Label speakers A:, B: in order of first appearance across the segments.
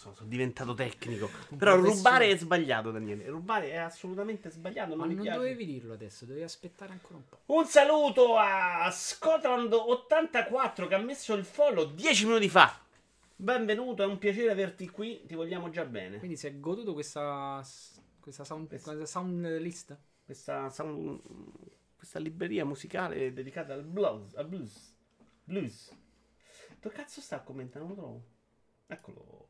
A: so, sono diventato tecnico. Però rubare è sbagliato, Daniele. Rubare è assolutamente sbagliato. Non
B: Ma non
A: piace.
B: dovevi dirlo adesso, dovevi aspettare ancora un po'.
A: Un saluto a Scotland84 che ha messo il follow 10 minuti fa. Benvenuto, è un piacere averti qui. Ti vogliamo già bene.
B: Quindi si è goduto questa, questa, sound, questa sound list?
A: Questa, sound- questa libreria musicale dedicata al blues. Al blues. Blues. Dove cazzo sta commentando? Non lo trovo. Eccolo.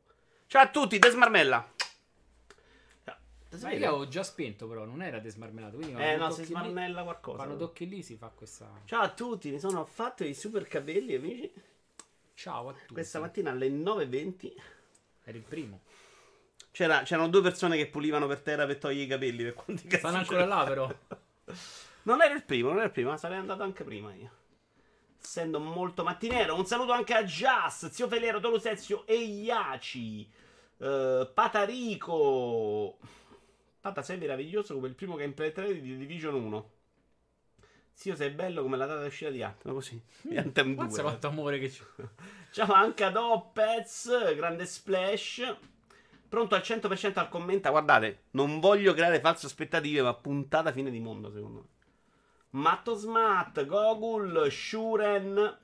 A: Ciao a tutti, Desmarmella.
B: Ma io avevo già spento, però non era desmarmellato. Quindi
A: Eh no,
B: tocchi
A: si
B: lì-
A: smarmella qualcosa.
B: Quando tocchi lì si fa questa.
A: Ciao a tutti, mi sono fatto i super capelli, amici.
B: Ciao a tutti.
A: Questa mattina alle 9.20
B: Eri il primo.
A: c'era- c'erano due persone che pulivano per terra per togliere i capelli. Per quanti cazzo
B: Stanno ancora là, però.
A: Non ero il primo, non ero il primo, ma sarei andato anche prima io. Essendo molto mattiniero. Un saluto anche a Just, Zio Felero, Tolusezio e Iaci. Eh, Patarico. Pata, sei meraviglioso come il primo gameplay trailer di The Division 1. Zio, sei bello come la data di uscita di Anthem. Così. Di Anthem 2.
B: Mazza quanto amore che c'è.
A: Ciao anche ad Opez, grande splash. Pronto al 100% al commenta. Guardate, non voglio creare false aspettative, ma puntata fine di mondo, secondo me. Matto Smart, Gogul, Shuren.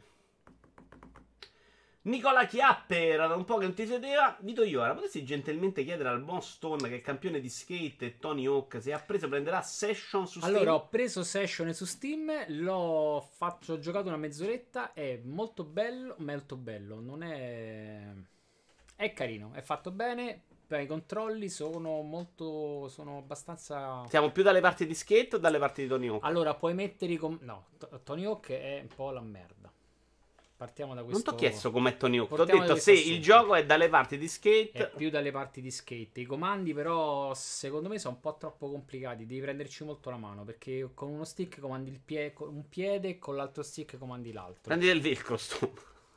A: Nicola Chiappe, era da un po' che non ti sedeva. Dito io, ora potresti gentilmente chiedere al buon Stone, che è campione di skate, e Tony Hawk, se ha preso, prenderà session su Steam.
B: Allora, ho preso Session su Steam, l'ho fatto, ho giocato una mezz'oretta, è molto bello, molto bello, non è... è carino, è fatto bene, i controlli sono molto, sono abbastanza...
A: Siamo più dalle parti di skate o dalle parti di Tony Hawk?
B: Allora, puoi mettere i... com- no, T- Tony Hawk è un po' la merda. Partiamo da questo...
A: Non ti ho chiesto com'è Tony Hawk. Ti ho detto se
B: questo
A: il
B: assunto.
A: gioco è dalle parti di skate.
B: È più dalle parti di skate. I comandi, però, secondo me sono un po' troppo complicati. Devi prenderci molto la mano. Perché con uno stick comandi il pie- un piede e con l'altro stick comandi l'altro.
A: Prendi del velcro, sto.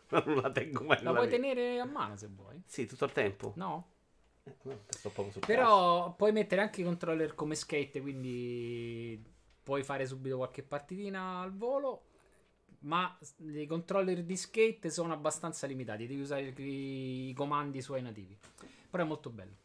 A: non la tengo mai.
B: La puoi
A: vita.
B: tenere a mano se vuoi.
A: Sì, tutto il tempo.
B: No?
A: Eh,
B: Però puoi mettere anche i controller come skate. Quindi puoi fare subito qualche partitina al volo. Ma i controller di skate sono abbastanza limitati. Devi usare i comandi suoi nativi. Però è molto bello.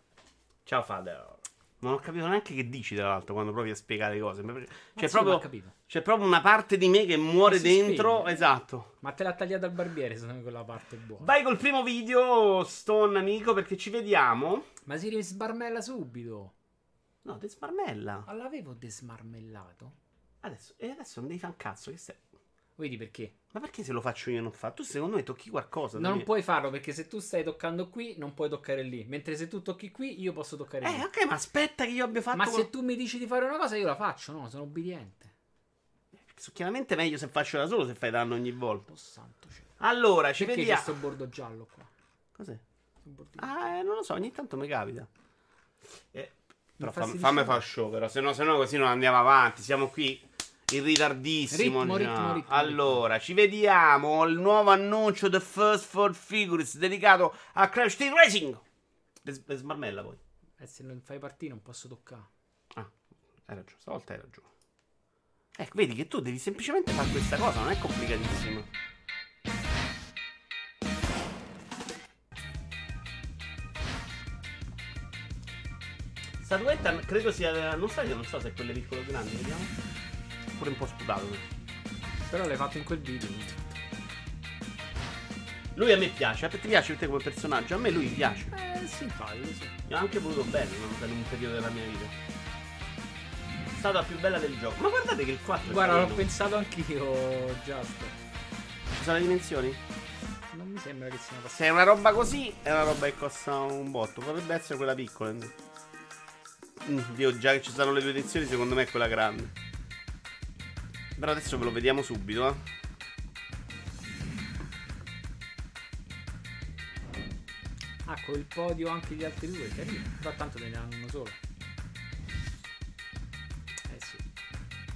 A: Ciao, Fader. Non ho capito neanche che dici, tra l'altro, quando provi a spiegare cose. C'è,
B: Ma sì,
A: proprio, c'è proprio una parte di me che muore dentro.
B: spegne.
A: Esatto.
B: Ma te l'ha tagliata al barbiere, secondo me quella parte è buona.
A: Vai col primo video, Stone amico, perché ci vediamo.
B: Ma si risbarmella subito.
A: No, te smarmella.
B: Ma l'avevo desmarmellato.
A: Adesso, e adesso non devi fare un cazzo. Che stai...
B: Vedi perché?
A: Ma perché se lo faccio io non fa? Tu secondo me tocchi qualcosa.
B: Non
A: devi-
B: puoi farlo perché se tu stai toccando qui, non puoi toccare lì. Mentre se tu tocchi qui, io posso toccare lì.
A: Eh, ok, ma aspetta che io abbia fatto.
B: Ma se tu mi dici di fare una cosa, io la faccio. No, sono obbediente.
A: Chiaramente è meglio se faccio da solo se fai danno ogni volta.
B: Oh santo cielo.
A: Allora, ci
B: Perché c'è
A: vediamo.
B: sto bordo giallo qua?
A: Cos'è? Ah, eh, non lo so, ogni tanto mi capita. Eh, però fammi fare show, però, se no, se no così non andiamo avanti. Siamo qui in ritardissimo.
B: Ritmo,
A: già.
B: ritmo, ritmo,
A: allora, ci vediamo. Il nuovo annuncio The First Four Figures dedicato a Crash Team Racing. Le, smarmella poi.
B: E se non fai partire, non posso toccare.
A: Ah, hai ragione, stavolta hai ragione. Ecco, vedi che tu devi semplicemente fare questa cosa, non è complicatissimo. Statuetta credo sia. Non sai, non so se è quelle piccole o grandi, vediamo. Pure un po' sputato.
B: Però l'hai fatto in quel video.
A: Lui a me piace, a te piace a te come personaggio? A me lui piace.
B: Eh, simpatico, sì.
A: Io ho anche voluto bene in un periodo della mia vita. È stata la più bella del gioco. Ma guardate che il 4 è
B: Guarda, l'ho pensato anch'io, Just.
A: Ci sono le dimensioni?
B: Non mi sembra che siano passati.
A: Se è una roba così, è una roba che costa un botto. Potrebbe essere quella piccola. Mm, Dio, già che ci sono le due edizioni, secondo me è quella grande. Però adesso ve lo vediamo subito, eh.
B: Ah, con il podio anche gli altri due, carino. Però tanto ne hanno uno solo. Eh sì.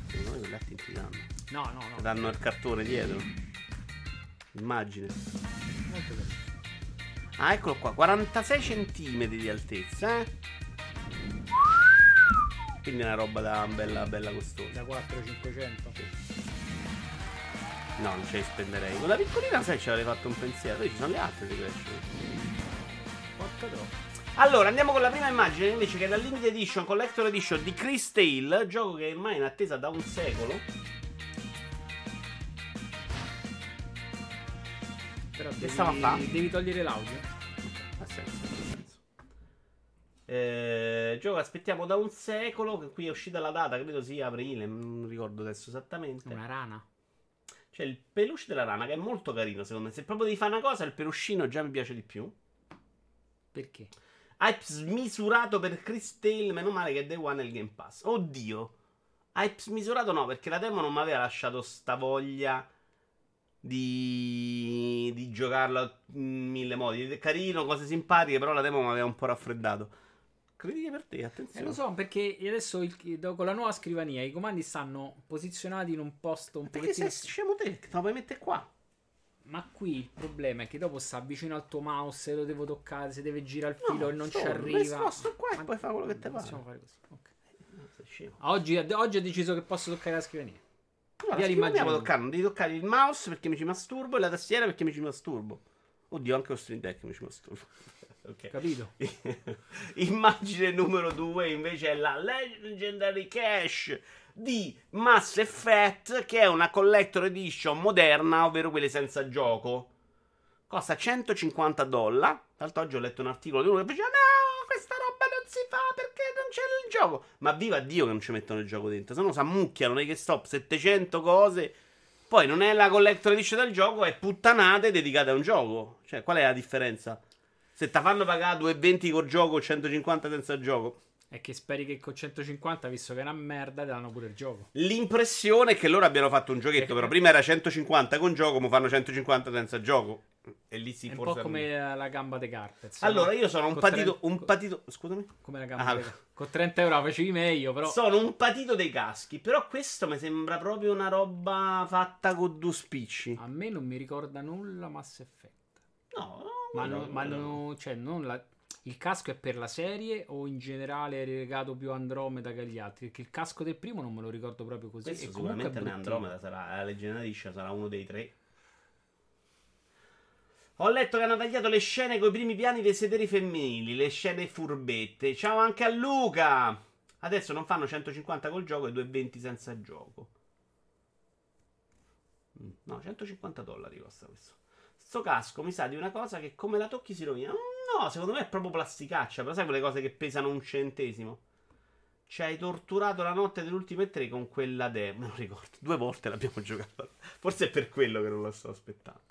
A: Secondo me quegli altri ti danno.
B: No, no, no.
A: Danno il cartone dietro. Immagine.
B: Molto bello.
A: Ah, eccolo qua, 46 cm di altezza, eh. Quindi è una roba da bella, bella costosa.
B: Da 4 500.
A: No, non ce li spenderei. Con la piccolina, sai, ci avrei fatto un pensiero. Poi ci sono le altre di.
B: Porca troppo.
A: Allora, andiamo con la prima immagine invece che è la Limited Edition Collector Edition di Chris Tale, gioco che ormai è in attesa da un secolo.
B: Però devi,
A: stava a fa?
B: devi togliere l'audio.
A: Ha senso, ha senso. Eh, gioco aspettiamo da un secolo, che qui è uscita la data, credo sia aprile, non ricordo adesso esattamente.
B: Una rana.
A: C'è il peluche della rana che è molto carino secondo me. Se proprio devi fare una cosa, il peluscino già mi piace di più.
B: Perché?
A: Hype smisurato per Chris Tale, meno male che è Day One nel Game Pass. Oddio. Hype smisurato no, perché la demo non mi aveva lasciato sta voglia di, di giocarla in mille modi. È carino, cose simpatiche, però la demo mi aveva un po' raffreddato. Critiche per te,
B: Eh,
A: attenzione.
B: lo so, perché adesso il- con la nuova scrivania i comandi stanno posizionati in un posto un
A: Perché
B: pochettino...
A: sei scemo te, te la puoi mettere qua.
B: Ma qui il problema è che dopo sta vicino al tuo mouse, lo devo toccare, se deve girare il filo e non ci
A: sto,
B: arriva.
A: Lo sposto qua e
B: Ma-
A: poi fa quello che te pare.
B: Possiamo fare così. ok.
A: Sei scemo.
B: Oggi, oggi ho deciso che posso toccare la scrivania.
A: Allora,
B: Via l'immagine.
A: toccare, non devi toccare il mouse perché mi ci masturbo e la tastiera perché mi ci masturbo. Oddio, anche lo stream deck mi ci masturbo. Ok.
B: Capito?
A: Immagine numero 2 invece è la Legendary Cash di Mass Effect che è una collector edition moderna, ovvero quelle senza gioco. Costa 150 dollari. Tra l'altro oggi ho letto un articolo di uno che diceva no, questa roba non si fa perché non c'è il gioco. Ma viva Dio che non ci mettono il gioco dentro, se no si ammucchiano nei che stop 700 cose. Poi non è la collector edition del gioco, è puttanate dedicate a un gioco. Cioè, qual è la differenza? Se ti fanno pagare 2,20 col gioco, 150 senza gioco.
B: È che speri che con 150, visto che è una merda, ti danno pure il gioco.
A: L'impressione è che loro abbiano fatto un giochetto, però prima era 150 con gioco, ma fanno 150 senza gioco. E lì si
B: è un po' come la gamba dei Carpets.
A: Allora, io sono un patito,
B: tre-
A: un patito, scusami.
B: Come la gamba
A: Ah,
B: dei Carpets. Con 30 euro la facevi meglio, però...
A: Sono un patito dei caschi, però questo mi sembra proprio una roba fatta con due spicci.
B: A me non mi ricorda nulla Mass Effect.
A: No,
B: Ma,
A: no,
B: no-
A: no,
B: ma
A: no.
B: cioè, non la- il casco è per la serie o in generale è legato più a Andromeda che agli altri? Perché il casco del primo non me lo ricordo proprio così.
A: Questo
B: e
A: sicuramente non è. Andromeda, sarà la Leggenda Liscia, sarà uno dei tre. Ho letto che hanno tagliato le scene con i primi piani dei sederi femminili, le scene furbette. Ciao anche a Luca! Adesso non fanno 150 col gioco e 220 senza gioco. Mm, No, 150 dollari costa questo. Sto casco mi sa di una cosa che come la tocchi si rovina. Mm, No, secondo me è proprio plasticaccia. Però sai quelle cose che pesano un centesimo? Ci hai torturato la notte dell'ultime tre con quella demo. Lo ricordo. Due volte l'abbiamo giocata. Forse è per quello che non la sto aspettando.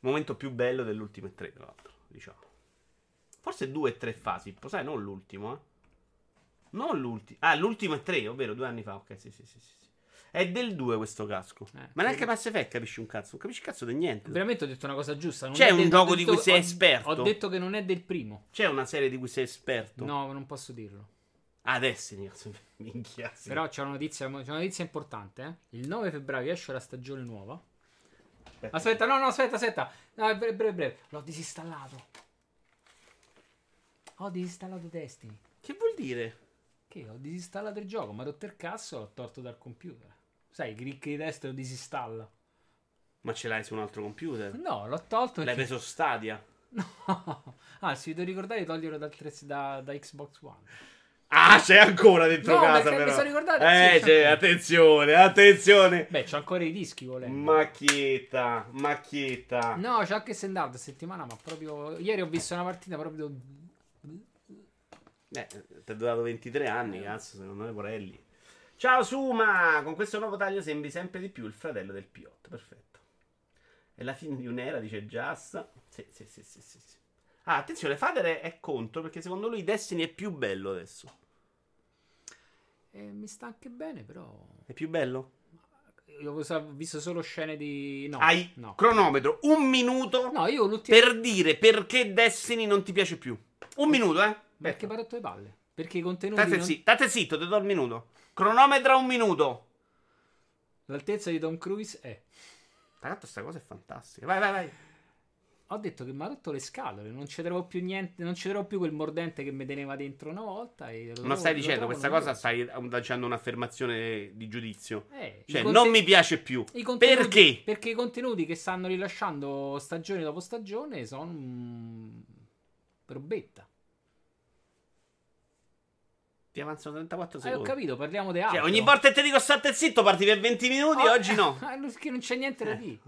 A: Momento più bello dell'ultime tre, tra l'altro. Diciamo. Forse due e tre fasi. Sai, non l'ultimo, eh. Non l'ultimo. Ah, l'ultimo è tre, ovvero due anni fa. Ok, sì, sì, sì. sì. È del 2 questo casco.
B: Eh,
A: Ma neanche. Mass Effect capisci un cazzo. Non capisci cazzo di niente.
B: Veramente ho detto una cosa giusta. non
A: C'è un
B: del-
A: gioco di cui sei
B: ho-
A: esperto?
B: Ho detto che non è del primo.
A: C'è una serie di cui sei esperto.
B: No, non posso dirlo.
A: Ah, Destiny, cazzo. Minchia. sì.
B: Però c'è una notizia, c'è una notizia importante. eh. Il 9 febbraio esce la stagione nuova.
A: Aspetta.
B: Aspetta, no, no, aspetta, aspetta. No, breve, breve, breve. L'ho disinstallato. Ho disinstallato Destiny.
A: Che vuol dire?
B: Che ho disinstallato il gioco, mi ha rotto il cazzo, l'ho tolto dal computer. Sai, clicchi di destra lo disinstalla.
A: Ma ce l'hai su un altro computer?
B: No, l'ho tolto
A: L'hai
B: perché...
A: preso Stadia?
B: No. Ah, si devo ricordare di toglierlo dal tre- da, da Xbox One.
A: Ah, c'è ancora dentro
B: No,
A: casa,
B: perché mi
A: però.
B: sono ricordato-
A: Eh,
B: sì,
A: c'è, attenzione, attenzione.
B: Beh, c'ho ancora i dischi volendo.
A: Macchietta, macchietta.
B: No, c'ho anche Standard settimana, ma proprio... Ieri ho visto una partita proprio...
A: Eh, ti ha durato 23 anni, cazzo, secondo me Porelli. Ciao Suma, con questo nuovo taglio sembri sempre di più il fratello del P8, perfetto. È la fine di un'era, dice Just. Sì, sì, sì, sì, sì. sì. Ah, attenzione, Fader è contro perché secondo lui Destiny è più bello adesso.
B: Eh, mi sta anche bene, però...
A: È più bello?
B: Io ho visto solo scene di... No,
A: Hai
B: no.
A: cronometro, un minuto
B: No, io l'ultimo...
A: per dire perché Destiny non ti piace più. Un minuto, eh?
B: Perché mi ha rotto le palle? Perché i contenuti...
A: State,
B: non-
A: zi- state zitto, ti do il minuto. Cronometra un minuto.
B: L'altezza di Tom Cruise è...
A: Tra l'altro sta cosa è fantastica. Vai, vai, vai.
B: Ho detto che mi ha rotto le scatole, non ci trovo più niente, non ci trovo più quel mordente che mi teneva dentro una volta. E lo
A: Non stai
B: lo
A: dicendo
B: trovo
A: questa cosa, stai lanciando un'affermazione di giudizio.
B: Eh,
A: Cioè,
B: conte-
A: non mi piace più. Perché?
B: Perché i contenuti che stanno rilasciando stagione dopo stagione sono mm, robetta.
A: Ti avanzano 34
B: Eh, ho
A: secondi.
B: capito, parliamo di altro.
A: Cioè, ogni volta che ti dico state zitto, parti per 20 minuti,
B: Oh,
A: oggi no.
B: eh, non c'è niente da
A: Eh.
B: dire.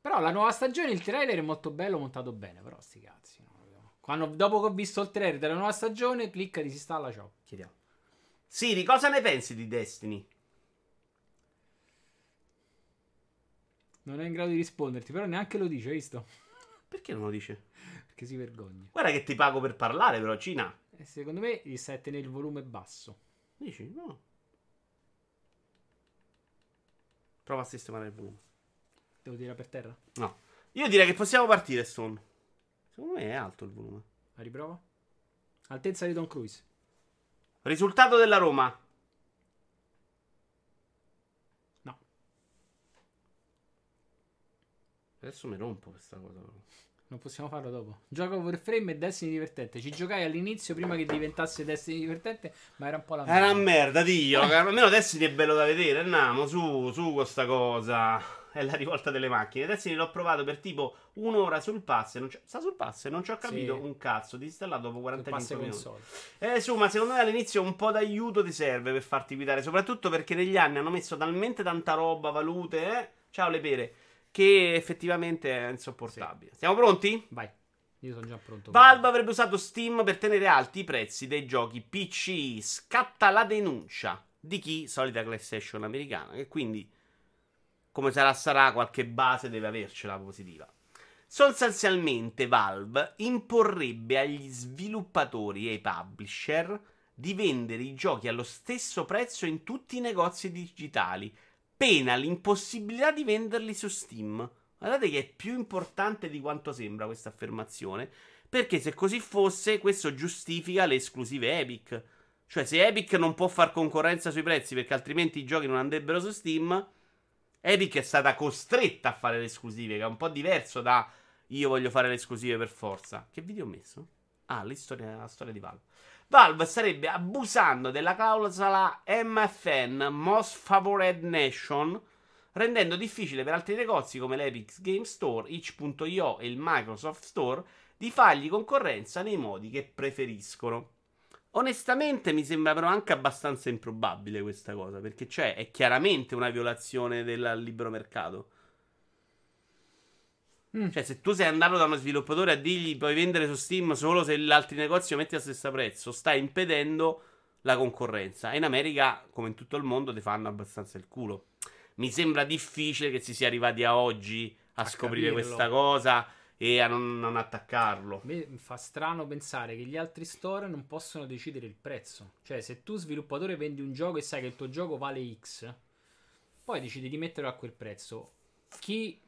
B: Però la nuova stagione, il trailer è molto bello, montato bene. Però sti cazzi. no. Quando, dopo che ho visto il trailer della nuova stagione, clicca, disinstalla, ciao.
A: Chiediamo. Siri, cosa ne pensi di Destiny?
B: Non è in grado di risponderti, però neanche lo dice, hai visto?
A: Perché non lo dice?
B: Perché si vergogna.
A: Guarda che ti pago per parlare, però, Cina.
B: E secondo me gli stai a tenere il volume basso.
A: Dici? No. Prova a sistemare il volume.
B: Devo tirare per terra?
A: No. Io direi che possiamo partire, Stone. Secondo me è alto il volume.
B: La riprova? Altezza di Tom Cruise.
A: Risultato della Roma.
B: No.
A: Adesso mi rompo questa cosa.
B: Non possiamo farlo dopo. Gioco Warframe e Destiny divertente. Ci giocai all'inizio prima che diventasse Destiny divertente, ma era un po' la
A: Era una
B: merda.
A: merda, Dio. Almeno Destiny è bello da vedere. Andiamo su, su questa cosa. È la rivolta delle macchine. Destiny l'ho provato per tipo un'ora sul pass. e Non c'è- sta sul pass e non ci ho capito
B: Sì.
A: un cazzo. Disinstallato dopo
B: Che passa
A: 45 minuti.
B: console.
A: Eh, su, ma secondo me all'inizio un po' d'aiuto ti serve per farti guidare. Soprattutto perché negli anni hanno messo talmente tanta roba, valute, eh. Ciao le pere. Che effettivamente è insopportabile. Siamo pronti?
B: Vai. Io sono già pronto.
A: Valve avrebbe usato Steam per tenere alti i prezzi dei giochi PC. Scatta la denuncia di chi? Solita class action americana. E quindi, come sarà sarà, qualche base deve avercela positiva. Sostanzialmente, Valve imporrebbe agli sviluppatori e ai publisher di vendere i giochi allo stesso prezzo in tutti i negozi digitali, pena l'impossibilità di venderli su Steam. Guardate che è più importante di quanto sembra questa affermazione, perché se così fosse, questo giustifica le esclusive Epic. Cioè, se Epic non può far concorrenza sui prezzi perché altrimenti i giochi non andrebbero su Steam, Epic è stata costretta a fare le esclusive, che è un po' diverso da io voglio fare le esclusive per forza. Che video ho messo? Ah, la storia, di Valve. Valve starebbe abusando della clausola MFN, Most Favored Nation, rendendo difficile per altri negozi come l'Epic Game Store, itch.io e il Microsoft Store di fargli concorrenza nei modi che preferiscono. Onestamente mi sembra però anche abbastanza improbabile questa cosa, perché cioè è chiaramente una violazione del libero mercato.
B: Mm.
A: Cioè, se tu sei andato da uno sviluppatore a dirgli puoi vendere su Steam solo se l'altro negozio metti allo stesso prezzo, stai impedendo la concorrenza. E in America, come in tutto il mondo, ti fanno abbastanza il culo. Mi sembra difficile che si sia arrivati a oggi a,
B: A
A: scoprire
B: capirlo.
A: questa cosa e a non, non attaccarlo.
B: A me fa strano pensare che gli altri store non possono decidere il prezzo. Cioè, se tu sviluppatore vendi un gioco e sai che il tuo gioco vale X, poi decidi di metterlo a quel prezzo. Chi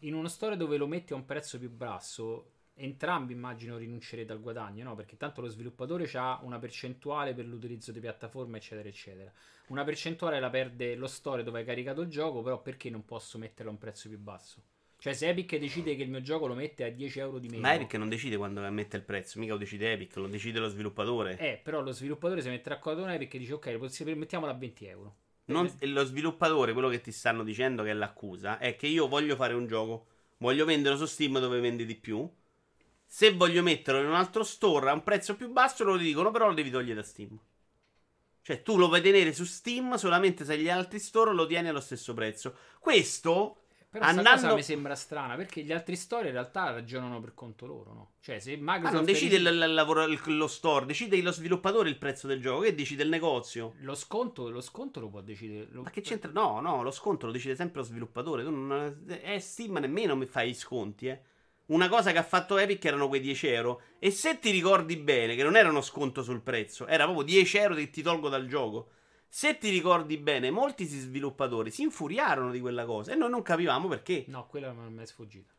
B: in uno store dove lo metti a un prezzo più basso, entrambi immagino rinuncerete al guadagno, no? Perché tanto lo sviluppatore ha una percentuale per l'utilizzo di piattaforme, eccetera, eccetera. Una percentuale la perde lo store dove hai caricato il gioco, però perché non posso metterlo a un prezzo più basso? Cioè, se Epic decide che il mio gioco lo mette a 10 euro di meno.
A: Ma Epic non decide quando mette il prezzo, mica lo decide Epic, lo decide lo sviluppatore.
B: Eh, però lo sviluppatore si mette d'accordo con Epic e dice ok, mettiamolo a 20 euro.
A: Non- lo sviluppatore, quello che ti stanno dicendo che è l'accusa, è che io voglio fare un gioco, voglio venderlo su Steam dove vende di più. Se voglio metterlo in un altro store a un prezzo più basso, lo dicono, però lo devi togliere da Steam. Cioè, tu lo puoi tenere su Steam solamente se gli altri store lo tieni allo stesso prezzo. Questo
B: Però
A: Andando-
B: cosa mi sembra strana perché gli altri store in realtà ragionano per conto loro, no? Cioè, se Microsoft
A: Ah, non decide il, il lavoro, il- lo store, decide lo sviluppatore il prezzo del gioco, che decide il negozio.
B: lo sconto, lo sconto lo può decidere. lo-
A: Ma che c'entra? No, no, lo sconto lo decide sempre lo sviluppatore. Tu non, è Steam nemmeno mi fai i sconti, eh. Una cosa che ha fatto Epic erano quei 10 euro. E se ti ricordi bene, che non era uno sconto sul prezzo, era proprio 10 euro che ti tolgo dal gioco. Se ti ricordi bene, molti sviluppatori si infuriarono di quella cosa e noi non capivamo perché.
B: No, quella non mi è sfuggita.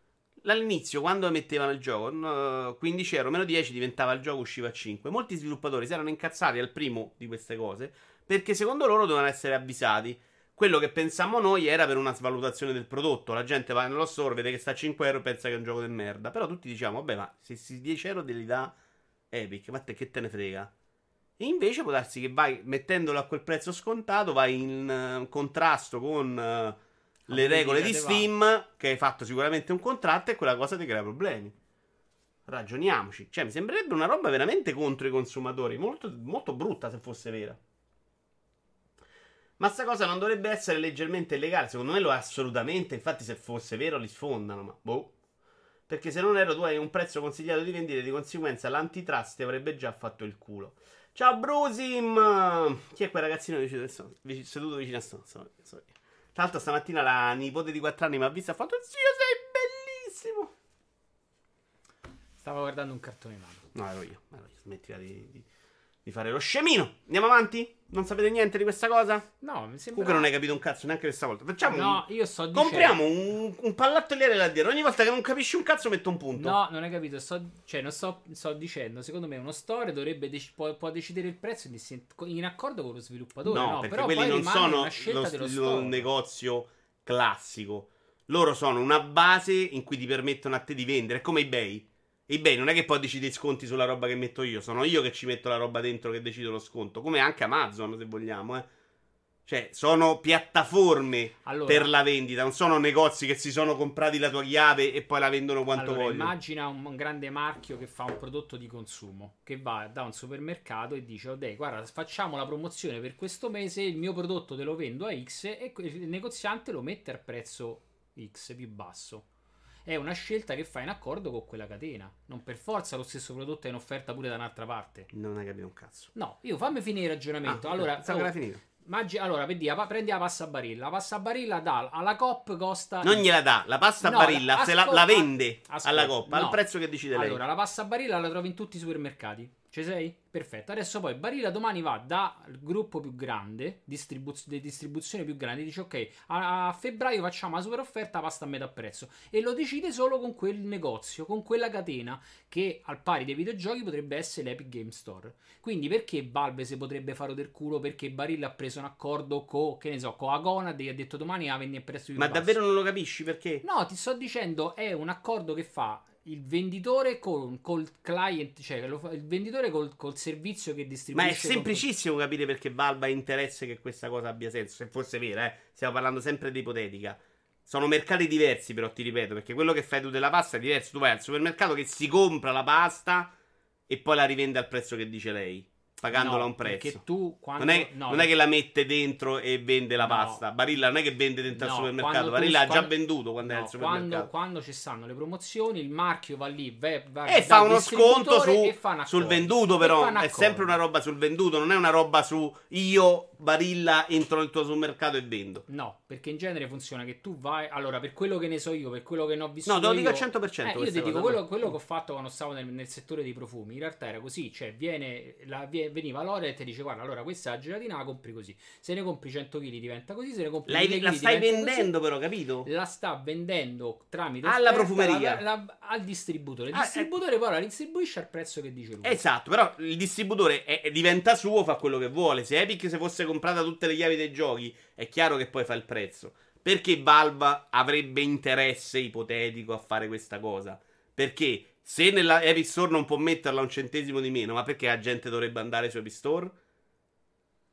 A: All'inizio, quando mettevano il gioco, no, 15 euro meno 10 diventava il gioco, usciva a 5. Molti sviluppatori si erano incazzati al primo di queste cose perché secondo loro dovevano essere avvisati. Quello che pensammo noi era per una svalutazione del prodotto. La gente va nello store, vede che sta a 5 euro e pensa che è un gioco di merda. Però tutti diciamo, vabbè, ma se si 10 euro te li dà Epic, ma te che te ne frega? E invece può darsi che vai mettendolo a quel prezzo scontato, vai in eh, contrasto con eh, le regole di Steam, che hai fatto sicuramente un contratto e quella cosa ti crea problemi. ragioniamoci. Cioè, mi sembrerebbe una roba veramente contro i consumatori. Molto, molto brutta se fosse vera. Ma sta cosa non dovrebbe essere leggermente illegale. Secondo me lo è assolutamente. Infatti, se fosse vero, li sfondano. Ma boh. Perché se non ero tu hai un prezzo consigliato di vendita, di conseguenza l'antitrust ti avrebbe già fatto il culo. Ciao Brusim! Chi è quel ragazzino vicino, seduto vicino a sto? Tra l'altro stamattina la nipote di 4 anni mi ha visto e ha fatto Zio sei bellissimo!
B: Stavo guardando un cartone animato.
A: No, ero io. Ero io. Smettila di, di di fare lo scemino. Andiamo avanti? Non sapete niente di questa cosa?
B: No, mi sembra.
A: Comunque non hai capito un cazzo neanche questa volta. Facciamo
B: No,
A: un...
B: io sto dicendo.
A: Compriamo un, un pallattoliere là dietro. Ogni volta che non capisci un cazzo metto un punto.
B: No, non hai capito. Sto... Cioè, non sto... sto dicendo. Secondo me uno store dovrebbe dec... può, può, decidere il prezzo in accordo con lo sviluppatore.
A: No,
B: no
A: perché
B: però
A: quelli non sono
B: lo,
A: lo negozio classico. Loro sono una base in cui ti permettono a te di vendere. È come eBay eBay non è che poi decide i sconti sulla roba che metto io, sono io che ci metto la roba dentro che decido lo sconto, come anche Amazon se vogliamo, eh. Cioè, sono piattaforme allora, per la vendita, non sono negozi che si sono comprati la tua chiave e poi la vendono quanto
B: allora,
A: vogliono.
B: Immagina un grande marchio che fa un prodotto di consumo, che va da un supermercato e dice, dai, guarda, facciamo la promozione per questo mese, il mio prodotto te lo vendo a X e il negoziante lo mette al prezzo X più basso è una scelta che fai in accordo con quella catena. Non per forza lo stesso prodotto è in offerta pure da un'altra parte.
A: Non hai capito un cazzo.
B: No, io fammi finire il ragionamento. Ah, allora,
A: oh, finito.
B: Maggi- allora, vedi, prendi la pasta barilla. La pasta barilla da, alla COP costa.
A: Non gliela dà, la pasta no, barilla la, se la, la vende ascolta, alla COP no. al prezzo che decide lei.
B: Allora, la pasta barilla la trovi in tutti i supermercati. Ci sei? Perfetto. Adesso poi Barilla domani va dal gruppo più grande, distribuz- di distribuzione più grande, dice ok, a-, a, febbraio facciamo la super offerta pasta a metà prezzo e lo decide solo con quel negozio, con quella catena che al pari dei videogiochi potrebbe essere l'Epic Game Store. Quindi perché Valve si potrebbe fare del culo perché Barilla ha preso un accordo con, che ne so, con Agonad e ha detto domani la vendi a prezzo più
A: Ma
B: basso.
A: davvero non lo capisci perché?
B: No, ti sto dicendo è un accordo che fa il venditore con, col client, cioè lo, il venditore col, col, servizio che distribuisce.
A: Ma è semplicissimo con... capire perché Valve ha interesse che questa cosa abbia senso. Se fosse vera, eh. Stiamo parlando sempre di ipotetica. Sono mercati diversi, però ti ripeto, perché quello che fai tu della pasta è diverso. Tu vai al supermercato che si compra la pasta e poi la rivende al prezzo che dice lei pagandola no, a un prezzo.
B: Tu quando,
A: non, è,
B: no,
A: non è, che la mette dentro e vende la no, pasta. Barilla non è che vende dentro al supermercato. Barilla ha già venduto quando è al supermercato.
B: Quando, quando, ci stanno le promozioni, il marchio va lì va,
A: va, e fa uno sconto su, sul venduto, però è sempre una roba sul venduto, non è una roba su io Barilla entro nel tuo supermercato e vendo.
B: No, perché in genere funziona che tu vai. Allora, per quello che ne so io, per quello che ne ho visto.
A: No, te
B: lo
A: dico al 100%.
B: Eh, io ti dico quello, quello, che ho fatto quando stavo nel, nel, settore dei profumi. In realtà era così: cioè, viene, la, veniva Lore e ti dice: Guarda, allora questa è la gelatina, la compri così. Se ne compri 100 kg diventa così. Se ne compri
A: Lei, La stai vendendo, così. però, capito?
B: La sta vendendo tramite
A: alla profumeria
B: la, la, al distributore. Il ah, distributore eh. poi la distribuisce al prezzo che dice lui.
A: Esatto, però il distributore è, diventa suo, fa quello che vuole. Se Epic se fosse comprata tutte le chiavi chiavi dei giochi, è chiaro che poi fa il prezzo. Perché Valve avrebbe interesse ipotetico a fare questa cosa? Perché se nella Epic Store non può metterla un centesimo di meno, ma perché la gente dovrebbe andare su Epic Store?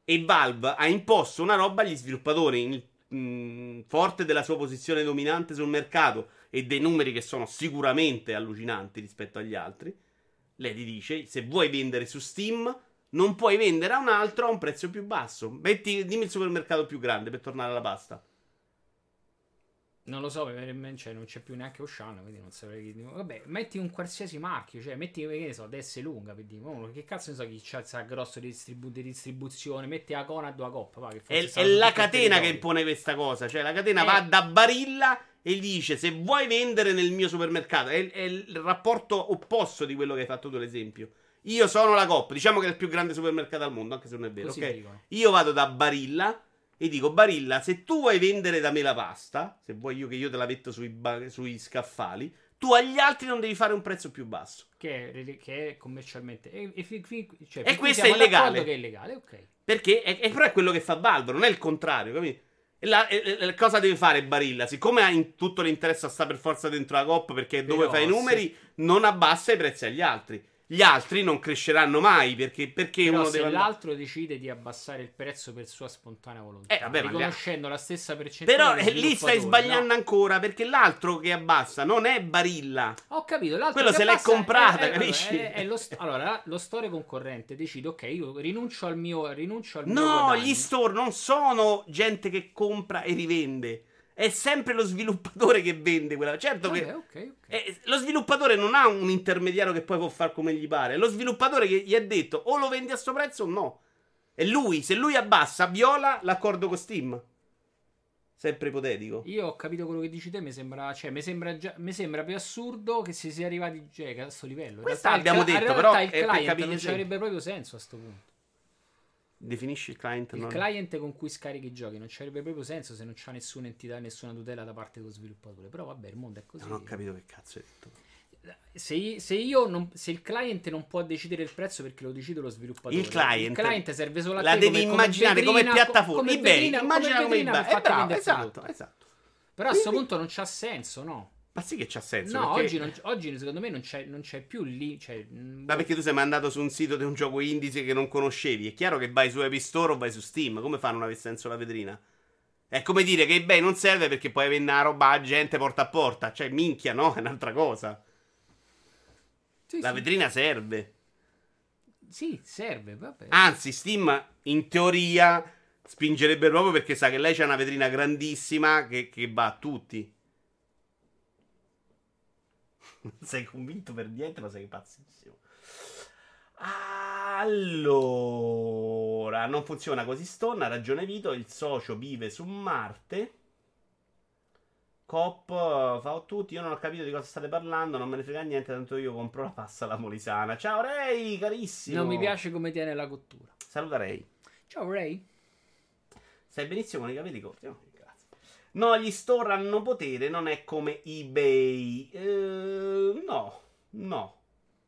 A: E Valve ha imposto una roba agli sviluppatori, in, mh, forte della sua posizione dominante sul mercato e dei numeri che sono sicuramente allucinanti rispetto agli altri. Lei ti dice: se vuoi vendere su Steam, non puoi vendere a un altro a un prezzo più basso. Metti, dimmi il supermercato più grande per tornare alla pasta.
B: Non lo so, cioè, non c'è più neanche Ocean, quindi non saprei chi... Vabbè, metti un qualsiasi marchio, cioè metti, che ne so, DS lunga, per dire, oh, che cazzo ne so chi c'ha grosso di, distribu- di, distribuzione, metti a Conad o a Coppa, va,
A: È, è la catena che impone questa cosa, cioè la catena eh. va da Barilla e gli dice se vuoi vendere nel mio supermercato, è, è il rapporto opposto di quello che hai fatto tu l'esempio. Io sono la Coop, diciamo che è il più grande supermercato al mondo, anche se non è vero, ok? Io vado da Barilla e dico Barilla, se tu vuoi vendere da me la pasta, se vuoi io che io te la metto sui, ba- sui scaffali, tu agli altri non devi fare un prezzo più basso.
B: Che è, che è commercialmente. E,
A: e, cioè, e questo è illegale.
B: Che è illegale, ok.
A: Perché è, è, però è quello che fa Valve, non è il contrario, capito? La, e, cosa deve fare Barilla? Siccome ha in tutto l'interesse a stare per forza dentro la coppa perché è dove fa i numeri, sì. non abbassa i prezzi agli altri. Gli altri non cresceranno mai perché, perché
B: Però
A: uno
B: se
A: deve.
B: l'altro decide di abbassare il prezzo per sua spontanea volontà,
A: Eh, vabbè,
B: riconoscendo la stessa percentuale
A: Però lì stai sbagliando
B: no?
A: ancora perché l'altro che abbassa non è Barilla.
B: Ho capito, l'altro
A: Quello se l'è comprata,
B: è- è-
A: capisci?
B: è- lo st- allora, lo store concorrente decide, ok, io rinuncio al mio, rinuncio al mio
A: No,
B: guadagno.
A: gli store non sono gente che compra e rivende. È sempre lo sviluppatore che vende quella. Certo
B: Vabbè,
A: che.
B: ok, ok.
A: eh, lo sviluppatore non ha un intermediario che poi può fare come gli pare. È lo sviluppatore che gli ha detto o lo vendi a sto prezzo o no. E lui, se lui abbassa, viola l'accordo con Steam. Sempre ipotetico.
B: Io ho capito quello che dici te, mi sembra, cioè, mi sembra, già, mi sembra più assurdo che si sia arrivati cioè, a questo livello. In
A: Questo
B: realtà il
A: abbiamo
B: cla-
A: detto, però
B: il client non ci avrebbe proprio senso a sto punto.
A: Definisci il client.
B: Il
A: non-
B: client con cui scarichi i giochi non avrebbe proprio senso se non c'ha nessuna entità, nessuna tutela da parte dello sviluppatore. Però vabbè, il mondo è così.
A: Non ho capito che cazzo hai detto.
B: Se, se io non, se il client non può decidere il prezzo perché lo decide lo sviluppatore,
A: Il client.
B: il client serve solo a
A: La
B: te
A: devi
B: come,
A: immaginare come,
B: vetrina,
A: piattaforma.
B: come
A: eBay.
B: vetrina-
A: immagina come eBay.
B: il
A: esatto, esatto.
B: Però a questo punto non c'ha senso, no?
A: Ma sì che c'ha senso.
B: No,
A: perché...
B: oggi, non- oggi secondo me non c'è, non c'è più lì. Cioè, mm,
A: Ma perché tu sei mandato su un sito di un gioco indice che non conoscevi? È chiaro che vai su Epic Store o vai su Steam. Come fa a non aver senso la vetrina? È come dire che eBay non serve perché puoi vendere la roba a gente porta a porta. Cioè, minchia, no? È un'altra cosa.
B: sì,
A: La
B: sì.
A: vetrina serve.
B: Sì, serve, vabbè.
A: Anzi, Steam in teoria spingerebbe proprio perché sa che lei c'ha una vetrina grandissima che, che va a tutti. Non sei convinto per niente, ma sei pazzissimo. Allora, non funziona così Stone, ha ragione Vito, il socio vive su Marte. Cop fa tutti, io non ho capito di cosa state parlando, non me ne frega niente, tanto io compro la pasta alla molisana. Ciao Ray, carissimo.
B: non mi piace come tiene la cottura.
A: Saluta Ray.
B: Ciao Ray.
A: Stai benissimo con i capelli corti? No. No, gli store hanno potere, non è come eBay. Eh, no, no.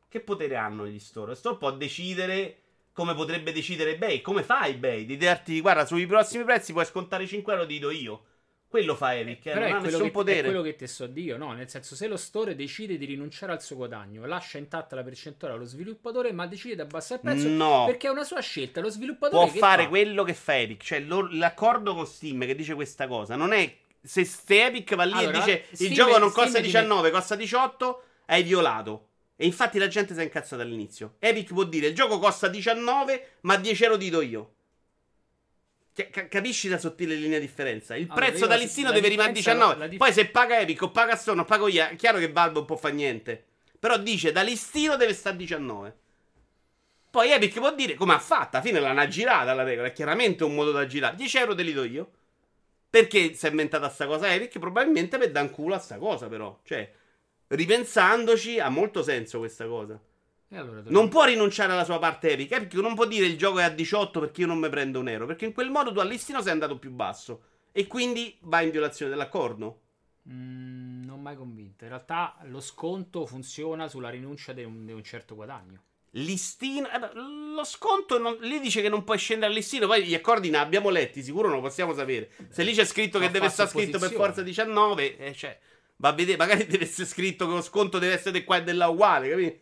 A: Che potere hanno gli store? Lo store può decidere come potrebbe decidere eBay. Come fa eBay? Di dirti, guarda, sui prossimi prezzi puoi scontare 5 euro, ti do io. Quello fa Eric, eh, non
B: è
A: ha nessun
B: che,
A: potere.
B: è quello che te so Dio, no? Nel senso, se lo store decide di rinunciare al suo guadagno, lascia intatta la percentuale allo sviluppatore, ma decide di abbassare il prezzo
A: No.
B: perché è una sua scelta. Lo sviluppatore
A: può fare
B: fa?
A: quello che fa Epic. Cioè, lo- l'accordo con Steam che dice questa cosa non è. Se, se Epic va lì
B: Allora,
A: e dice
B: Steam-
A: il gioco non
B: Steam
A: costa
B: dice-
A: 19, costa 18, hai violato. E infatti la gente si è incazzata all'inizio. Epic può dire il gioco costa 19, ma 10 euro ti do io. Cioè, ca- capisci la sottile linea di differenza? Il
B: Allora,
A: prezzo da listino deve rimanere
B: differenza-
A: 19.
B: la dif-
A: Poi se paga Epic o paga Stone o pago io, è chiaro che Valve non può fare niente. Però dice da listino deve stare 19. Poi Epic può dire come ha fatto. Alla fine l'hanno girata la regola. È chiaramente un modo da girare. 10 euro te li do io. Perché si è inventata sta cosa Epic? Probabilmente per dar un culo a sta cosa, però. Cioè, ripensandoci, ha molto senso questa cosa.
B: E allora
A: Non può rinunciare alla sua parte Epic. Epic non può dire il gioco è a 18 perché io non mi prendo un euro. Perché in quel modo tu al listino sei andato più basso. E quindi vai in violazione dell'accordo.
B: Mm, non mai convinto. In realtà lo sconto funziona sulla rinuncia di un, di un certo guadagno.
A: Listino. eh lo sconto non- lì dice che non puoi scendere al listino. Poi gli accordi ne abbiamo letti, sicuro non possiamo sapere. Se lì c'è scritto che deve stare scritto per forza 19, eh, cioè, va a vedere. Magari deve essere scritto che lo sconto deve essere qua e della uguale, capito?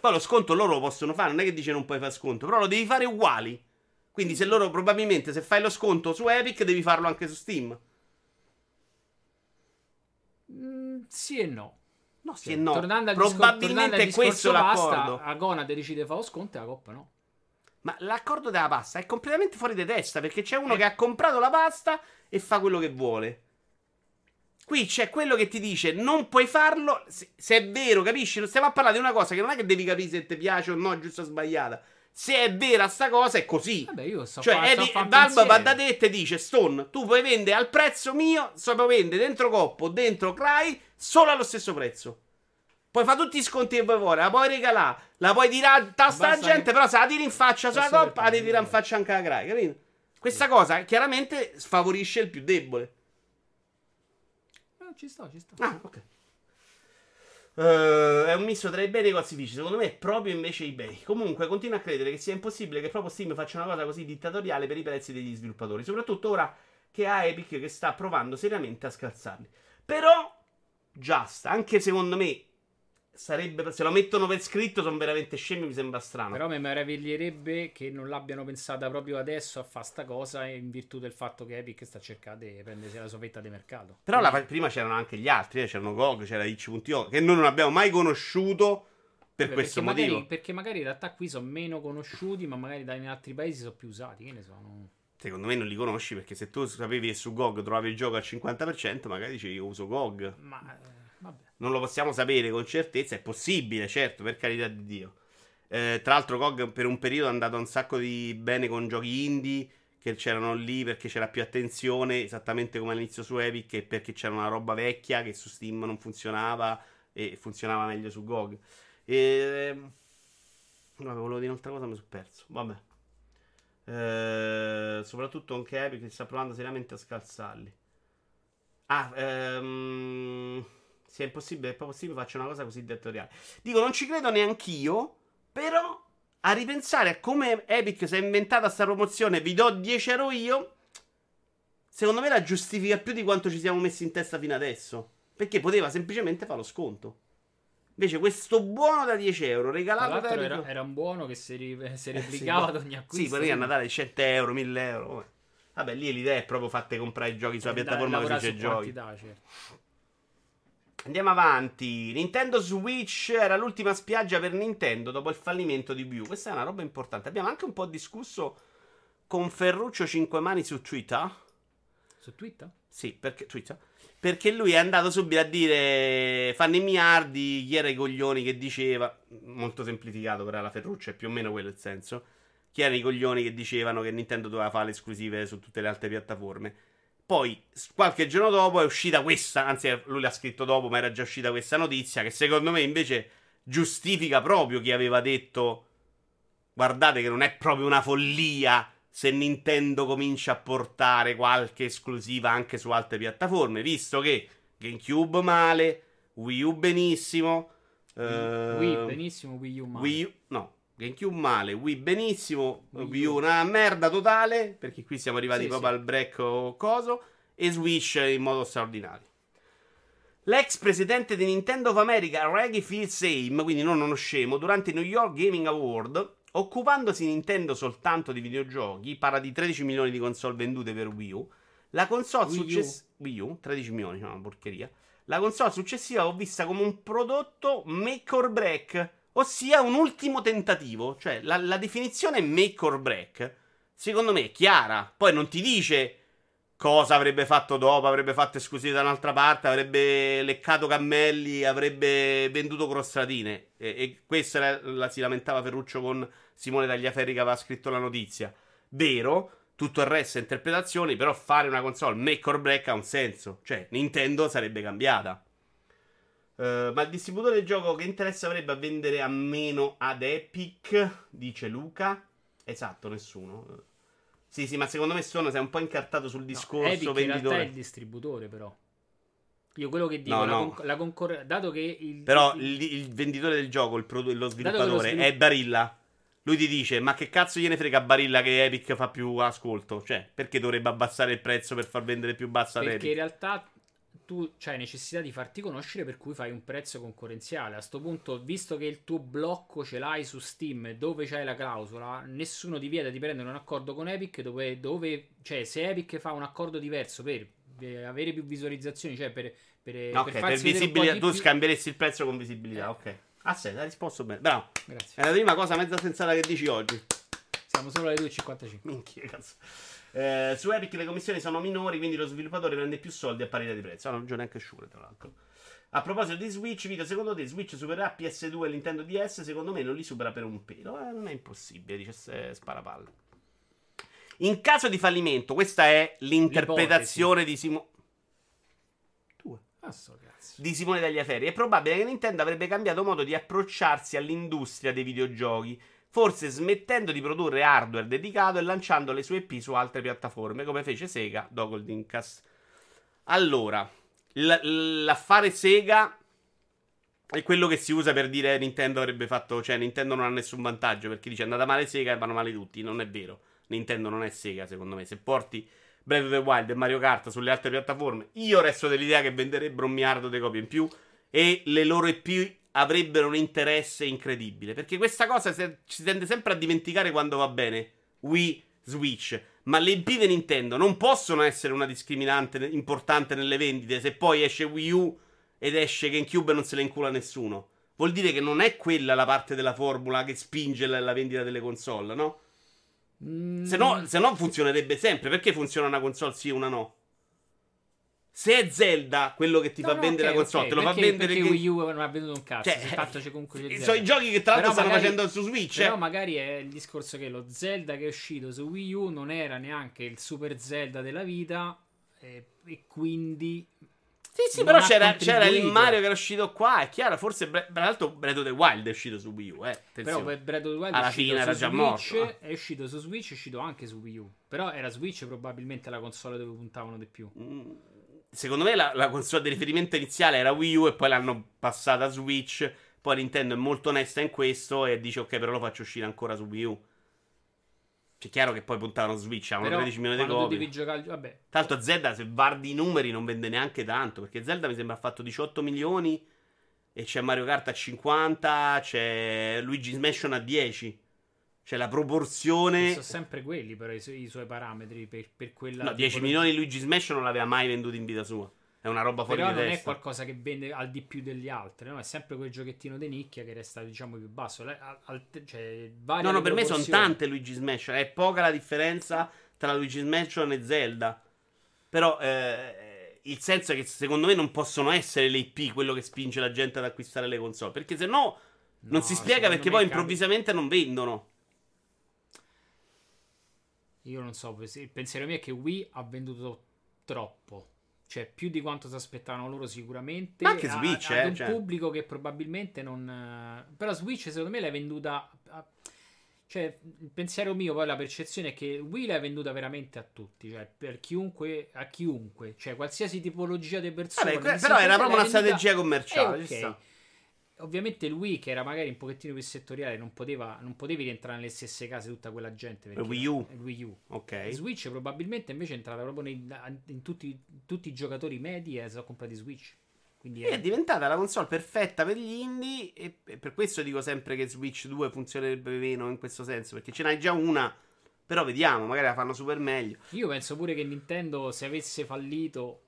A: Poi lo sconto loro lo possono fare, non è che dice non puoi fare sconto, però lo devi fare uguali. Quindi se loro probabilmente se fai lo sconto su Epic devi farlo anche su Steam.
B: Mm, sì e no.
A: No, sì
B: Cioè,
A: e no.
B: Tornando al discor-
A: Probabilmente è questo
B: pasta,
A: l'accordo.
B: Agona decide fa lo sconto e la coppa no.
A: Ma l'accordo della pasta è completamente fuori di testa perché c'è uno
B: Eh.
A: che ha comprato la pasta e fa quello che vuole. Qui c'è quello che ti dice non puoi farlo se, se è vero, capisci? Non stiamo a parlare di una cosa che non è che devi capire se ti piace o no, giusto o sbagliata. Se è vera sta cosa è così.
B: Vabbè, io sto
A: Cioè,
B: fa- sto
A: Eddie-
B: a fa un
A: Valve va
B: pensiero.
A: da te e ti dice: Stone, tu puoi vendere al prezzo mio, so puoi vendere dentro Coppo, dentro Cry, solo allo stesso prezzo. Puoi fare tutti i sconti che vuoi fare, la puoi regalare, la puoi tirare tasta alla
B: Basta
A: gente,
B: che-
A: però se la tiri in faccia sulla Coppa, la tirare in faccia anche alla Cry, capito? Questa cosa chiaramente sfavorisce il più debole.
B: No, ci sto, ci sto.
A: Ah, ok. Eh, è un misto tra eBay e negozi fisici. Secondo me è proprio invece eBay. Comunque, continuo a credere che sia impossibile che proprio Steam faccia una cosa così dittatoriale per i prezzi degli sviluppatori. Soprattutto ora che ha Epic che sta provando seriamente a scalzarli. Però, Just, anche secondo me, sarebbe, se lo mettono per scritto sono veramente scemi, mi sembra strano.
B: Però mi meraviglierebbe che non l'abbiano pensata proprio adesso a fare sta cosa in virtù del fatto che Epic sta cercando di prendersi la sua fetta di mercato.
A: Però la, prima c'erano anche gli altri, eh, c'erano GOG, c'era itch.io, che noi non abbiamo mai conosciuto per questo
B: perché
A: motivo.
B: Magari, perché magari in realtà qui sono meno conosciuti, ma magari in altri paesi sono più usati, che ne so. non-
A: Secondo me non li conosci perché se tu sapevi che su GOG trovavi il gioco al 50%, magari dicevi io uso GOG.
B: Ma eh.
A: Non lo possiamo sapere con certezza, è possibile, certo, per carità di Dio. Eh, tra l'altro GOG per un periodo è andato un sacco di bene con giochi indie che c'erano lì perché c'era più attenzione, esattamente come all'inizio su Epic, e perché c'era una roba vecchia che su Steam non funzionava e funzionava meglio su GOG. E... Vabbè, volevo dire un'altra cosa, mi sono perso. Vabbè. Eh, soprattutto anche Epic che sta provando seriamente a scalzarli. Ah, ehm, se è impossibile, è possibile, faccio una cosa così dettoriale. Dico, non ci credo neanch'io, però a ripensare a come Epic si è inventata sta promozione, vi do 10 euro io, secondo me la giustifica più di quanto ci siamo messi in testa fino adesso. Perché poteva semplicemente fare lo sconto. Invece questo buono da 10 euro regalato da Epic...
B: era, era un buono che si, ri- si
A: Eh,
B: replicava
A: sì,
B: ad ogni acquisto.
A: Sì, poi a Natale 100 euro, 1000 euro. vabbè. Lì l'idea è proprio fatte comprare i giochi sulla
B: Da-
A: piattaforma così c'è giochi.
B: certo.
A: Andiamo avanti. Nintendo Switch era l'ultima spiaggia per Nintendo dopo il fallimento di Wii U. Questa è una roba importante. Abbiamo anche un po' discusso con Ferruccio Cinquemani su Twitter.
B: Su Twitter?
A: Sì, perché, Twitter. Perché lui è andato subito a dire fanno i miliardi, chi era i coglioni che diceva, molto semplificato però la Ferruccio è più o meno quello il senso, chi erano i coglioni che dicevano che Nintendo doveva fare le esclusive su tutte le altre piattaforme. Poi, qualche giorno dopo è uscita questa, anzi lui l'ha scritto dopo, ma era già uscita questa notizia, che secondo me invece giustifica proprio chi aveva detto guardate che non è proprio una follia se Nintendo comincia a portare qualche esclusiva anche su altre piattaforme, visto che GameCube male, Wii U benissimo, eh,
B: Wii benissimo, Wii U male.
A: Wii U, no, GameCube male, Wii benissimo,
B: Wii
A: U una merda totale, perché qui siamo arrivati
B: Sì,
A: proprio
B: sì.
A: al break coso, e Switch in modo straordinario. L'ex presidente di Nintendo of America, Reggie Fils-Aim, quindi non uno scemo, durante i New York Gaming Award, occupandosi Nintendo soltanto di videogiochi, parla di 13 milioni di console vendute per Wii U, la console successiva... Wii U, 13 milioni, una porcheria. La console successiva l'ho vista come un prodotto make or break, ossia un ultimo tentativo. Cioè, la, la definizione make or break, secondo me, è chiara. Poi non ti dice cosa avrebbe fatto dopo, avrebbe fatto esclusive da un'altra parte, avrebbe leccato cammelli, avrebbe venduto crostratine. E, e questa la, la si lamentava Ferruccio con Simone Tagliaferri che aveva scritto la notizia. Vero, tutto il resto è interpretazioni, però fare una console make or break ha un senso. Cioè, Nintendo sarebbe cambiata. Eh, ma il distributore del gioco che interesse avrebbe a vendere a meno ad Epic? Dice Luca. Esatto, nessuno. Sì, sì, ma secondo me sono sei un po' incartato sul
B: No,
A: discorso
B: Epic in realtà è
A: venditore.
B: il distributore, però. Io quello che dico,
A: No,
B: la,
A: no.
B: la concorrenza, dato che il,
A: Però
B: il-
A: il, venditore del gioco, il produ- lo sviluppatore,
B: svilupp-
A: è Barilla. Lui ti dice: Ma che cazzo gliene frega a Barilla che Epic fa più ascolto? Cioè, perché dovrebbe abbassare il prezzo per far vendere più bassa
B: perché in realtà tu hai necessità di farti conoscere per cui fai un prezzo concorrenziale. A sto punto, visto che il tuo blocco ce l'hai su Steam dove c'hai la clausola, nessuno ti vieta di prendere un accordo con Epic dove, dove cioè se Epic fa un accordo diverso per eh, avere più visualizzazioni, cioè per, per,
A: Ok,
B: per
A: per, visibilità. Tu
B: più-
A: scambieresti il prezzo con visibilità.
B: Eh.
A: Ok. Ah, sì, hai risposto bene. Bravo.
B: Grazie.
A: È la prima cosa mezza sensata che dici oggi.
B: Siamo solo alle 2.55.
A: Minchia, cazzo. Eh, su Epic le commissioni sono minori, quindi lo sviluppatore prende più soldi a parità di prezzo. Ha ragione anche Shure, tra l'altro. A proposito di Switch, video, secondo te Switch supererà PS2 e Nintendo DS? Secondo me non li supera per un pelo. Eh, non è impossibile, dice se- sparapalle. In caso di fallimento, questa è l'interpretazione di, Simo- Due.
B: Ah, cazzo.
A: di Simone Tagliaferri. È probabile che Nintendo avrebbe cambiato modo di approcciarsi all'industria dei videogiochi, forse smettendo di produrre hardware dedicato e lanciando le sue IP su altre piattaforme, come fece Sega dopo il Dreamcast. Allora, l- l'affare Sega è quello che si usa per dire Nintendo avrebbe fatto, cioè Nintendo non ha nessun vantaggio perché dice è andata male Sega e vanno male tutti, non è vero. Nintendo non è Sega, secondo me. Se porti Breath of the Wild e Mario Kart sulle altre piattaforme, io resto dell'idea che venderebbero un miliardo di copie in più e le loro IP avrebbero un interesse incredibile. Perché questa cosa se- si tende sempre a dimenticare quando va bene. Wii, Switch. Ma le IP di Nintendo non possono essere una discriminante importante nelle vendite se poi esce Wii U ed esce GameCube e non se le incula nessuno. Vuol dire che non è quella la parte della formula che spinge la, la vendita delle console, no?
B: Mm,
A: Se no, se no funzionerebbe sempre. Perché funziona una console sì e una no? Se è Zelda quello che ti
B: no,
A: fa
B: no,
A: vendere
B: ok,
A: la console,
B: ok,
A: te lo fa
B: perché-
A: vendere
B: perché
A: che-
B: Wii U non ha venduto un cazzo.
A: Cioè,
B: tanto c'è comunque c'è
A: sono i giochi che tra l'altro
B: Però
A: stanno
B: magari-
A: facendo su Switch.
B: Però
A: eh.
B: magari è il discorso che lo Zelda che è uscito su Wii U non era neanche il super Zelda della vita e, e quindi
A: Sì, sì,
B: non
A: però c'era, c'era il. Mario che era uscito qua. È chiaro, forse tra l'altro Breath of the Wild è uscito su Wii U. Eh.
B: però
A: Attenzione.
B: Breath of the Wild
A: Alla fine era già
B: Switch,
A: morto, eh.
B: è uscito su Switch, è uscito anche su Wii U. Però era Switch probabilmente la console dove puntavano di più.
A: Mm, Secondo me la, la console di riferimento iniziale era Wii U e poi l'hanno passata a Switch. Poi Nintendo è molto onesta in questo e dice ok, però lo faccio uscire ancora su Wii U. C'è chiaro che poi puntavano Switch, avevano
B: Però
A: 13 milioni di copie.
B: devi giocare vabbè,
A: Tanto Zelda, se guardi i numeri, non vende neanche tanto. Perché Zelda mi sembra ha fatto 18 milioni. E c'è Mario Kart a 50. C'è Luigi's Mansion a 10. C'è la proporzione.
B: sono sempre quelli però i, su- i suoi parametri per, per quella
A: No, 10
B: tipologia.
A: milioni di Luigi's Mansion non l'aveva mai venduto in vita sua. È una roba fuori
B: Però
A: di
B: non è qualcosa che vende al di più degli altri, no? È sempre quel giochettino di nicchia che resta, diciamo, più basso. Al- al- cioè,
A: No, no, per me sono tante Luigi's Mansion. È poca la differenza tra Luigi's Mansion e Zelda. Però eh, il senso è che secondo me non possono essere le IP quello che spinge la gente ad acquistare le console. Perché se no non
B: No,
A: si spiega perché poi
B: capi-
A: improvvisamente non vendono.
B: Io non so, il pensiero mio è che Wii ha venduto troppo. Cioè, più di quanto si aspettavano loro sicuramente.
A: Ma anche
B: a-
A: Switch,
B: ad
A: eh,
B: un
A: cioè.
B: pubblico che probabilmente non... Però Switch secondo me l'hai venduta... a- Cioè, il pensiero mio, poi la percezione è che Wii l'hai venduta veramente a tutti, cioè per chiunque, a chiunque, cioè qualsiasi tipologia di persone.
A: Vabbè, però era proprio una
B: venduta-
A: strategia commerciale.
B: Eh,
A: ci
B: ok.
A: sta.
B: Ovviamente Wii, che era magari un pochettino più settoriale, non, poteva, non potevi rientrare nelle stesse case tutta quella gente. perché-
A: Wii U.
B: Wii U.
A: Ok.
B: Switch probabilmente invece è entrata proprio nei- in tutti, tutti i giocatori medi e sono comprati Switch. Quindi è,
A: è diventata la console perfetta per gli indie. E e per questo dico sempre che Switch 2 funzionerebbe meno in questo senso. Perché ce n'hai già una. Però vediamo, magari la fanno super meglio.
B: io penso pure che Nintendo, se avesse fallito,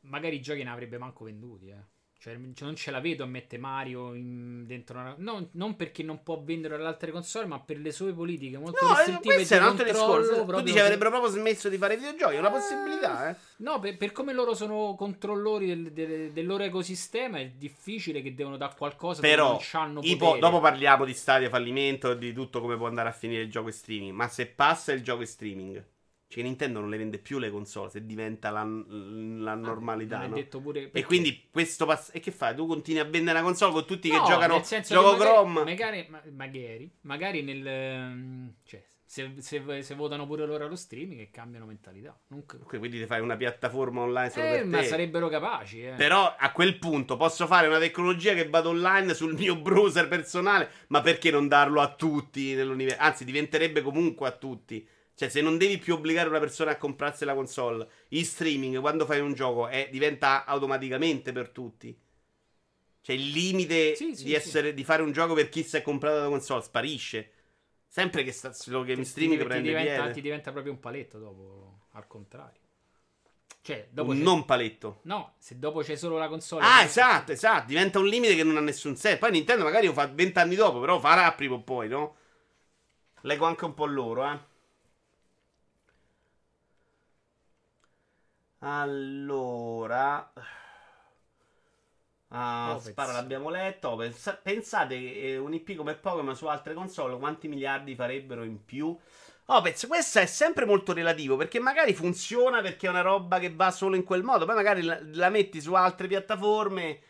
B: magari i giochi ne avrebbe manco venduti. Eh. Cioè, non ce la vedo a mettere Mario in- dentro una. Non, non perché non può vendere alle altre console, ma per le sue politiche molto
A: No, eh,
B: restrittive
A: questo è un altro discorso. Tu dici avrebbero proprio smesso di fare videogiochi. È una possibilità, eh.
B: No, per, per come loro sono controllori del, del- del loro ecosistema, è difficile che devono dare qualcosa
A: Però,
B: non c'hanno
A: ipo- dopo parliamo di stadia fallimento di tutto come può andare a finire il gioco in streaming. Ma se passa il gioco in streaming, cioè Nintendo non le vende più le console, se diventa la, la normalità.
B: Non è
A: no?
B: detto pure
A: E quindi questo pass- E che fai? Tu continui a vendere una console con tutti
B: No,
A: che giocano
B: nel senso
A: gioco
B: magari,
A: Chrome.
B: Magari, ma- magari, magari nel. ehm, Cioè, se, se- se votano pure loro allo streaming e cambiano mentalità. Non c-
A: Ok, quindi ti fai una piattaforma online solo
B: Eh,
A: per
B: ma
A: te.
B: sarebbero capaci, eh.
A: Però a quel punto posso fare una tecnologia che vado online sul mio browser personale, ma perché non darlo a tutti nell'universo? Anzi, diventerebbe comunque a tutti. Cioè, se non devi più obbligare una persona a comprarsi la console, in streaming, quando fai un gioco, è- diventa automaticamente per tutti. Cioè, il limite
B: Sì, sì,
A: di,
B: sì.
A: essere, di fare un gioco per chi si è comprato la console sparisce. Sempre che sta solo game
B: Ti-
A: streaming
B: ti,
A: prende
B: diventa,
A: piede.
B: ti diventa proprio un paletto dopo, al contrario. Cioè, dopo
A: Un
B: c'è-
A: non paletto.
B: No, se dopo c'è solo la console.
A: Ah, esatto, esatto. Diventa un limite che non ha nessun senso. Poi Nintendo magari lo fa vent'anni dopo, però farà prima o poi, no? Leggo anche un po' loro, eh. Allora. Ah,
B: Opez.
A: spara, l'abbiamo letto. Pensa- pensate eh, un IP come Pokémon su altre console quanti miliardi farebbero in più? Opez, questo è sempre molto relativo perché magari funziona perché è una roba che va solo in quel modo, poi magari la, la metti su altre piattaforme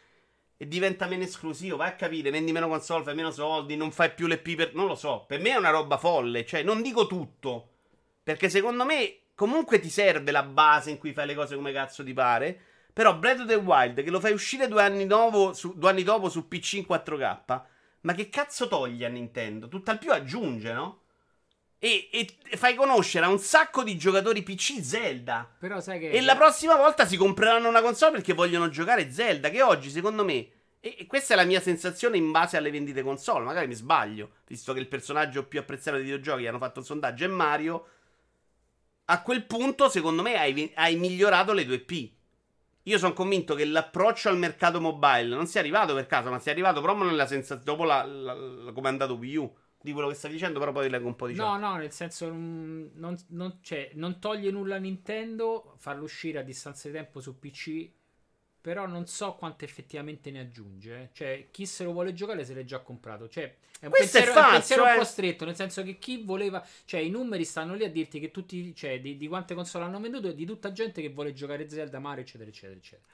A: e diventa meno esclusivo. Vai a capire, vendi meno console, fai meno soldi, non fai più le P per... Non lo so, per me è una roba folle, cioè non dico tutto, perché secondo me comunque ti serve la base in cui fai le cose come cazzo ti pare. Però Breath of the Wild, che lo fai uscire due anni, dopo su, due anni dopo su PC in 4K, ma che cazzo toglie a Nintendo? Tutt'al più aggiunge, no? E, e- e fai conoscere a un sacco di giocatori PC Zelda.
B: Però sai che.
A: E la prossima volta si compreranno una console perché vogliono giocare Zelda, che oggi, secondo me, E questa è la mia sensazione in base alle vendite console. Magari mi sbaglio, visto che il personaggio più apprezzato dei videogiochi hanno fatto un sondaggio è Mario. A quel punto, secondo me, hai, hai migliorato le 2P. Io sono convinto che l'approccio al mercato mobile non sia arrivato per caso, ma sia arrivato proprio nella sensazione. Dopo la, la, la, come è andato Wii U di quello che stai dicendo, però poi leggo un po' di
B: No, no, nel senso non, non, non, cioè, non toglie nulla a Nintendo, farlo uscire a distanza di tempo su PC però non so quanto effettivamente ne aggiunge. Eh. Cioè, chi se lo vuole giocare se l'è già comprato. Cioè, è un
A: Questo
B: pensiero,
A: è, falso,
B: è un, pensiero
A: eh.
B: un po' stretto. Nel senso che chi voleva. Cioè, i numeri stanno lì a dirti che tutti. Cioè, di, di quante console hanno venduto e di tutta gente che vuole giocare Zelda, Mario, eccetera, eccetera, eccetera.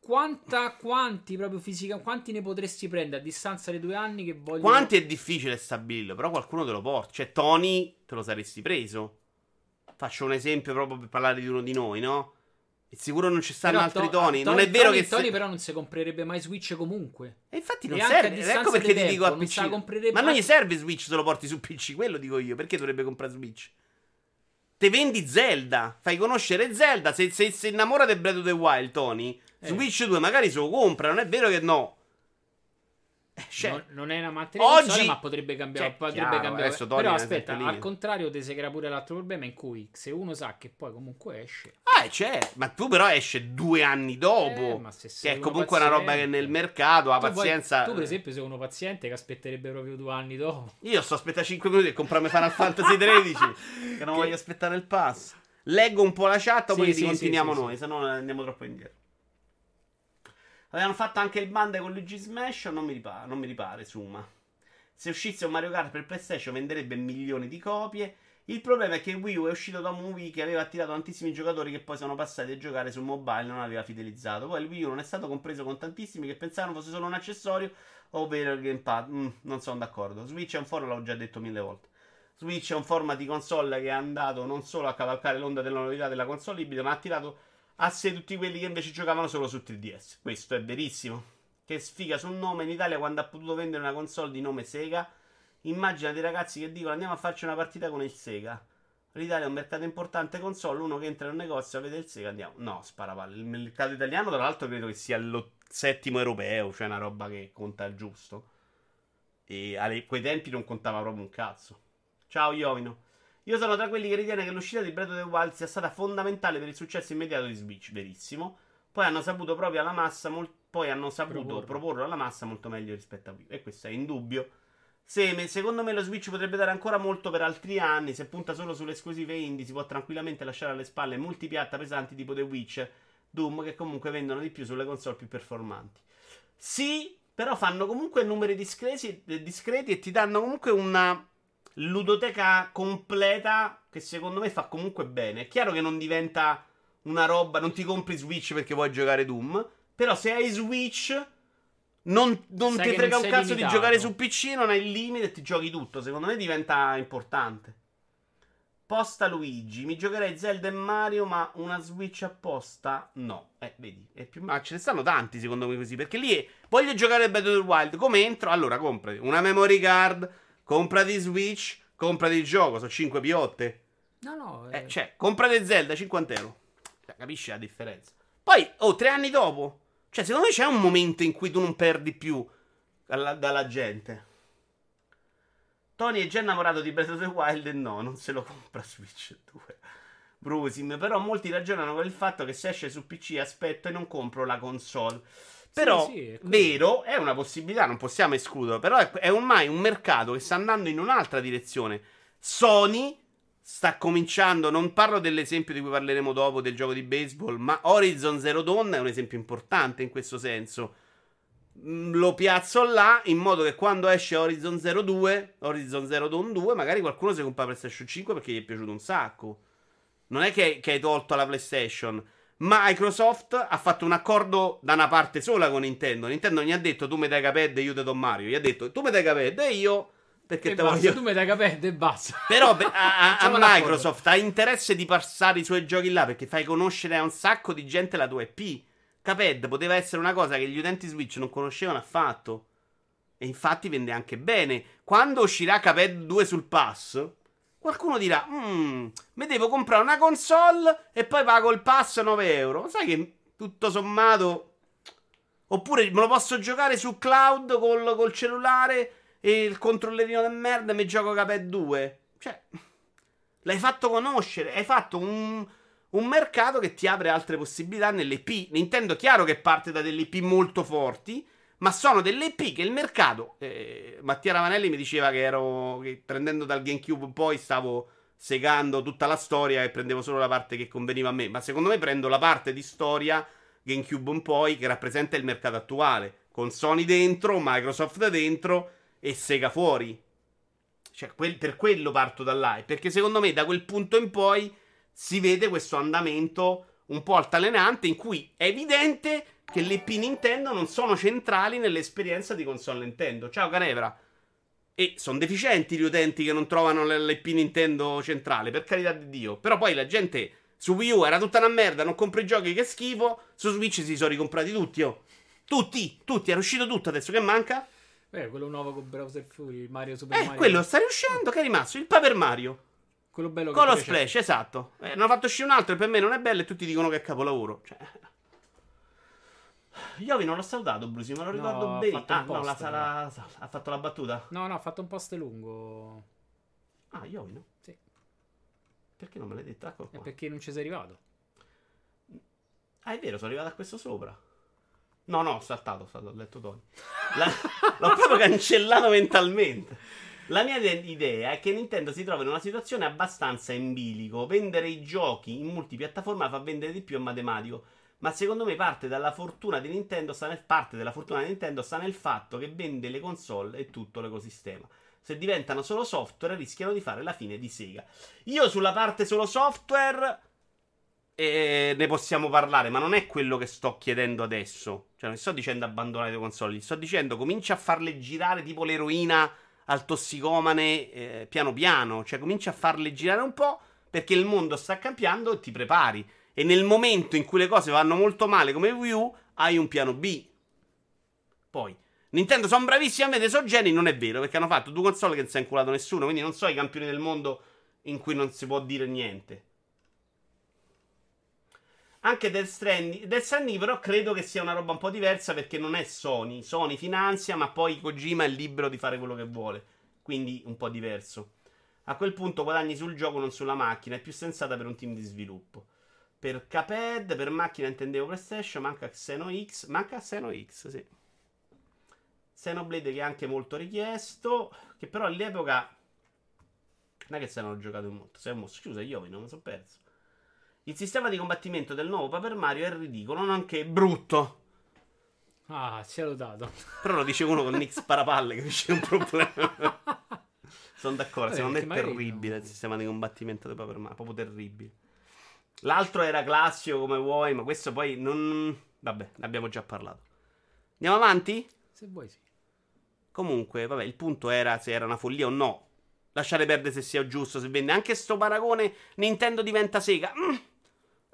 B: Quanta, quanti proprio fisica, quanti ne potresti prendere a distanza di due anni che vogliono.
A: Quanti è difficile stabilirlo, però qualcuno te lo porta. Cioè, Tony te lo saresti preso. Faccio un esempio proprio per parlare di uno di noi, no? Sicuro non ci stanno
B: Però
A: altri
B: to-
A: Tony.
B: to-
A: Non è vero
B: Tony,
A: che.
B: Tony
A: se-
B: però non si comprerebbe mai Switch comunque.
A: E infatti non
B: E a
A: serve. Ecco perché ti dico
B: tempo,
A: a
B: non se la
A: PC.
B: comprerebbe
A: Ma non gli serve Switch se lo porti su PC, quello dico io. Perché dovrebbe comprare Switch? Te vendi Zelda, fai conoscere Zelda. Se, se innamora del Breath of the Wild, Tony,
B: Eh.
A: Switch 2 magari se lo compra. Non è vero che no. Eh, cioè,
B: non, non è una materia
A: oggi-
B: console, ma potrebbe cambiare.
A: Cioè,
B: potrebbe
A: chiaro,
B: cambiare. Però aspetta, al contrario, ti si crea pure l'altro problema in cui se uno sa che poi comunque esce.
A: Ah, c'è. Ma tu però esce due anni dopo.
B: Eh,
A: che è comunque una roba che
B: paziente-
A: nel mercato ha pazienza.
B: tu, per esempio, sei uno paziente che aspetterebbe proprio due anni dopo.
A: Io sto aspettando 5 minuti per comprarmi Final Fantasy 13. che non
B: Che-
A: voglio aspettare il pass. Leggo un po' la chat,
B: Sì,
A: poi
B: sì,
A: continuiamo
B: sì,
A: noi, se no andiamo troppo indietro. Avevano fatto anche il bande con Luigi Smash, non mi ripare, non mi ripare Suma. Se uscisse un Mario Kart per PlayStation venderebbe milioni di copie. Il problema è che Wii U è uscito da un Wii che aveva attirato tantissimi giocatori che poi sono passati a giocare su mobile e non aveva fidelizzato. Poi il Wii U non è stato compreso con tantissimi che pensavano fosse solo un accessorio ovvero il gamepad. Mm, non sono d'accordo. Switch è un foro, l'ho già detto mille volte. Switch è un format di console che è andato non solo a cavalcare l'onda della novità della console ibrida, ma ha attirato a sé tutti quelli che invece giocavano solo su 3DS. Questo è verissimo. Che sfiga sul nome in Italia quando ha potuto vendere una console di nome Sega. Immagina dei ragazzi che dicono andiamo a farci una partita con il Sega. L'Italia è un mercato importante console, uno che entra in un negozio a vedere il Sega, andiamo. No, sparapalle. Il mercato italiano, tra l'altro, credo che sia lo settimo europeo, cioè una roba che conta il giusto. E a quei tempi non contava proprio un cazzo. Ciao Iovino. Io sono tra quelli che ritiene che l'uscita di Breath of the Wild sia stata fondamentale per il successo immediato di Switch, verissimo. Poi hanno saputo proprio alla massa, mol- poi hanno saputo
B: Proporlo.
A: proporlo alla massa molto meglio rispetto a Wii. E questo è indubbio. Se, secondo me lo Switch potrebbe dare ancora molto per altri anni. Se punta solo sulle esclusive indie, si può tranquillamente lasciare alle spalle multipiatta pesanti tipo The Witcher, Doom, che comunque vendono di più sulle console più performanti. Sì, però fanno comunque numeri discreti, discreti e ti danno comunque una ludoteca completa che secondo me fa comunque bene. È chiaro che non diventa una roba, non ti compri Switch perché vuoi giocare Doom, però se hai Switch non, non ti frega
B: non
A: un cazzo
B: limitato.
A: di giocare su PC, non hai il limite e ti giochi tutto. Secondo me diventa importante. Posta Luigi, mi giocherei Zelda e Mario, ma una Switch apposta? No. Eh, vedi, è più... ma ce ne stanno tanti secondo me così, perché lì è... voglio giocare Breath of the Wild, come entro? Allora comprati una memory card, comprati Switch, comprati il gioco, sono 5 piotte.
B: No, no.
A: Eh,
B: eh,
A: cioè, comprate Zelda 50 euro. Cioè, capisci la differenza? Poi, oh, tre anni dopo. Cioè, secondo me c'è un momento in cui tu non perdi più dalla, dalla gente. Tony è già innamorato di Breath of the Wild e no, non se lo compra Switch 2. Brusim, però molti ragionano con il fatto che se esce su PC aspetto e non compro la console. Però,
B: sì, è così.
A: vero, è una possibilità, non possiamo escluderlo. Però è, è ormai un mercato che sta andando in un'altra direzione. Sony sta cominciando, non parlo dell'esempio di cui parleremo dopo del gioco di baseball, ma Horizon Zero Dawn è un esempio importante in questo senso. Mm, Lo piazzo là in modo che quando esce Horizon Zero 2, Horizon Zero Dawn 2, magari qualcuno si compra PlayStation 5 perché gli è piaciuto un sacco. Non è che, che hai tolto la PlayStation. Microsoft ha fatto un accordo da una parte sola con Nintendo. Nintendo non gli ha detto tu mi dai Caped e io ti do Mario. Gli ha detto tu mi dai Caped e io perché
B: e
A: te
B: basta,
A: voglio.
B: tu mi dai capelli e basta.
A: Però per- a, a- a. Microsoft ha interesse di passare i suoi giochi là perché fai conoscere a un sacco di gente la tua IP. Caped poteva essere una cosa che gli utenti Switch non conoscevano affatto. E infatti vende anche bene. Quando uscirà Caped 2 sul pass, qualcuno dirà: Mmm, mi devo comprare una console e poi pago il pass 9 euro. Sai che tutto sommato Oppure me lo posso giocare su cloud col, col cellulare e il controllerino del merda e mi gioco Cuphead 2. Cioè, l'hai fatto conoscere, hai fatto un, un mercato che ti apre altre possibilità nelle IP. Nintendo, chiaro che parte da delle IP molto forti, ma sono delle IP che il mercato. Eh, Mattia Ravanelli mi diceva che ero. Che prendendo dal GameCube poi stavo segando tutta la storia e prendevo solo la parte che conveniva a me. Ma secondo me prendo la parte di storia GameCube un poi che rappresenta il mercato attuale. Con Sony dentro, Microsoft dentro e Sega fuori. Cioè, quel, per quello parto da là. Perché secondo me da quel punto in poi si vede questo andamento un po' altalenante in cui è evidente che le P Nintendo non sono centrali nell'esperienza di console Nintendo. Ciao Canevra. E sono deficienti gli utenti che non trovano l'IP Nintendo centrale, per carità di Dio. Però poi la gente su Wii U era tutta una merda, non compro i giochi che schifo. Su Switch si sono ricomprati tutti, oh. Tutti, tutti, era uscito tutto adesso, che manca?
B: Eh, quello nuovo con Browser Fury, Mario Super eh, Mario.
A: quello sta riuscendo, che è rimasto? Il Paper Mario.
B: Quello bello
A: che Con lo Splash, esatto. Eh, hanno fatto uscire un altro e per me non è bello e tutti dicono che è capolavoro. Cioè... Iovi non l'ho salutato, Brusi, me lo ricordo
B: no,
A: bene. Ah,
B: post,
A: no, la sarà... ha fatto la battuta?
B: No, no, ha fatto un post lungo.
A: Ah, Iovi no?
B: Sì.
A: Perché non me l'hai detto? Ecco
B: È perché non ci sei arrivato.
A: Ah, è vero, sono arrivato a questo sopra. No, no, ho saltato, ho letto Tony. La... L'ho proprio cancellato mentalmente. La mia idea è che Nintendo si trova in una situazione abbastanza in bilico. Vendere i giochi in multipiattaforma fa vendere di più a matematico. Ma secondo me parte dalla fortuna di Nintendo sta nel, parte della fortuna di Nintendo sta nel fatto che vende le console e tutto l'ecosistema. Se diventano solo software rischiano di fare la fine di Sega. Io sulla parte solo software eh, ne possiamo parlare, ma non è quello che sto chiedendo adesso. Cioè non sto dicendo abbandonare le console, sto dicendo comincia a farle girare tipo l'eroina al tossicomane eh, piano piano, cioè cominci a farle girare un po' perché il mondo sta cambiando e ti prepari. E nel momento in cui le cose vanno molto male come Wii U, hai un piano B. Poi, Nintendo sono bravissimi a vedere so geni, non è vero, perché hanno fatto due console che non si è inculato nessuno, quindi non so i campioni del mondo in cui non si può dire niente. Anche Death Stranding, Death Stranding però credo che sia una roba un po' diversa perché non è Sony. Sony finanzia, ma poi Kojima è libero di fare quello che vuole. Quindi un po' diverso. A quel punto guadagni sul gioco, non sulla macchina. È più sensata per un team di sviluppo. Per Caped, per macchina intendevo PlayStation, manca Xeno X. Manca Xeno X, sì. Xenoblade che è anche molto richiesto. Che però all'epoca... Non è che se non ho giocato molto. Siamo, scusa, io non mi sono perso. Il sistema di combattimento del nuovo Paper Mario è ridicolo, nonché brutto.
B: Ah, ci ho dato.
A: Però lo dice uno con Nick Sparapalle che c'è un problema. Sono d'accordo, secondo me è terribile il sistema di combattimento del Paper Mario, proprio terribile. L'altro era classico come vuoi, ma questo poi non... Vabbè, ne abbiamo già parlato. Andiamo avanti?
B: Se vuoi sì.
A: Comunque, vabbè, il punto era se era una follia o no. Lasciare perdere se sia giusto, se vende. Anche sto paragone Nintendo diventa Sega. Mm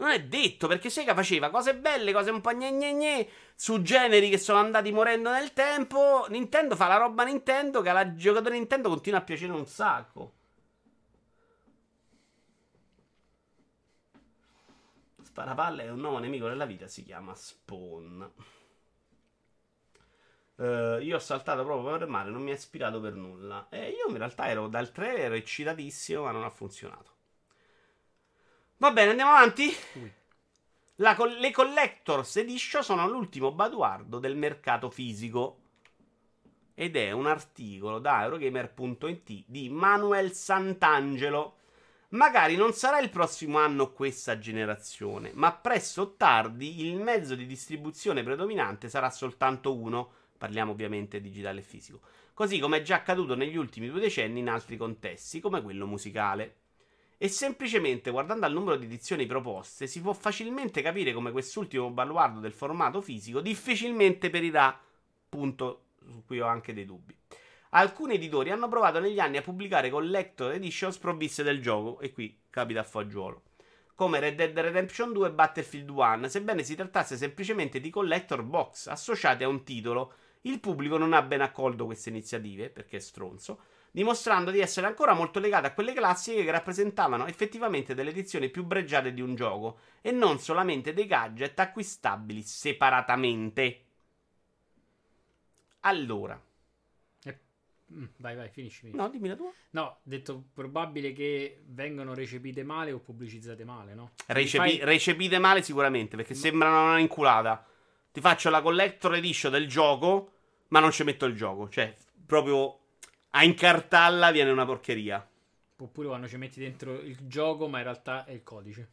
A: non è detto perché Sega faceva cose belle, cose un po' gne gne gne su generi che sono andati morendo nel tempo. Nintendo fa la roba Nintendo che alla giocatore Nintendo continua a piacere un sacco. Sparapalle è un nuovo nemico della vita, si chiama Spawn. Uh, io ho saltato proprio per mare, non mi ha ispirato per nulla. E io in realtà ero dal trailer eccitatissimo, ma non ha funzionato. Va bene, andiamo avanti. La, le Collectors Edition sono l'ultimo baluardo del mercato fisico. Ed è un articolo da Eurogamer.it di Manuel Sant'Angelo. Magari non sarà il prossimo anno questa generazione, ma presto o tardi il mezzo di distribuzione predominante sarà soltanto uno. Parliamo ovviamente digitale e fisico. Così come è già accaduto negli ultimi due decenni in altri contesti, come quello musicale. E semplicemente guardando al numero di edizioni proposte si può facilmente capire come quest'ultimo baluardo del formato fisico difficilmente perirà, punto su cui ho anche dei dubbi. Alcuni editori hanno provato negli anni a pubblicare collector editions provviste del gioco, e qui capita a fagiolo, come Red Dead Redemption 2 e Battlefield 1, sebbene si trattasse semplicemente di collector box associati a un titolo. Il pubblico non ha ben accolto queste iniziative, perché è stronzo, dimostrando di essere ancora molto legate a quelle classiche che rappresentavano effettivamente delle edizioni più bregiate di un gioco e non solamente dei gadget acquistabili separatamente. Allora,
B: Vai, vai, finisci. finisci.
A: no, dimmi la tua.
B: No, ho detto probabile che vengano recepite male o pubblicizzate male, no?
A: Recepi-
B: Fai-
A: Recepite male sicuramente, perché sembrano una inculata. Ti faccio la collector edition del gioco, ma non ci metto il gioco. Cioè, proprio a incartarla viene una porcheria.
B: Oppure quando ci metti dentro il gioco, ma in realtà è il codice.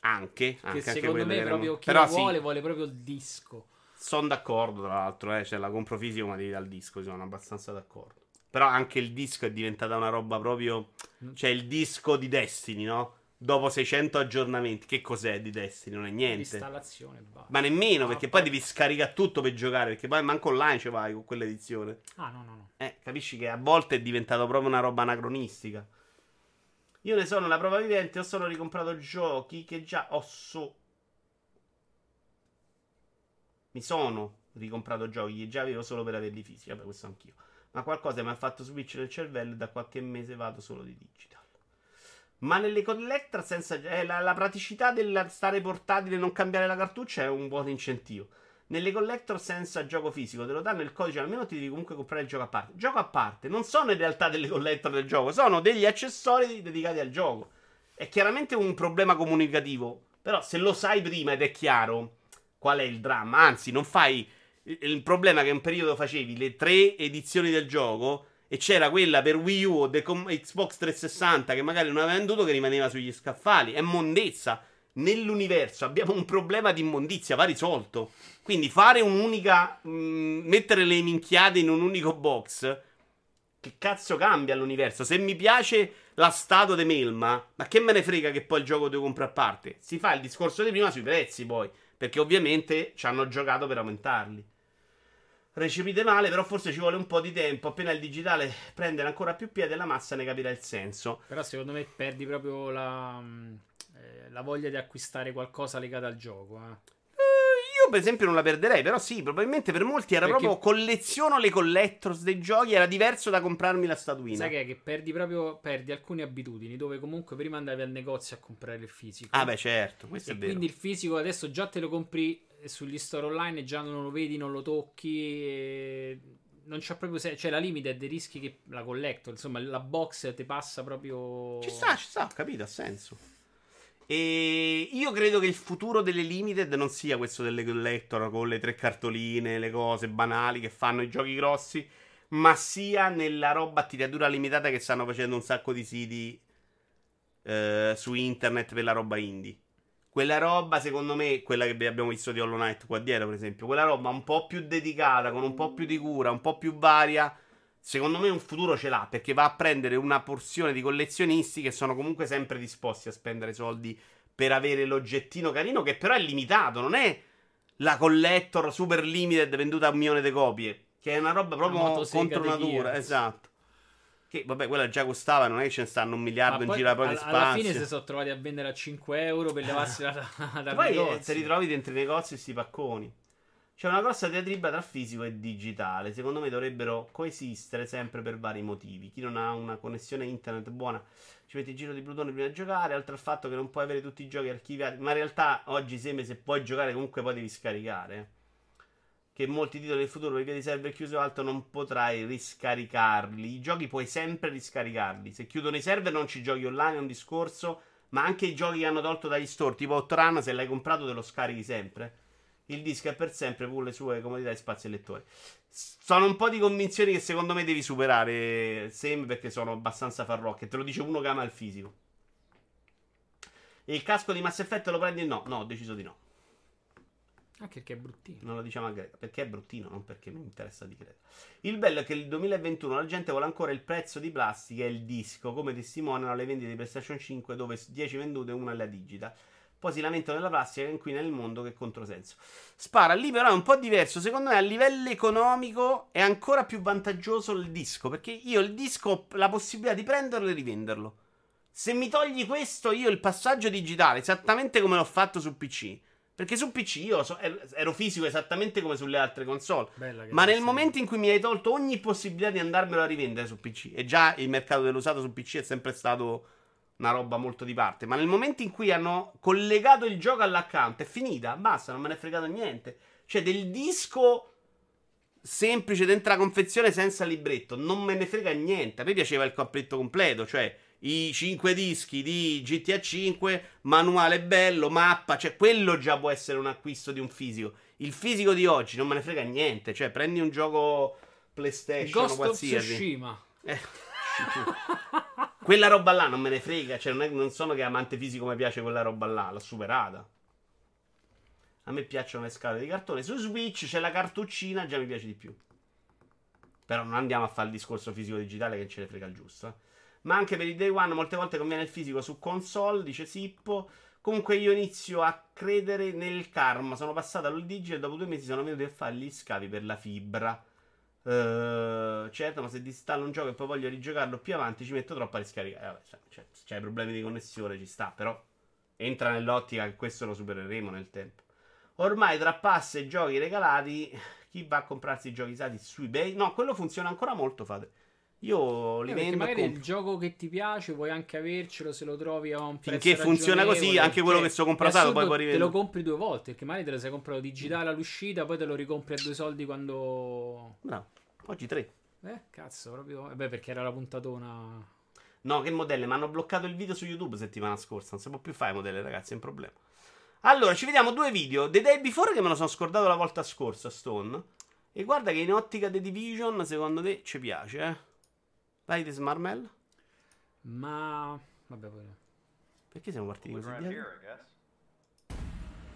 A: Anche,
B: Che
A: anche, anche
B: secondo
A: quelle
B: me
A: erano-
B: proprio chi
A: Però
B: la
A: sì,
B: vuole, vuole proprio il disco.
A: Sono d'accordo, tra l'altro, eh, cioè la compro fisico, ma devi dal disco, sono abbastanza d'accordo. Però anche il disco è diventata una roba proprio... Cioè, il disco di Destiny, no? Dopo 600 aggiornamenti, che cos'è di Destiny? Non è niente.
B: L'installazione basta.
A: Ma nemmeno,
B: No,
A: perché
B: poi-
A: poi devi scaricare tutto per giocare, perché poi manco online ci vai con quell'edizione.
B: Ah, no, no, no.
A: Eh, capisci che a volte è diventato proprio una roba anacronistica. Io ne sono la prova vivente, ho solo ricomprato giochi che già ho so... Mi sono ricomprato giochi che già avevo solo per averli fisici, vabbè questo anch'io. Ma qualcosa mi ha fatto switch nel cervello e da qualche mese vado solo di digital. Ma nelle collector senza... eh, la, la praticità del stare portatile e non cambiare la cartuccia è un buon incentivo. Nelle collector senza gioco fisico te lo danno il codice, almeno ti devi comunque comprare il gioco a parte. Gioco a parte non sono in realtà delle collector del gioco, sono degli accessori dedicati al gioco. È chiaramente un problema comunicativo, però se lo sai prima ed è chiaro qual è il dramma, anzi non fai il problema che un periodo facevi le tre edizioni del gioco e c'era quella per Wii U o de- com- Xbox 360 che magari non aveva venduto che rimaneva sugli scaffali. È mondezza. Nell'universo abbiamo un problema di immondizia, va risolto. Quindi fare un'unica. mh, mettere le minchiate in un unico box. Che cazzo cambia l'universo? Se mi piace la statua di Melma, ma che me ne frega che poi il gioco devo comprare a parte? Si fa il discorso di prima sui prezzi poi. Perché ovviamente ci hanno giocato per aumentarli. Recepite male, però forse ci vuole un po' di tempo. Appena il digitale prende ancora più piede, la massa ne capirà il senso.
B: Però secondo me perdi proprio la, mm, eh, la voglia di acquistare qualcosa legato al gioco. eh.
A: Eh, Io, per esempio, non la perderei. Però, sì, probabilmente per molti era
B: Perché-
A: proprio colleziono le collectors dei giochi. Era diverso da comprarmi la statuina.
B: Sai che è? Che perdi proprio perdi alcune abitudini dove comunque prima andavi al negozio a comprare il fisico.
A: Ah, beh, certo, questo
B: e
A: è vero.
B: quindi il fisico adesso già te lo compri sugli store online e già non lo vedi, non lo tocchi. E non c'è proprio se- cioè la limited rischi che la collector, insomma, la box ti passa proprio
A: Ci sta, ci sta, capito, ha senso. E io credo che il futuro delle limited non sia questo delle collector con le tre cartoline, le cose banali che fanno i giochi grossi, ma sia nella roba a tiratura limitata che stanno facendo un sacco di siti eh, su internet per la roba indie. Quella roba, secondo me, quella che abbiamo visto di Hollow Knight qua dietro, per esempio, quella roba un po' più dedicata, con un po' più di cura, un po' più varia, secondo me un futuro ce l'ha, perché va a prendere una porzione di collezionisti che sono comunque sempre disposti a spendere soldi per avere l'oggettino carino, che però è limitato, non è la collector super limited venduta a un milione di copie, che è una roba proprio contro
B: di
A: natura, esatto. Che vabbè, quella già costava, non è che ce ne stanno un miliardo
B: Ma
A: in
B: poi
A: giro proprio
B: al-
A: spazio.
B: alla fine si sono trovati a vendere a 5 euro per levarsi da, dal
A: Poi eh, ti ritrovi dentro i negozi questi pacconi. C'è una grossa diatriba tra fisico e digitale. Secondo me dovrebbero coesistere sempre per vari motivi. Chi non ha una connessione internet buona ci mette il giro di Plutone prima di giocare. Oltre al fatto che non puoi avere tutti i giochi archiviati. Ma in realtà oggi sembra se puoi giocare comunque poi devi scaricare. Che molti titoli del futuro per via di server chiuso o altro non potrai riscaricarli. I giochi puoi sempre riscaricarli. Se chiudono i server non ci giochi online, è un discorso. Ma anche i giochi che hanno tolto dagli store, tipo Outrun, se l'hai comprato te lo scarichi sempre. Il disco è per sempre, pur le sue comodità e spazi e lettori. Sono un po' di convinzioni che secondo me devi superare, Sam, perché sono abbastanza farlocche. Te lo dice uno che ama il fisico. E il casco di Mass Effect lo prendi? No, no, ho deciso di no.
B: Anche perché è bruttino.
A: Non lo diciamo a Greta, perché è bruttino, non perché mi interessa di Greta. Il bello è che nel 2021 la gente vuole ancora il prezzo di plastica e il disco, come testimoniano le vendite di PlayStation 5 dove 10 vendute e una è la digital. Poi si lamentano della plastica che inquina il mondo, che controsenso. Spara lì, però è un po' diverso. Secondo me, a livello economico è ancora più vantaggioso il disco. Perché io il disco ho la possibilità di prenderlo e rivenderlo. Se mi togli questo, io il passaggio digitale, esattamente come l'ho fatto su PC. Perché su PC io so- ero fisico esattamente come sulle altre console. Ma nel momento in cui mi hai tolto ogni possibilità di andarmelo a rivendere su PC, e già il mercato dell'usato su PC è sempre stato una roba molto di parte, ma nel momento in cui hanno collegato il gioco all'account è finita, basta, non me ne è fregato niente. Cioè del disco semplice dentro la confezione senza libretto. Non me ne frega niente. A me piaceva il completo completo, cioè i 5 dischi di GTA 5, manuale bello, mappa, cioè quello già può essere un acquisto di un fisico. Il fisico di oggi non me ne frega niente, cioè prendi un gioco PlayStation
B: Ghost
A: o qualsiasi.
B: of Tsushima.
A: Eh, quella roba là non me ne frega, cioè non, è, non sono che amante fisico mi piace quella roba là, l'ho superata. A me piacciono le scale di cartone. Su Switch c'è la cartuccina, già mi piace di più. Però non andiamo a fare il discorso fisico digitale che ce ne frega il giusto. Eh. Ma anche per il day one molte volte conviene il fisico su console, dice Sippo. Comunque io inizio a credere nel karma. Sono passato al digital e dopo due mesi sono venuti a fare gli scavi per la fibra. Uh, certo, ma se distallo un gioco e poi voglio rigiocarlo più avanti, ci metto troppo a riscaricare. Eh, vabbè, cioè, cioè, c'hai problemi di connessione, ci sta, però entra nell'ottica che questo lo supereremo nel tempo. Ormai tra pass e giochi regalati, chi va a comprarsi i giochi usati su eBay? No, quello funziona ancora molto, fate. Io li
B: Eh,
A: vendo.
B: perché magari il
A: compro.
B: gioco che ti piace puoi anche avercelo se lo trovi a un prezzo
A: Finché funziona così, anche quello
B: perché
A: che sto comprato poi puoi
B: te lo
A: rivendere.
B: compri due volte perché magari te lo sei comprato digitale all'uscita poi te lo ricompri a due soldi quando
A: Bravo. Oggi tre.
B: eh cazzo proprio eh beh perché era la puntatona
A: No, che modelle? Mi hanno bloccato il video su YouTube settimana scorsa. Non si può più fare modelle, ragazzi, è un problema. Allora, ci vediamo due video. The Day Before che me lo sono scordato la volta scorsa, Stone. E guarda che in ottica The Division, secondo te, ci piace, eh? Vai di Smarmel.
B: ma vabbè poi.
A: Perché siamo partiti così
C: here.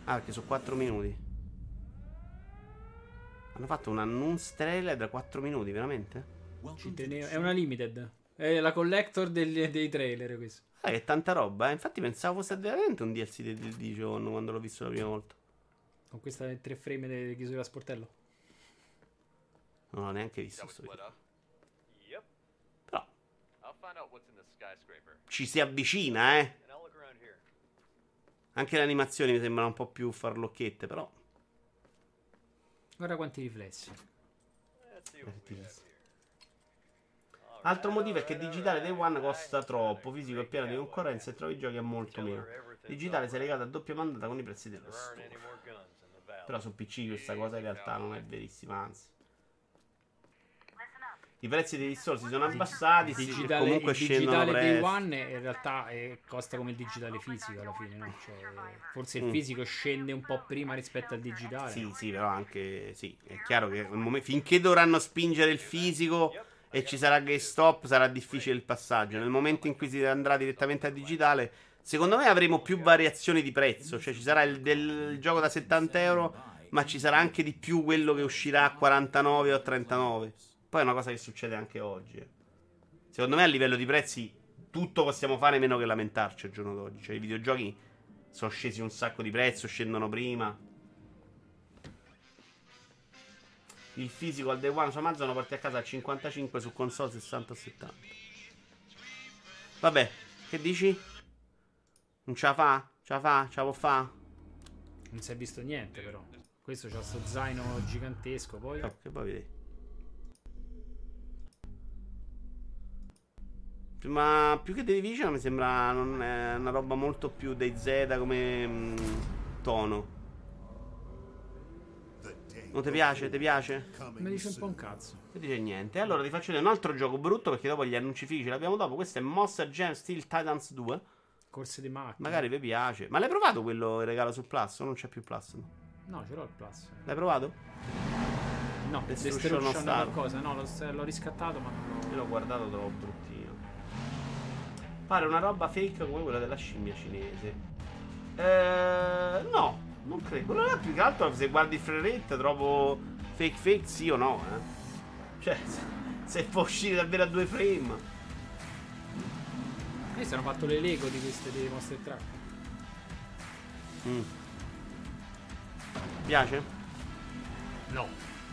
A: Ah, perché sono 4 minuti. Hanno fatto un annuncio trailer da 4 minuti, veramente?
B: È una limited è la collector degli- dei trailer questo
A: Ah, che tanta roba, eh. Infatti pensavo fosse veramente un DLC di The Division quando l'ho visto la prima volta.
B: con questa tre frame di chiusura a sportello
A: Non l'ho neanche visto?
C: Yep.
A: Però
C: I'll find out what's in the skyscraper,
A: ci si avvicina, eh. Anche le animazioni mi sembrano un po' più farlocchette, però.
B: Guarda quanti riflessi
C: have here.
A: Altro motivo è che digitale Day One costa troppo, fisico è pieno di concorrenza e trovi i giochi a molto meno. Digitale si è legato a doppia mandata con i prezzi dello store. Però su PC questa cosa in realtà non è verissima, anzi. I prezzi degli store si sono abbassati, sì,
B: digitale,
A: comunque
B: il digitale day
A: prezzi.
B: one in realtà eh, costa come il digitale fisico alla fine no? Cioè, forse il
A: Mm.
B: fisico scende un po' prima rispetto al digitale
A: Sì, sì, però anche sì, è chiaro che nel momen- finché dovranno spingere il fisico e ci sarà GameStop sarà difficile il passaggio. Nel momento in cui si andrà direttamente al digitale, secondo me avremo più variazioni di prezzo, cioè ci sarà il, del il gioco da 70 euro, ma ci sarà anche di più quello che uscirà a 49 o a 39. Poi è una cosa che succede anche oggi. Secondo me a livello di prezzi tutto possiamo fare meno che lamentarci al giorno d'oggi. Cioè i videogiochi sono scesi un sacco di prezzo, scendono prima. Il fisico al day one su Amazon lo porti a casa a 55 su console 60 o 70. Vabbè, che dici? Non ce la fa? Ce la fa? Ce la può fa?
B: non si è visto niente però questo c'ha sto zaino gigantesco poi
A: Oh, che poi vedi. Ma più che The Division mi sembra una roba molto più dei Z come mm, tono. Non ti piace? Ti piace?
B: mi dice un po' un cazzo
A: Non dice niente. Allora ti faccio vedere un altro gioco brutto perché dopo gli annunci fighi ce l'abbiamo dopo. Questo è Monster Jam Steel Titans 2.
B: corse di macchina
A: Magari vi piace. Ma l'hai provato quello regalo sul Plus? O non c'è più Plus? no?
B: no ce l'ho il plus
A: L'hai provato?
B: no
A: Destruction
B: Destruction
A: Star.
B: qualcosa no l'ho, l'ho riscattato ma non
A: Io
B: l'ho
A: guardato troppo bruttino. Pare una roba fake come quella della scimmia cinese. Eh, no, non credo. Là più che altro se guardi il rate trovo fake fake sì o no, eh. Cioè, se, può uscire davvero a due frame.
B: questi hanno fatto le Lego di queste dei Monster Truck
A: Mm. Piace?
B: no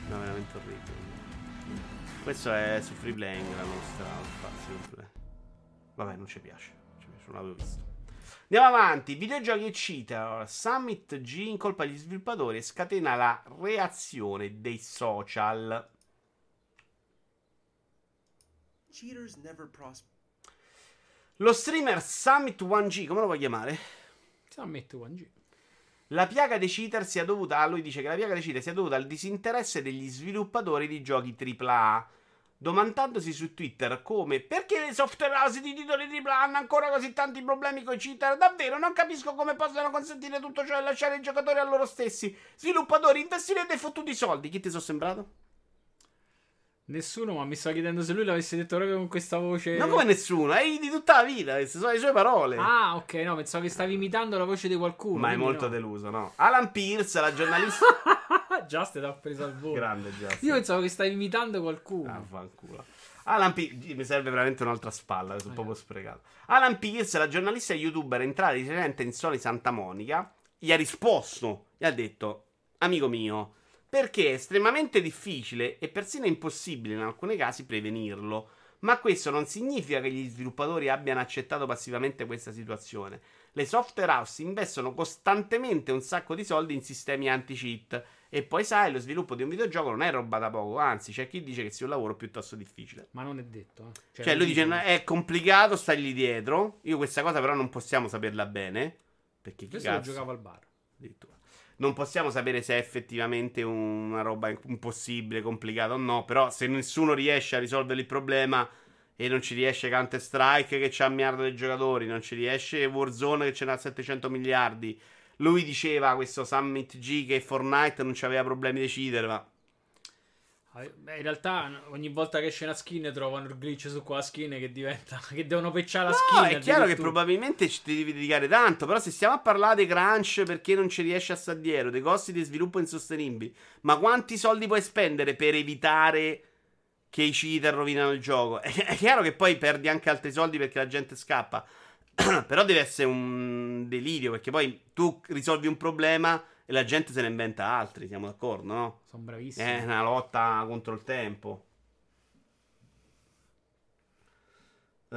A: No, veramente orribile. Questo è su free playing la nostra spazio. Vabbè, non ci piace. Ci piace, non l'avevo visto. Andiamo avanti. Videogiochi e cheater. Summit G incolpa gli sviluppatori e scatena la reazione dei social.
D: Cheaters never prosper.
A: Lo streamer Summit 1G, come lo vuoi chiamare?
B: Summit 1G
A: La piaga dei cheater sia dovuta. ah, lui dice che la piaga dei cheater sia dovuta al disinteresse degli sviluppatori di giochi AAA. Domandandosi su Twitter come perché le software house di titoli AAA hanno ancora così tanti problemi con i cheater, davvero non capisco come possano consentire tutto ciò e lasciare i giocatori a loro stessi. Sviluppatori, investire dei fottuti soldi. Chi ti sono sembrato?
B: Nessuno, ma mi sta chiedendo se lui l'avesse detto proprio con questa voce.
A: Ma come nessuno? È di tutta la vita, queste sono le sue parole.
B: Ah, ok, no, pensavo che stavi imitando la voce di qualcuno.
A: Ma è molto
B: no.
A: deluso, no? Alan Pierce, la giornalista.
B: Just ti ha preso al volo.
A: Grande Just.
B: Io pensavo che stavi imitando qualcuno.
A: Ah, fanculo. Alan Pierce, mi serve veramente un'altra spalla, sono
B: Eh.
A: proprio sprecato. Alan Pierce, la giornalista e youtuber entrata residente in Sony Santa Monica, gli ha risposto, gli ha detto, amico mio, perché è estremamente difficile e persino impossibile in alcuni casi prevenirlo. Ma questo non significa che gli sviluppatori abbiano accettato passivamente questa situazione. Le software house investono costantemente un sacco di soldi in sistemi anti-cheat. E poi sai, lo sviluppo di un videogioco non è roba da poco, anzi, c'è chi dice che sia un lavoro piuttosto difficile.
B: Ma non è detto. eh.
A: Cioè, lui dice:
B: dicono.
A: È complicato stargli dietro. Io questa cosa, però, non possiamo saperla bene. Perché chi cazzo?
B: giocavo al bar.
A: Addirittura. Non possiamo sapere se è effettivamente una roba impossibile, complicata o no. Però, se nessuno riesce a risolvere il problema e non ci riesce Counter Strike che c'ha un miliardo di giocatori, non ci riesce Warzone che ce n'ha 700 miliardi. Lui diceva questo Summit G che Fortnite non c'aveva problemi di cheater, ma
B: Ah, beh, in realtà ogni volta che esce una skin trovano il glitch su quella skin che diventa. che devono pecciare la
A: No,
B: skin.
A: è chiaro che probabilmente ci devi dedicare tanto. Però, se stiamo a parlare dei crunch perché non ci riesci a stare dietro, dei costi di sviluppo insostenibili, ma quanti soldi puoi spendere per evitare che i cheater rovinano il gioco? È, è chiaro che poi perdi anche altri soldi perché la gente scappa. però deve essere un delirio perché poi tu risolvi un problema e la gente se ne inventa altri. Siamo d'accordo, no?
B: Sono bravissimi.
A: È una lotta contro il tempo. Uh,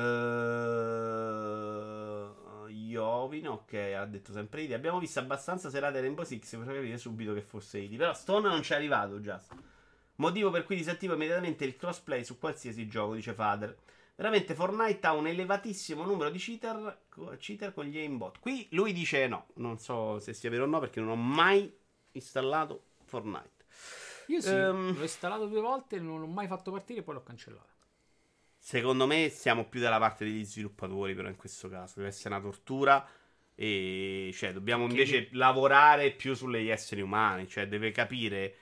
A: Iovin, ok, ha detto sempre Idi. Abbiamo visto abbastanza serate Rainbow Six per capire subito che fosse Idi. Però Stone non ci è arrivato già. Motivo per cui disattivo immediatamente il crossplay su qualsiasi gioco, dice Fader. Veramente Fortnite ha un elevatissimo numero di cheater, cheater con gli aimbot. Qui lui dice no, non so se sia vero o no perché non ho mai installato Fortnite.
B: Io sì,
A: Ehm.
B: l'ho installato due volte, non l'ho mai fatto partire e poi l'ho cancellato.
A: Secondo me siamo più dalla parte degli sviluppatori, però in questo caso deve essere una tortura. E cioè, dobbiamo invece lavorare più sugli esseri umani. Cioè, deve capire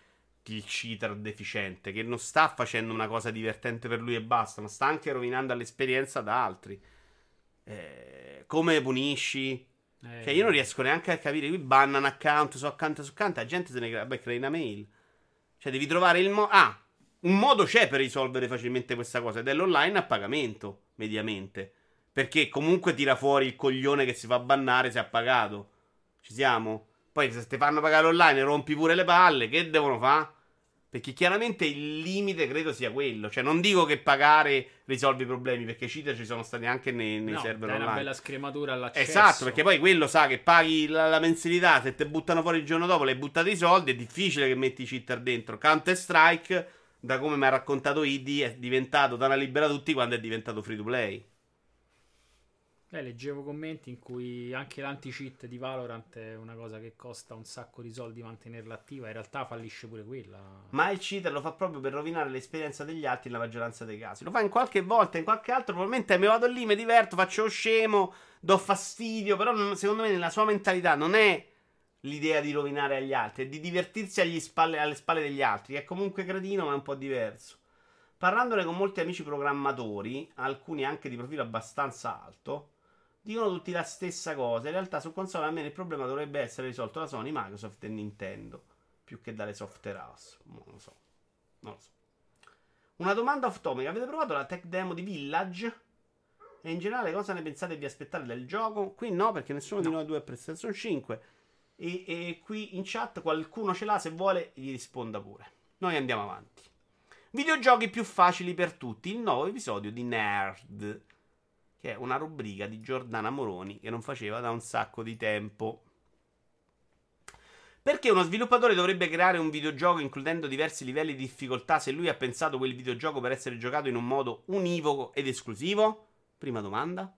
A: il cheater deficiente che non sta facendo una cosa divertente per lui e basta, ma sta anche rovinando l'esperienza da altri. Eh, come punisci?
B: Eh,
A: Cioè, io non riesco neanche a capire. Qui bannano account su account su account. La gente se ne crea, beh, crea una mail. Cioè, devi trovare il modo. Ah, un modo c'è per risolvere facilmente questa cosa. Ed è l'online a pagamento, mediamente. Perché comunque tira fuori il coglione che si fa bannare se ha pagato. Ci siamo? Poi se ti fanno pagare online rompi pure le palle. Che devono fare? Perché chiaramente il limite credo sia quello. Cioè, non dico che pagare risolve i problemi. Perché cheater ci sono stati anche nei, nei
B: no,
A: server
B: dai una
A: online.
B: bella scrematura all'accesso.
A: Esatto, perché poi quello sa che paghi la, la mensilità, se te buttano fuori il giorno dopo, le buttate i soldi, è difficile che metti i cheater dentro. Counter Strike, da come mi ha raccontato Idi, è diventato da una libera tutti quando è diventato free to play.
B: Eh, leggevo commenti in cui anche l'anti-cheat di Valorant è una cosa che costa un sacco di soldi mantenerla attiva. In realtà fallisce pure quella.
A: Ma il cheater lo fa proprio per rovinare l'esperienza degli altri nella maggioranza dei casi. Lo fa in qualche volta, in qualche altro, probabilmente mi vado lì, mi diverto, faccio scemo, do fastidio, però non- secondo me nella sua mentalità non è l'idea di rovinare agli altri, è di divertirsi spalle- alle spalle degli altri, è comunque cretino ma è un po' diverso. Parlandone con molti amici programmatori, alcuni anche di profilo abbastanza alto, dicono tutti la stessa cosa. In realtà su console almeno il problema dovrebbe essere risolto da Sony, Microsoft e Nintendo, più che dalle software house. Non lo so. Non lo so. Una domanda off topic. Avete provato la tech demo di Village? E in generale cosa ne pensate e vi aspettate del gioco? Qui no, perché nessuno di noi due ha PlayStation 5. E, e qui in chat qualcuno ce l'ha, se vuole gli risponda pure. Noi andiamo avanti. Videogiochi più facili per tutti, il nuovo episodio di Nerd, che è una rubrica di Giordana Moroni che non faceva da un sacco di tempo. Perché uno sviluppatore dovrebbe creare un videogioco includendo diversi livelli di difficoltà se lui ha pensato quel videogioco per essere giocato in un modo univoco ed esclusivo? Prima domanda.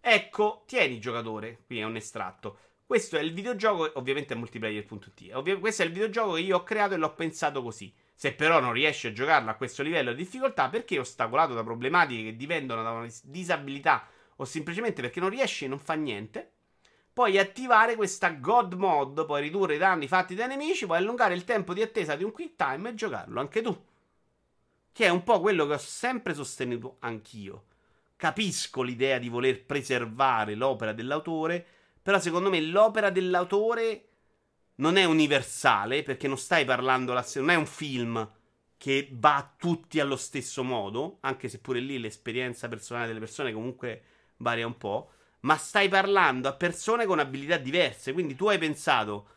A: Ecco, tieni giocatore, qui è un estratto. Questo è il videogioco, ovviamente è multiplayer.it. Ovvi- questo è il videogioco che io ho creato e l'ho pensato così. Se però non riesci a giocarlo a questo livello di difficoltà, perché ostacolato da problematiche che dipendono da una dis- disabilità o semplicemente perché non riesci e non fa niente, puoi attivare questa God Mod, puoi ridurre i danni fatti dai nemici, puoi allungare il tempo di attesa di un quick time e giocarlo anche tu. Che è un po' quello che ho sempre sostenuto anch'io. Capisco l'idea di voler preservare l'opera dell'autore, però secondo me l'opera dell'autore non è universale, perché non stai parlando, la- non è un film che va a tutti allo stesso modo, anche se pure lì l'esperienza personale delle persone comunque varia un po', ma stai parlando a persone con abilità diverse, quindi tu hai pensato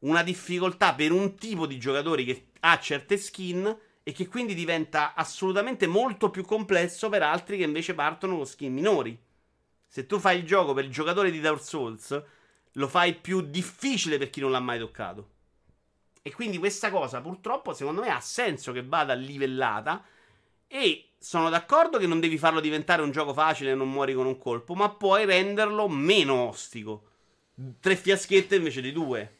A: una difficoltà per un tipo di giocatori che ha certe skin e che quindi diventa assolutamente molto più complesso per altri che invece partono con skin minori. Se tu fai il gioco per il giocatore di Dark Souls, lo fai più difficile per chi non l'ha mai toccato. E quindi questa cosa purtroppo secondo me ha senso che vada livellata e sono d'accordo che non devi farlo diventare un gioco facile e non muori con un colpo, ma puoi renderlo meno ostico. Tre fiaschette invece di due.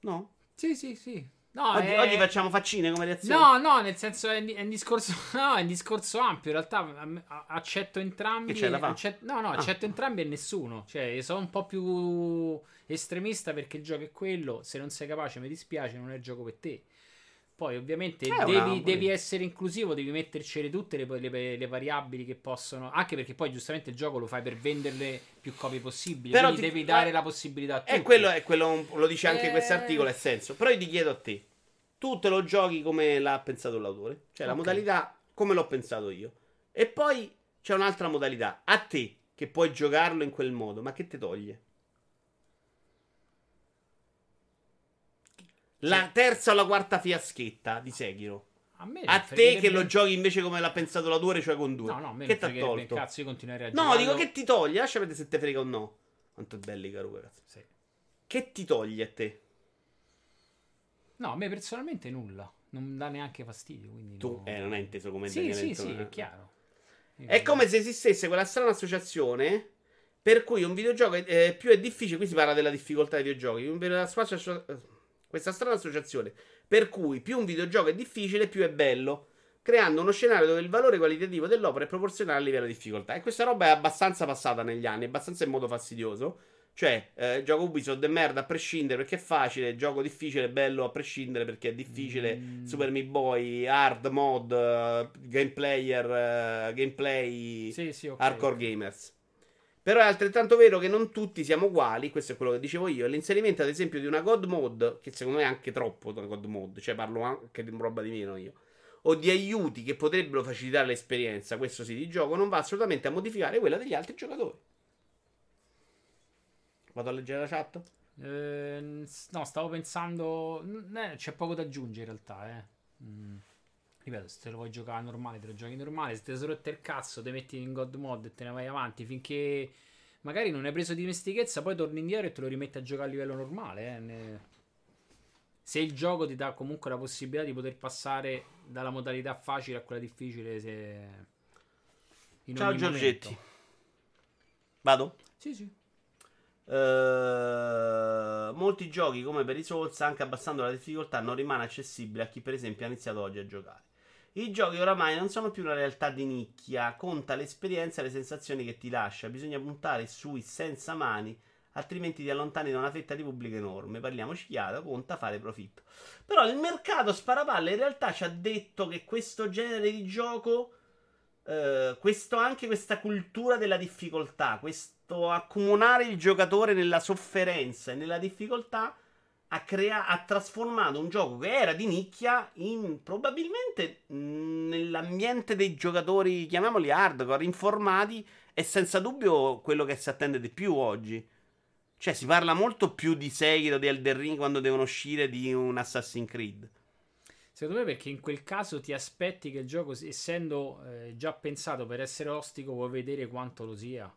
A: No?
B: Sì, sì, sì. No,
A: oggi,
B: è-
A: oggi facciamo faccine come reazione.
B: No, no, nel senso è, è un discorso, no, è un discorso ampio. In realtà accetto entrambi.
A: Che c'è da fare?
B: accet- no, no,
A: Ah.
B: accetto entrambi e nessuno. Cioè, sono un po' più estremista perché il gioco è quello. Se non sei capace, mi dispiace, non è il gioco per te. Poi, ovviamente, devi, devi essere inclusivo, devi mettercele tutte le, le- le variabili che possono. Anche perché poi, giustamente, il gioco lo fai per venderle più copie possibili.
A: Però
B: quindi
A: ti-
B: devi dare
A: eh,
B: la possibilità a tutti.
A: E quello è quello, lo dice anche
B: Eh.
A: questo articolo, è senso. Però io ti chiedo a te, tu te lo giochi come l'ha pensato l'autore? Cioè la
B: Ok.
A: modalità come l'ho pensato io. E poi c'è un'altra modalità, a te, che puoi giocarlo in quel modo, ma che ti toglie? La terza o la quarta fiaschetta di Sekiro.
B: A, me
A: A te che lo giochi invece come l'ha pensato l'autore, cioè con due.
B: No, no, a me
A: che ti ha tolto?
B: cazzo, io continuerei a
A: No,
B: giocarlo.
A: dico che ti toglie, lascia vedere se te frega o no. Quanto è belli, caro ragazzi.
B: Sì.
A: Che ti toglie a te?
B: No, a me personalmente nulla. Non dà neanche fastidio. Quindi
A: Tu,
B: no.
A: eh, non è inteso come
B: Sì, sì, sì,
A: eh.
B: è chiaro.
A: È come se esistesse quella strana associazione per cui un videogioco è, eh, più è difficile. Qui si parla della difficoltà dei videogiochi. un video- associa- Questa strana associazione per cui più un videogioco è difficile, più è bello. Creando uno scenario dove il valore qualitativo dell'opera è proporzionale al livello di difficoltà. E questa roba è abbastanza passata negli anni, abbastanza in modo fastidioso. Cioè, eh, gioco Ubisoft è merda a prescindere perché è facile, gioco difficile bello a prescindere perché è difficile.
B: Mm.
A: Super Meat Boy, hard mod, eh, gameplayer, eh, gameplay,
B: Sì, sì, ok.
A: hardcore gamers. Però è altrettanto vero che non tutti siamo uguali, questo è quello che dicevo io. L'inserimento, ad esempio, di una God Mode, che secondo me è anche troppo una God Mode, cioè parlo anche di roba di meno io, o di aiuti che potrebbero facilitare l'esperienza, questo sì, di gioco, non va assolutamente a modificare quella degli altri giocatori. Vado a leggere la chat?
B: Eh, no, stavo pensando. eh, c'è poco da aggiungere in realtà, eh. Mm. Ripeto, se te lo vuoi giocare normale, te lo giochi normale. Se te sei rotto il cazzo, te metti in God Mod e te ne vai avanti finché magari non hai preso dimestichezza, poi torni indietro e te lo rimetti a giocare a livello normale. eh, ne- Se il gioco ti dà comunque la possibilità di poter passare dalla modalità facile a quella difficile, se...
A: Ciao Giorgetti.
B: momento.
A: Vado?
B: Sì, sì.
A: Eh, molti giochi come per i Souls, anche abbassando la difficoltà, non rimane accessibile a chi per esempio ha iniziato oggi a giocare. I giochi oramai non sono più una realtà di nicchia, conta l'esperienza e le sensazioni che ti lascia. Bisogna puntare sui senza mani, altrimenti ti allontani da una fetta di pubblico enorme. Parliamoci chiaro, conta fare profitto. Però il mercato sparapalle in realtà ci ha detto che questo genere di gioco eh, questo anche questa cultura della difficoltà, questo accomunare il giocatore nella sofferenza e nella difficoltà ha, crea- ha trasformato un gioco che era di nicchia in probabilmente nell'ambiente dei giocatori, chiamiamoli hardcore, informati, è senza dubbio quello che si attende di più oggi. Cioè, si parla molto più di Sekiro, di Elden Ring quando devono uscire di un Assassin's Creed.
B: Secondo me perché in quel caso ti aspetti che il gioco, essendo eh, già pensato per essere ostico, vuoi vedere quanto lo sia.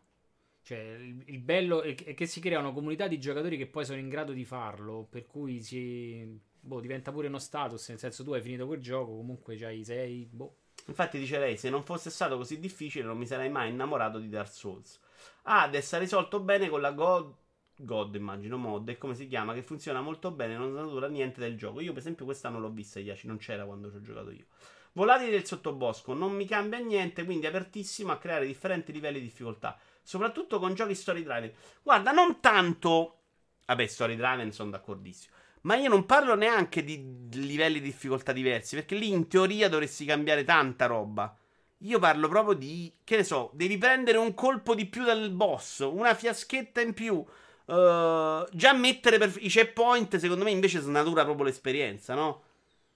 B: Cioè, il, il bello è che è che si crea una comunità di giocatori che poi sono in grado di farlo, per cui si, boh, diventa pure uno status, nel senso tu hai finito quel gioco, comunque c'hai 6, boh.
A: Infatti dice lei, se non fosse stato così difficile non mi sarei mai innamorato di Dark Souls. Hades ha risolto bene con la God, God immagino, mod, è come si chiama, che funziona molto bene, non natura niente del gioco. Io per esempio questa non l'ho vista, Iaci, non c'era quando ci ho giocato io. Volatili del sottobosco, non mi cambia niente, quindi apertissimo a creare differenti livelli di difficoltà, soprattutto con giochi story driven. Guarda, non tanto... Vabbè, story driven sono d'accordissimo. Ma io non parlo neanche di livelli di difficoltà diversi, perché lì in teoria dovresti cambiare tanta roba. Io parlo proprio di, che ne so, devi prendere un colpo di più dal boss, una fiaschetta in più. Uh, già mettere per i checkpoint, secondo me, invece snatura proprio l'esperienza, no?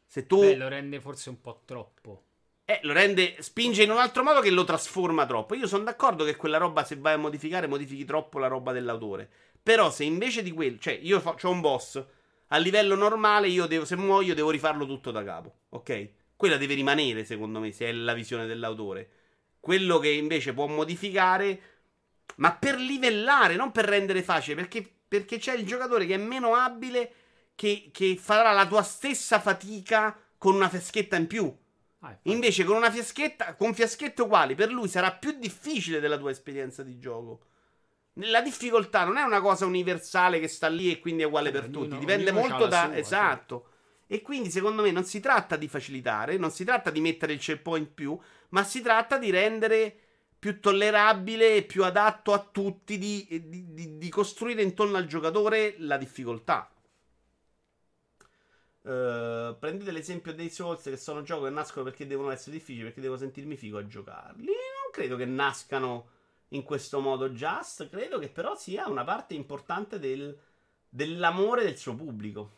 A: Se tu.
B: Beh, lo rende forse un po' troppo.
A: Eh, lo rende. Spinge in un altro modo che lo trasforma troppo. Io sono d'accordo che quella roba, se vai a modificare, modifichi troppo la roba dell'autore. Però, se invece di quello. Cioè, io ho un boss. A livello normale, io devo, se muoio, devo rifarlo tutto da capo. Ok? Quella deve rimanere, secondo me, se è la visione dell'autore. Quello che invece può modificare, ma per livellare, non per rendere facile, perché, perché c'è il giocatore che è meno abile, che, che farà la tua stessa fatica con una fiaschetta in più.
B: Ah,
A: Invece con una fiaschetta, con fiaschette uguali, per lui sarà più difficile della tua esperienza di gioco. La difficoltà non è una cosa universale che sta lì e quindi è uguale
B: Eh,
A: per tutti, dipende molto da...
B: sua, sì.
A: esatto. E quindi secondo me non si tratta di facilitare, non si tratta di mettere il checkpoint più, ma si tratta di rendere più tollerabile e più adatto a tutti, di, di- di- di costruire intorno al giocatore la difficoltà. Eh, prendete l'esempio dei Souls che sono giochi che nascono perché devono essere difficili, perché devo sentirmi figo a giocarli. Non credo che nascano in questo modo Just, credo che però sia una parte importante del- dell'amore del suo pubblico.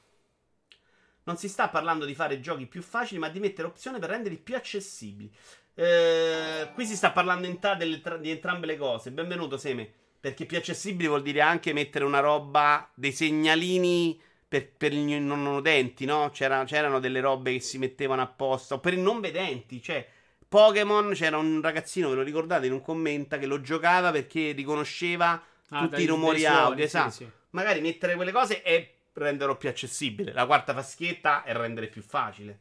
A: Non si sta parlando di fare giochi più facili, ma di mettere opzioni per renderli più accessibili. Eh, qui si sta parlando in ta- tra- di entrambe le cose. Benvenuto, Seme. Perché più accessibili vuol dire anche mettere una roba, dei segnalini per, per i non udenti, no? C'era- c'erano delle robe che si mettevano apposta. O per i non vedenti, cioè. Pokémon c'era un ragazzino, ve lo ricordate, in un commenta che lo giocava perché riconosceva
B: Ah,
A: tutti
B: dai-
A: i rumori audio.
B: sì,
A: esatto.
B: sì.
A: Magari mettere quelle cose e renderlo più accessibile. La quarta faschietta è rendere più facile.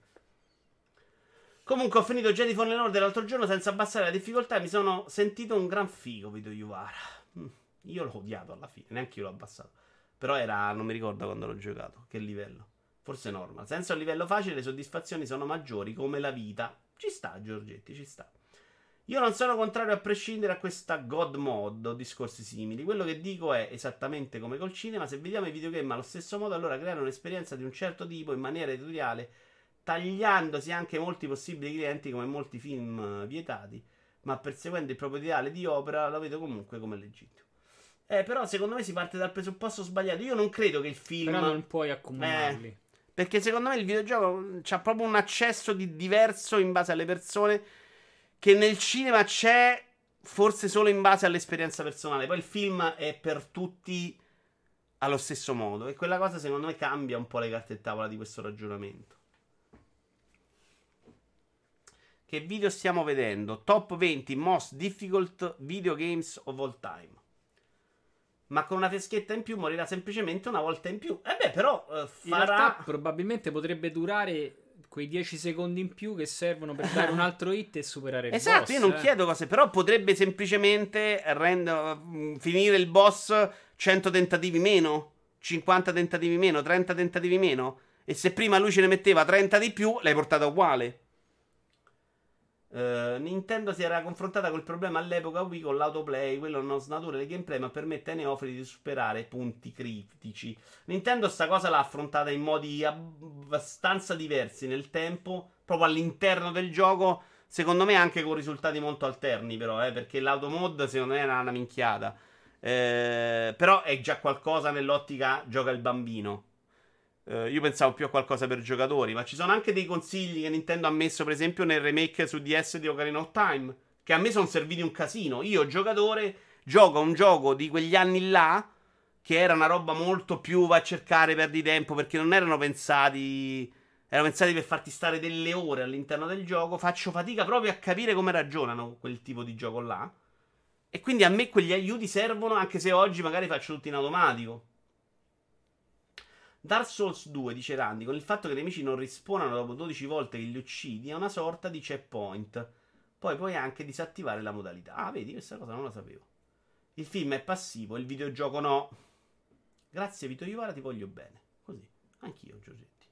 A: Comunque ho finito Jedi Fallen Order l'altro giorno senza abbassare la difficoltà e mi sono sentito un gran figo, Vito Yuvara. Mm, Io l'ho odiato alla fine, neanche io l'ho abbassato. Però era, non mi ricordo quando l'ho giocato, che livello. Forse normal. Senza un livello facile le soddisfazioni sono maggiori, come la vita. Ci sta, Giorgetti, ci sta. Io non sono contrario a prescindere a questa God mod o discorsi simili. Quello che dico è esattamente come col cinema: se vediamo i videogame allo stesso modo, allora creare un'esperienza di un certo tipo in maniera editoriale, tagliandosi anche molti possibili clienti come molti film eh, vietati, ma perseguendo il proprio ideale di opera, lo vedo comunque come legittimo. Eh, però secondo me si parte dal presupposto sbagliato. Io non credo che il film.
B: Però non puoi accumularli.
A: Perché secondo me il videogioco ha proprio un accesso di diverso in base alle persone che nel cinema c'è forse solo in base all'esperienza personale. Poi il film è per tutti allo stesso modo e quella cosa secondo me cambia un po' le carte in tavola di questo ragionamento. Che video stiamo vedendo? Top 20 most difficult video games of all time. Ma con una fiaschetta in più morirà semplicemente una volta in più. Eh beh, però eh,
B: In
A: farà...
B: realtà probabilmente potrebbe durare quei 10 secondi in più che servono per dare un altro hit e superare il
A: Esatto,
B: boss.
A: io non
B: eh.
A: chiedo cose, però potrebbe semplicemente rend- mm, finire il boss 100 tentativi meno, 50 tentativi meno, 30 tentativi meno. E se prima lui ce ne metteva 30 di più, l'hai portata uguale. Eh, Nintendo si era confrontata col problema all'epoca Wii con l'autoplay, quello non snatura il gameplay ma permette ai neofiti di superare punti critici. Nintendo sta cosa l'ha affrontata in modi abbastanza diversi nel tempo, proprio all'interno del gioco, secondo me anche con risultati molto alterni però, eh, perché l'automod secondo me era una minchiata. Eh, però è già qualcosa nell'ottica gioca il bambino. Eh, io pensavo più a qualcosa per giocatori, ma ci sono anche dei consigli che Nintendo ha messo, per esempio, nel remake su DS di Ocarina of Time, che a me sono serviti un casino. Io, giocatore, gioco a un gioco di quegli anni là, che era una roba molto più va a cercare, perdi tempo, perché non erano pensati... Erano pensati per farti stare delle ore all'interno del gioco. Faccio fatica proprio a capire come ragionano quel tipo di gioco là. E quindi a me quegli aiuti servono, anche se oggi magari faccio tutto in automatico. Dark Souls 2, dice Randy, con il fatto che i nemici non rispawnano dopo 12 volte che li uccidi, è una sorta di checkpoint. Poi puoi anche disattivare la modalità. Ah, vedi, questa cosa non la sapevo. Il film è passivo, il videogioco no. Grazie Vito Iovara, ti voglio bene. Così, anch'io Giorgetti.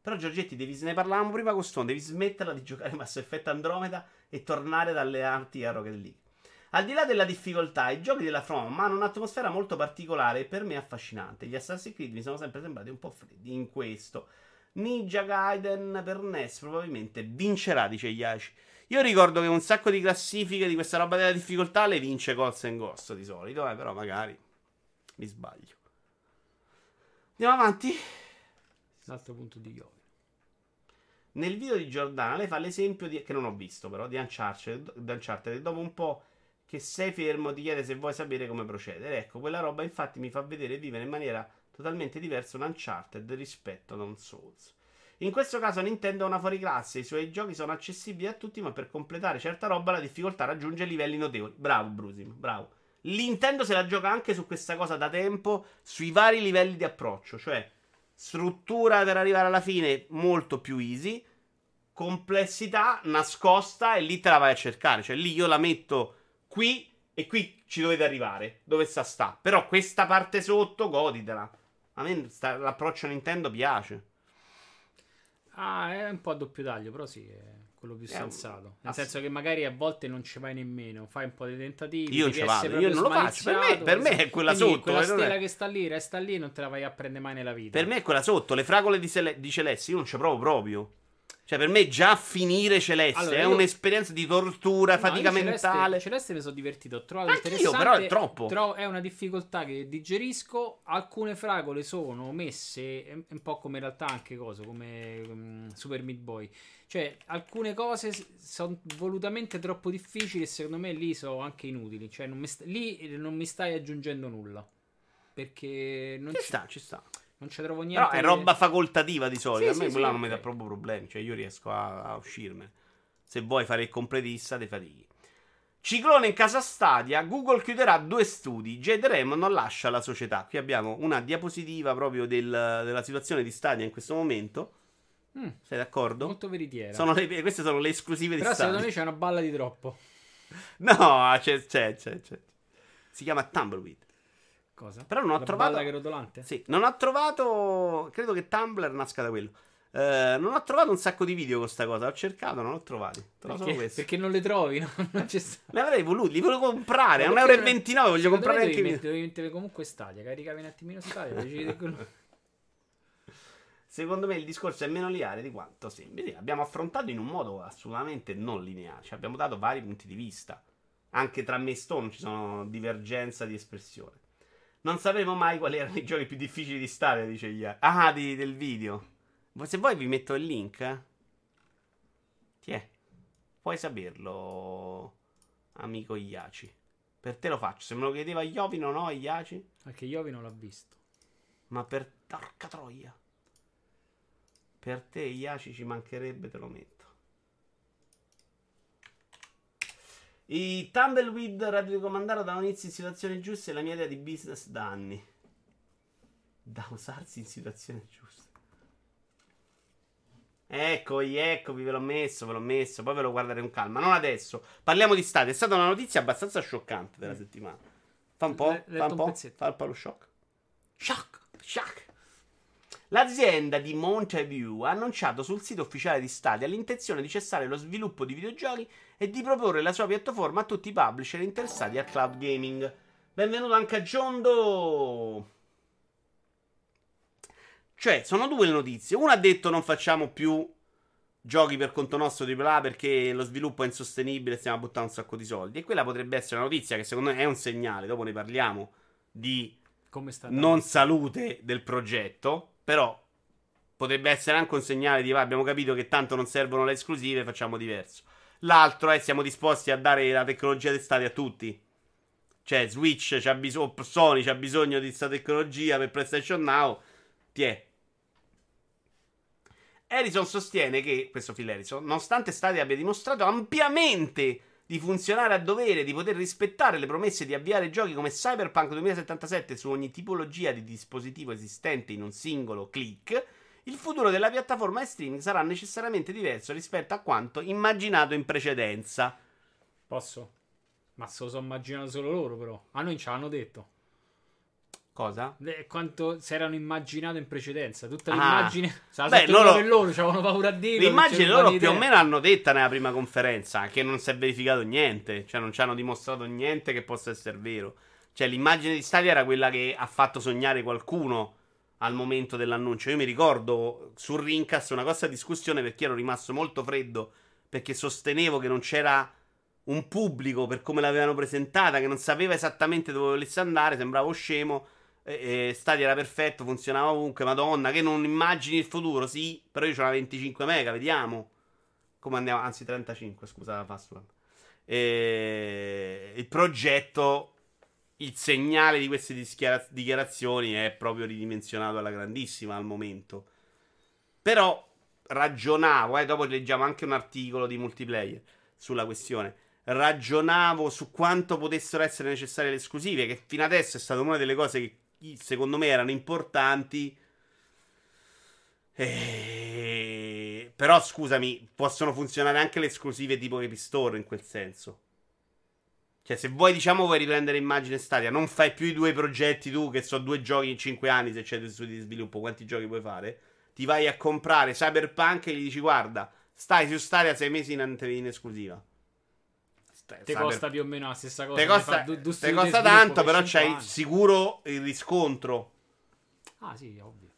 A: Però Giorgetti, devi, ne parlavamo prima con Stone, devi smetterla di giocare Mass Effect Andromeda e tornare dalle arti a Rocket League. Al di là della difficoltà, i giochi della From hanno un'atmosfera molto particolare e per me affascinante. Gli Assassin's Creed mi sono sempre sembrati un po' freddi in questo. Ninja Gaiden per NES probabilmente vincerà, dice Yashi. Io ricordo che un sacco di classifiche di questa roba della difficoltà le vince Colts and Ghost di solito, eh, però magari mi sbaglio. Andiamo avanti.
B: L'altro punto di Yovi.
A: Nel video di Giordana lei fa l'esempio di, che non ho visto però di Uncharted, di Uncharted dopo un po' che sei fermo ti chiede se vuoi sapere come procedere. Ecco, quella roba infatti mi fa vedere vivere in maniera totalmente diversa un Uncharted rispetto ad un Souls. In questo caso Nintendo è una fuoriclasse, i suoi giochi sono accessibili a tutti, ma per completare certa roba la difficoltà raggiunge livelli notevoli. Bravo Brusim, bravo. Nintendo se la gioca anche su questa cosa da tempo, sui vari livelli di approccio, cioè struttura per arrivare alla fine molto più easy, complessità nascosta e lì te la vai a cercare, cioè lì io la metto qui e qui ci dovete arrivare. Dove sta sta? Però questa parte sotto goditela. A me sta, l'approccio Nintendo piace.
B: Ah, è un po' a doppio taglio, però sì, è quello più
A: È
B: sensato.
A: un-
B: Nel
A: ass-
B: senso che magari a volte non ci vai nemmeno, fai un po' di tentativi.
A: Io ci vado, io non lo faccio. Per me- per me è
B: esatto.
A: quella sotto,
B: Quella
A: eh, non è-
B: stella che sta lì, resta lì, non te la vai a prendere mai nella vita.
A: Per me è quella sotto, le fragole di, Cele- di Celeste, io non ci provo proprio. Cioè, per me già finire Celeste
B: Allora,
A: è
B: io-
A: un'esperienza di tortura,
B: No,
A: fatica
B: io Celeste-
A: mentale.
B: Celeste mi sono divertito. Ho trovato
A: Anch'io,
B: interessante.
A: però è troppo.
B: tro- è una difficoltà che digerisco. Alcune fragole sono messe un po' come in realtà anche cosa, come mm, Super Meat Boy. Cioè, alcune cose sono volutamente troppo difficili e secondo me lì sono anche inutili. Cioè, non sta- lì non mi stai aggiungendo nulla. Perché non
A: Ci
B: ci,
A: sta, ci sta.
B: Non ci trovo niente.
A: Però è roba facoltativa di solito.
B: Sì,
A: a me
B: sì,
A: quella
B: sì,
A: non mi
B: ok.
A: dà proprio problemi. Cioè, io riesco a, a uscirmene. Se vuoi fare il completista, te fatichi. Ciclone in casa Stadia. Google chiuderà due studi. Jade Raymond non lascia la società. Qui abbiamo una diapositiva proprio del- della situazione di Stadia in questo momento.
B: Mm,
A: Sei d'accordo?
B: molto veritiera.
A: Sono le- queste sono le esclusive di
B: Però
A: Stadia.
B: secondo me c'è una balla di troppo.
A: No, c'è, c'è, c'è, c'è. Si chiama Tumbleweed.
B: Cosa?
A: Però non ho
B: La
A: trovato.
B: balla che rotolante?
A: Sì, non ho trovato. Credo che Tumblr nasca da quello. Eh, non ho trovato un sacco di video con sta cosa. Ho cercato, non ho trovati.
B: Perché, perché non le trovi, no? Non ci sta.
A: Ne avrei voluti, li volevo comprare. A
B: Ma
A: 1,29
B: perché
A: euro
B: non-
A: voglio comprare anche
B: mettere, devi mettere comunque Stadia, caricavi un attimino Stadia,
A: Secondo me il discorso è meno lineare di quanto sembri. Abbiamo affrontato in un modo assolutamente non lineare. Ci abbiamo dato vari punti di vista. Anche tra me e Stone ci sono divergenza di espressione. Non sapremo mai quali erano i giochi più difficili di stare, dice Ia. Ah, di- del video. Se vuoi vi metto il link. Eh? Tiè. Puoi saperlo, amico Iaci. Per te lo faccio. Se me lo chiedeva Iovino no, Iaci.
B: Anche Iovi non l'ha visto.
A: Ma per porca troia. Per te, Iaci, ci mancherebbe, te lo metto. I Tumbleweed radiocomandato da inizio in situazioni giuste è la mia idea di business da anni. Da usarsi in situazioni giuste. Eccovi, eccovi, ve l'ho messo, ve l'ho messo. Poi ve lo guarderete con calma. Non adesso. Parliamo di Stadia. È stata una notizia abbastanza scioccante della settimana. Fa un po',
B: Le-
A: fa un
B: un
A: po', fa un po' lo shock. Shock, shock. L'azienda di Mountain View ha annunciato sul sito ufficiale di Stadia l'intenzione di cessare lo sviluppo di videogiochi e di proporre la sua piattaforma a tutti i publisher interessati al cloud gaming. Benvenuto anche a Giondo. Cioè, sono due le notizie. Una ha detto non facciamo più giochi per conto nostro AAA perché lo sviluppo è insostenibile e stiamo buttando un sacco di soldi. E quella potrebbe essere una notizia che secondo me è un segnale, dopo ne parliamo, di non salute del progetto, però potrebbe essere anche un segnale di "Va, abbiamo capito che tanto non servono le esclusive, facciamo diverso. L'altro è siamo disposti a dare la tecnologia d'estate a tutti. Cioè, Switch c'ha bisogno, Sony c'ha bisogno di questa tecnologia per PlayStation Now. Tiè. Harrison sostiene che, questo Phil Harrison, nonostante Stadia abbia dimostrato ampiamente di funzionare a dovere, di poter rispettare le promesse di avviare giochi come Cyberpunk 2077 su ogni tipologia di dispositivo esistente in un singolo click, il futuro della piattaforma di streaming sarà necessariamente diverso rispetto a quanto immaginato in precedenza.
B: Posso? Ma se lo sono immaginato solo loro, però. A noi non ce l'hanno detto.
A: Cosa?
B: Le- quanto si erano immaginato in precedenza. Tutta
A: Ah.
B: l'immagine. La
A: Beh, loro-
B: per loro, avevano paura a dirlo.
A: L'immagine loro più o meno hanno detta nella prima conferenza che non si è verificato niente, cioè non ci hanno dimostrato niente che possa essere vero. Cioè l'immagine di Stadia era quella che ha fatto sognare qualcuno al momento dell'annuncio. Io mi ricordo sul Rincast una cosa discussione perché ero rimasto molto freddo perché sostenevo che non c'era un pubblico per come l'avevano presentata, che non sapeva esattamente dove volesse andare, sembravo scemo. E, e Stadia era perfetto, funzionava ovunque. Madonna, che non immagini il futuro, sì, però io ho una 25 mega, vediamo. Come andiamo? Anzi, 35, scusa password. E... Il progetto, il segnale di queste dichiara- dichiarazioni è proprio ridimensionato alla grandissima al momento. Però ragionavo, eh, dopo leggiamo anche un articolo di multiplayer sulla questione. Ragionavo su quanto potessero essere necessarie le esclusive, che fino adesso è stata una delle cose che secondo me erano importanti. E... Però scusami, possono funzionare anche le esclusive tipo Epic Store in quel senso. Cioè, se vuoi, diciamo, vuoi riprendere immagine stadia, non fai più i due progetti tu, che so due giochi in 5 anni, se c'è dei studi di sviluppo, quanti giochi puoi fare? Ti vai a comprare Cyberpunk e gli dici, guarda, stai su Stadia 6 mesi in, in esclusiva.
B: Ti
A: Cyber-
B: costa più o meno la stessa cosa.
A: Te costa,
B: du- due
A: te costa tanto,
B: per
A: però
B: cinque
A: c'hai
B: anni.
A: sicuro il riscontro.
B: Ah, sì, ovvio.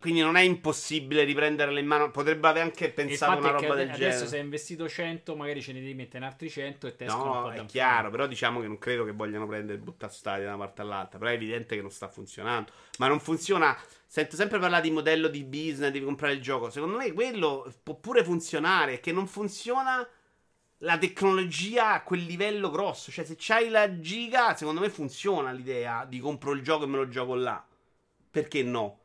A: Quindi non è impossibile riprenderla in mano. Potrebbe aver anche pensato una roba del
B: adesso
A: genere.
B: se hai investito 100, magari ce ne devi mettere in altri 100 e te escono un po'
A: No, è chiaro, però diciamo che non credo che vogliano prendere e buttare stadia da una parte all'altra. Però è evidente che non sta funzionando. Ma non funziona. Sento sempre parlare di modello di business, devi comprare il gioco. Secondo me quello può pure funzionare. È che non funziona la tecnologia a quel livello grosso. Cioè, se c'hai la giga, secondo me funziona l'idea di compro il gioco e me lo gioco là. Perché no?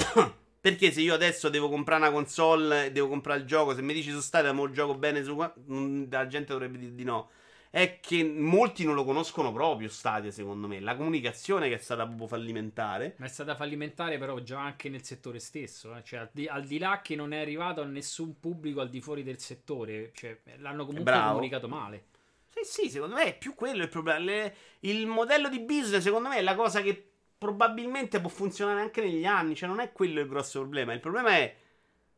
A: Perché se io adesso devo comprare una console devo comprare il gioco, se mi dici su Stadia mo gioco bene su qua, mm, la gente dovrebbe dire di no. È che molti non lo conoscono proprio Stadia, secondo me. La comunicazione che è stata proprio fallimentare.
B: Ma è stata fallimentare, però, già anche nel settore stesso. eh. Cioè, al di, al di là che non è arrivato a nessun pubblico al di fuori del settore, cioè, l'hanno comunque
A: Bravo.
B: comunicato male.
A: Sì, sì, secondo me è più quello il problema. Le- il modello di business, secondo me, è la cosa che probabilmente può funzionare anche negli anni. Cioè, non è quello il grosso problema. Il problema è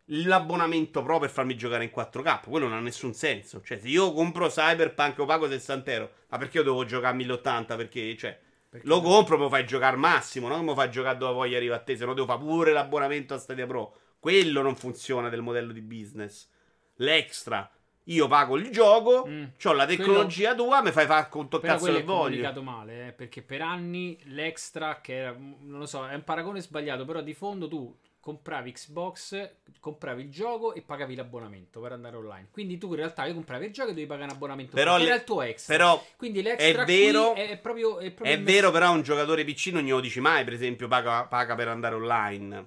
A: l'abbonamento pro per farmi giocare in 4K. Quello non ha nessun senso. Cioè, se io compro Cyberpunk o pago 60 euro, ma perché io devo giocare a 1080? Perché, cioè,
B: Perché-
A: lo compro, me lo fai giocare al massimo, non me lo fai giocare dove voglia arriva a te, se no devo fare pure l'abbonamento a Stadia Pro. Quello non funziona del modello di business. L'extra. Io pago il gioco,
B: Mm.
A: ho la tecnologia tua, mi fai fare quanto
B: Però
A: cazzo
B: quello
A: che
B: è
A: voglio.
B: comunicato male, eh, perché per anni l'extra, che era, non lo so, è un paragone sbagliato, però di fondo tu compravi Xbox, compravi il gioco e pagavi l'abbonamento per andare online. Quindi tu in realtà compravi il gioco e dovevi pagare un abbonamento.
A: Però le-
B: era il tuo extra.
A: Però
B: Quindi l'extra
A: è vero-
B: è, è proprio... È, proprio
A: è vero, però, un giocatore PC non glielo dici mai, per esempio, paga, paga per andare online.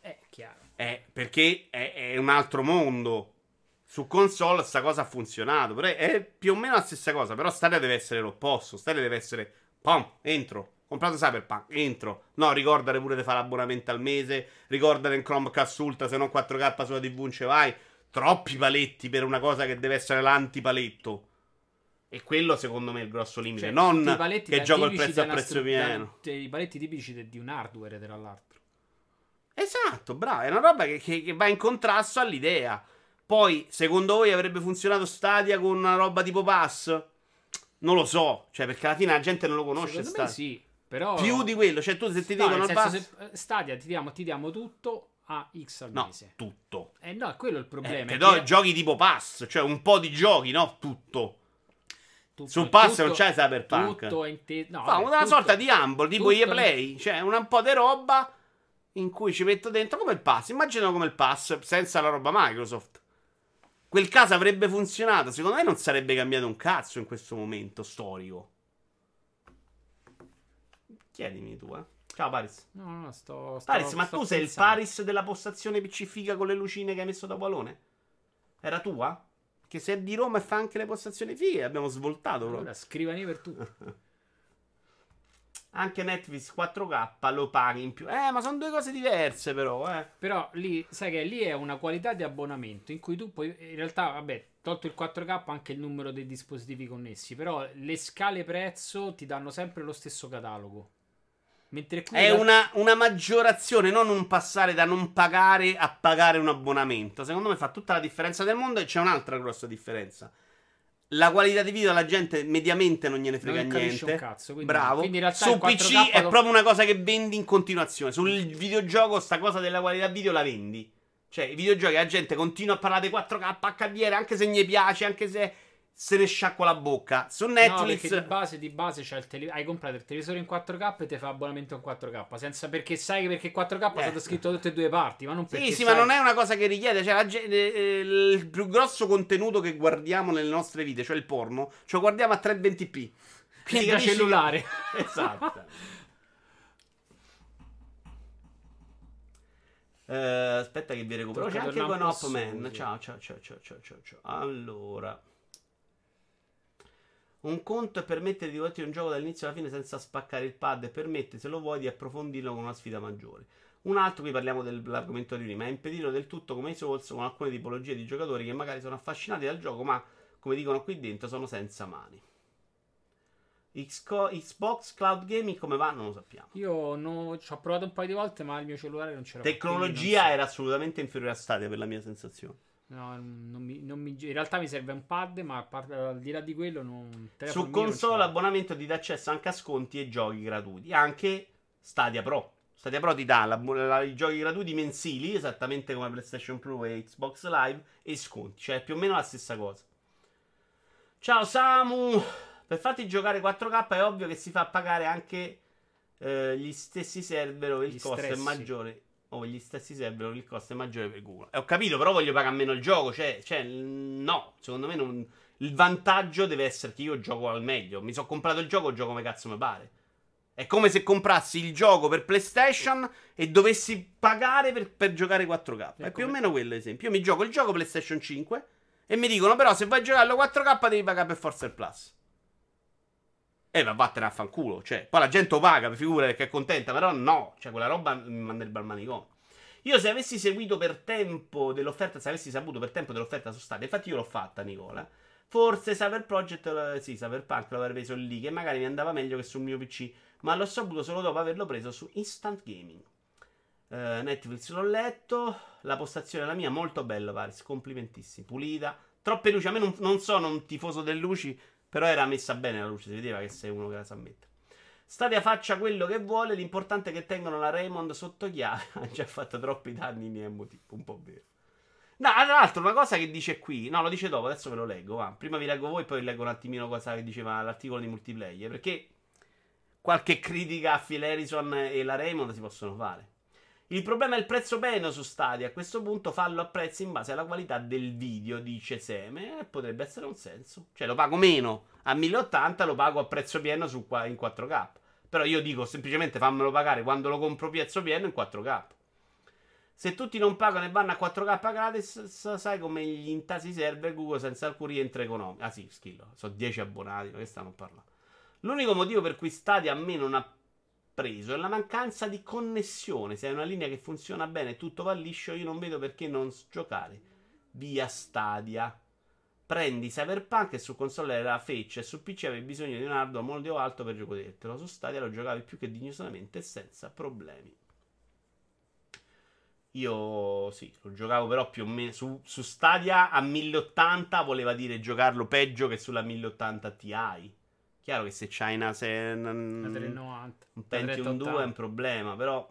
B: È chiaro.
A: Eh, perché è, è un altro mondo. Su console sta cosa ha funzionato. Però è, più o meno la stessa cosa. Però Stadia deve essere l'opposto. Stadia deve essere. Pom, entro. Comprato Cyberpunk, entro. No, ricordare pure di fare l'abbonamento al mese. Ricordare in Chromecast Ultra, se no 4K sulla TV non ce vai. Troppi paletti per una cosa che deve essere l'antipaletto. E quello secondo me è il grosso limite.
B: Cioè,
A: non che gioco il prezzo a prezzo pieno.
B: I paletti tipici de- di un hardware, tra l'altro.
A: Esatto, bravo. È una roba che, che- che va in contrasto all'idea. Poi, secondo voi avrebbe funzionato Stadia con una roba tipo Pass? Non lo so. Cioè, perché alla fine la gente non lo conosce Stadia.
B: sì, però...
A: Più di quello. Cioè, tu se ti
B: No,
A: dicono Pass...
B: se- eh, Stadia ti diamo, ti diamo tutto a X al
A: No,
B: mese.
A: tutto.
B: Eh no, quello è il
A: Eh,
B: problema. è
A: però
B: che-
A: giochi tipo Pass. Cioè, un po' di giochi, no? Tutto.
B: tutto-
A: Sul pass
B: tutto-
A: non c'è Cyberpunk.
B: Tutto è inte- no,
A: Fa
B: vabbè,
A: una
B: tutto-
A: sorta di Humble, tipo
B: tutto-
A: EA Play. Cioè, un po' di roba in cui ci metto dentro come il Pass. Immaginalo come il Pass senza la roba Microsoft. Quel caso avrebbe funzionato. Secondo me non sarebbe cambiato un cazzo in questo momento storico. Chiedimi tu, eh. Ciao Paris.
B: No, no, sto... sto
A: Paris, ma
B: sto
A: tu sei il
B: pensando.
A: Paris della postazione PC figa con le lucine che hai messo da Palone? Era tua? Che se è di Roma e fa anche le postazioni fighe, abbiamo svoltato proprio.
B: Allora, scrivani per tutto.
A: Anche Netflix 4K lo paghi in più. Eh, ma sono due cose diverse, però. Eh.
B: Però lì, sai che lì è una qualità di abbonamento in cui tu puoi, in realtà, vabbè, tolto il 4K anche il numero dei dispositivi connessi, però le scale prezzo ti danno sempre lo stesso catalogo. Mentre qui
A: È
B: realtà-
A: una, una maggiorazione, non un passare da non pagare a pagare un abbonamento. Secondo me fa tutta la differenza del mondo e c'è un'altra grossa differenza. La qualità di video la gente mediamente non gliene frega
B: Non
A: niente.
B: un cazzo, quindi-
A: Bravo.
B: quindi in realtà
A: Su
B: il 4K
A: PC è
B: lo-
A: proprio una cosa che vendi in continuazione. Sul videogioco sta cosa della qualità video la vendi. Cioè, i videogiochi la gente continua a parlare di 4K HDR anche se gli piace, anche se se ne sciacqua la bocca. Su
B: No,
A: Netflix
B: perché di base, di base il tele- hai comprato il televisore in 4K e ti fa abbonamento in 4K. Senza perché sai che perché 4K è
A: Eh.
B: stato scritto da tutte e due parti, ma non perché
A: Sì, sì,
B: sai-
A: ma non è una cosa che richiede. Cioè, la gen- eh, il più grosso contenuto che guardiamo nelle nostre vite, cioè il porno, ce lo guardiamo a 320p. Quindi
B: da
A: capisci-
B: cellulare.
A: Esatto. Eh, aspetta che vi recupero.
B: Tocca
A: C'è anche con Hopman. ciao, ciao, ciao, ciao, ciao, ciao. Allora. Un conto è permettere di goderti un gioco dall'inizio alla fine senza spaccare il pad e permette, se lo vuoi, di approfondirlo con una sfida maggiore. Un altro, qui parliamo dell'argomento di prima, è impedirlo del tutto come i Souls con alcune tipologie di giocatori che magari sono affascinati dal gioco, ma come dicono qui dentro sono senza mani. Xco- Xbox Cloud Gaming come va? Non lo sappiamo.
B: Io no- ci ho provato un paio di volte, ma il mio cellulare non c'era.
A: Tecnologia
B: quindi
A: era assolutamente inferiore a Stadia per la mia sensazione.
B: No, non mi- non mi- in realtà mi serve un pad, ma a parte- al di là di quello, non,
A: Su console l'abbonamento ti dà accesso anche a sconti e giochi gratuiti. Anche Stadia Pro. Stadia Pro ti dà la- la- i giochi gratuiti mensili, esattamente come PlayStation Plus e Xbox Live, e sconti. Cioè più o meno la stessa cosa. Ciao Samu! Per farti giocare 4K è ovvio che si fa pagare anche eh, gli stessi server dove il
B: Gli
A: costo è
B: stressi.
A: maggiore. O gli stessi server il costo è maggiore per Google. E ho capito, però voglio pagare meno il gioco. Cioè, cioè, no, secondo me non- il vantaggio deve essere che io gioco al meglio. Mi sono comprato il gioco, gioco come cazzo mi pare. È come se comprassi il gioco per PlayStation e dovessi pagare per, per giocare 4K. È,
B: È
A: più o meno quello, ad esempio. Io mi gioco il gioco PlayStation 5 e mi dicono, però, se vuoi giocarlo 4K devi pagare per forza il Plus. E va vattene a fanculo. Cioè, poi la gente lo paga, figura che è contenta, però no. Cioè, quella roba mi manderebbe al manicomio. Io se avessi seguito per tempo dell'offerta, se avessi saputo per tempo dell'offerta su Stadia, infatti io l'ho fatta, Nicola. Forse Cyber Project, eh, sì, Cyberpunk l'avrei preso lì, che magari mi andava meglio che sul mio PC, ma l'ho saputo solo dopo averlo preso su Instant Gaming. Eh, Netflix l'ho letto, la postazione è la mia, molto bella, Paris, complimentissimi, pulita, troppe luci, a me non, non sono un tifoso delle luci, però era messa bene la luce, si vedeva che sei uno che la sa mettere. Stadia faccia quello che vuole, l'importante è che tengano la Raymond sotto chiave. Ha già fatto troppi danni in emotivo, un po' vero. No, tra l'altro, una cosa che dice qui, no, lo dice dopo, adesso ve lo leggo. Va. Prima vi leggo voi, poi leggo un attimino cosa che diceva l'articolo di multiplayer. Perché qualche critica a Phil Harrison e la Raymond si possono fare. Il problema è il prezzo pieno su Stadia. A questo punto fallo a prezzi in base alla qualità del video, dice Seme. E potrebbe essere un senso. Cioè, lo pago meno a 1080, lo pago a prezzo pieno su in 4K. Però io dico semplicemente fammelo pagare quando lo compro prezzo pieno in 4K. Se tutti non pagano e vanno a 4K gratis, sa- sai come gli intasi server Google senza alcun rientro economico. Ah sì, schillo, sono 10 abbonati, che stanno parlando? L'unico motivo per cui Stadia a me non ha preso è la mancanza di connessione. Se è una linea che funziona bene tutto va liscio, io non vedo perché non giocare via Stadia. Prendi Cyberpunk e su console era feccia e su PC avevi bisogno di un hardware molto alto per giocartelo. Su Stadia lo giocavi più che dignosamente e senza problemi. Io sì, lo giocavo però più o meno su, su Stadia a 1080 voleva dire giocarlo peggio che sulla 1080 Ti. Chiaro che se c'hai una, se, un,
B: 390.
A: un Pentium 2 è
B: 380.
A: un problema, però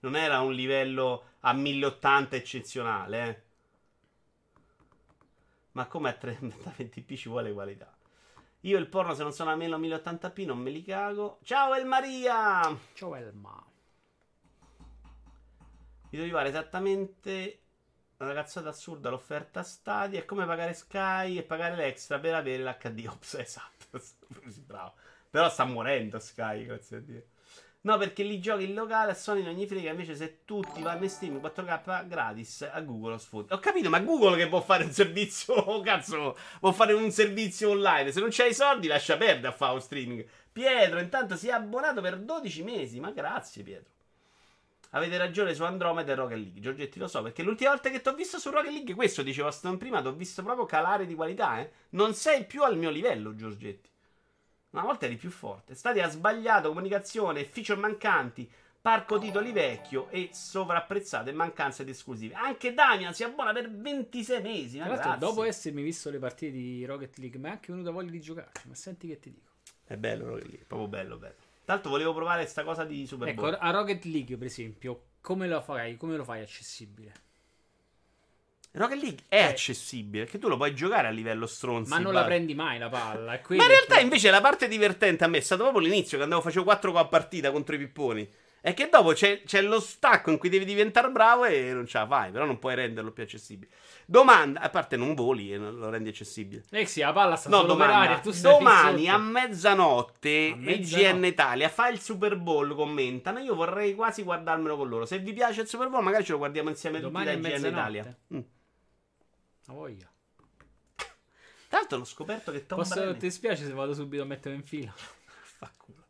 A: non era un livello a 1080 eccezionale, eh. Ma come a 3020p ci vuole qualità. Io il porno se non sono almeno 1080p non me li cago. Ciao El Maria!
B: Ciao Elma.
A: Mi devo fare esattamente una cazzata assurda l'offerta Stadia. È come pagare Sky e pagare l'extra per avere l'HD Ops. Esatto, bravo. Però sta morendo Sky, grazie a Dio. No, perché lì giochi in locale a Sony non gli frega. Invece, se tutti vanno in stream 4K gratis a Google lo. Ho capito, ma Google che può fare un servizio. Oh, cazzo, può fare un servizio online. Se non c'hai i soldi, lascia perdere a fare un streaming. Pietro, intanto si è abbonato per 12 mesi. Ma grazie, Pietro. Avete ragione su Andromeda e Rocket League. Giorgetti, lo so, perché l'ultima volta che ti ho visto su Rocket League, questo dicevo a Stone prima, ti ho visto proprio calare di qualità, eh. Non sei più al mio livello, Giorgetti. Una volta eri più forte. Stadia sbagliato, comunicazione, feature mancanti, parco titoli vecchio e sovrapprezzato e mancanza di esclusive. Anche Damian si abbona per 26 mesi.
B: Tra l'altro, dopo essermi visto le partite di Rocket League, mi è anche venuta voglia di giocarci. Ma senti che ti dico.
A: È bello Rocket League, proprio bello, bello. Tanto volevo provare sta cosa di Super
B: Ecco,
A: Bowl.
B: a Rocket League, per esempio, come lo fai? Come lo fai accessibile?
A: Rocket League è
B: Eh.
A: accessibile, perché tu lo puoi giocare a livello stronzi.
B: Ma non la prendi mai la palla.
A: Ma in realtà invece la parte divertente a me è stata proprio l'inizio, che andavo facevo 4 a partita contro i pipponi. È che dopo c'è, c'è lo stacco in cui devi diventare bravo e non ce la fai, però non puoi renderlo più accessibile. Domanda, a parte non voli e non lo rendi accessibile.
B: Eh sì, la palla sta
A: No,
B: solo
A: domanda.
B: aria. Tu stai
A: Domani a mezzanotte
B: A mezzanotte.
A: IGN Italia fa il Super Bowl, commentano. Io vorrei quasi guardarmelo con loro. Se vi piace il Super Bowl, magari ce lo guardiamo insieme
B: Domani
A: tutti
B: a
A: da IGN? Italia. Mm.
B: Ma voglia.
A: Tra l'altro ho scoperto che Tom
B: Posso,
A: Brady-
B: ti spiace se vado subito a mettere in fila?
A: Fa culo.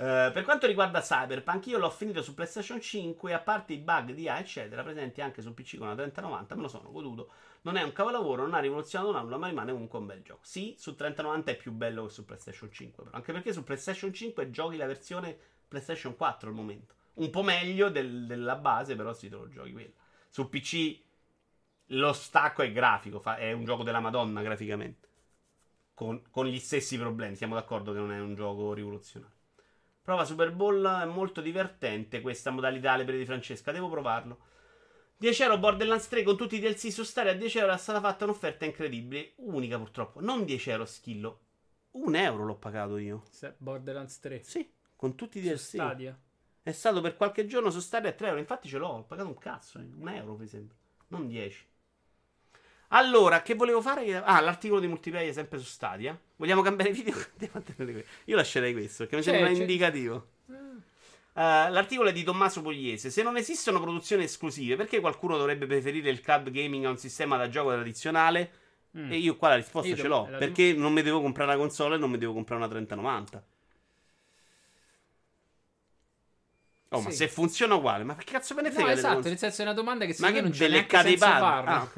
A: Eh, per quanto riguarda Cyberpunk, io l'ho finito su PlayStation 5. A parte i bug di A, eccetera, presenti anche su PC con la 3090, me lo sono goduto. Non è un capolavoro, non ha rivoluzionato nulla, ma rimane comunque un bel gioco. Sì, su 3090 è più bello che su PlayStation 5, però. Anche perché su PlayStation 5 giochi la versione PlayStation 4 al momento. Un po' meglio del- della base, però sì, te lo giochi quella. Su PC lo stacco è grafico, fa- è un gioco della Madonna graficamente. Con, con gli stessi problemi, siamo d'accordo che non è un gioco rivoluzionario. Prova Super Bowl, è molto divertente questa modalità alle di Francesca, devo provarlo. 10 euro Borderlands 3 con tutti i DLC su Stadia a 10 euro è stata fatta un'offerta incredibile, unica purtroppo, non 10 euro schillo, un euro l'ho pagato io.
B: Se- Borderlands 3.
A: Sì, con tutti i
B: Su
A: DLC.
B: Stadia.
A: È stato per qualche giorno su Stadia a 3 euro, infatti ce l'ho, ho pagato un cazzo, eh, un euro mi sembra, non 10. Allora, che volevo fare? Ah, l'articolo di multiplayer sempre su Stadia. Vogliamo cambiare video? Io lascerei questo, perché mi
B: C'è-
A: sembra
B: c'è-
A: indicativo. Eh, l'articolo è di Tommaso Pugliese. Se non esistono produzioni esclusive, perché qualcuno dovrebbe preferire il cloud gaming a un sistema da gioco tradizionale?
B: Mm.
A: E io qua la risposta
B: Io
A: ce l'ho.
B: la-
A: Perché non mi devo comprare una console e non mi devo comprare una 3090. Oh, ma
B: Sì.
A: se funziona uguale, ma che cazzo me ne frega?
B: No, esatto,
A: console?
B: nel senso è una domanda che
A: Ma
B: secondo
A: che
B: me non c'è neanche senso farla.
A: Ah.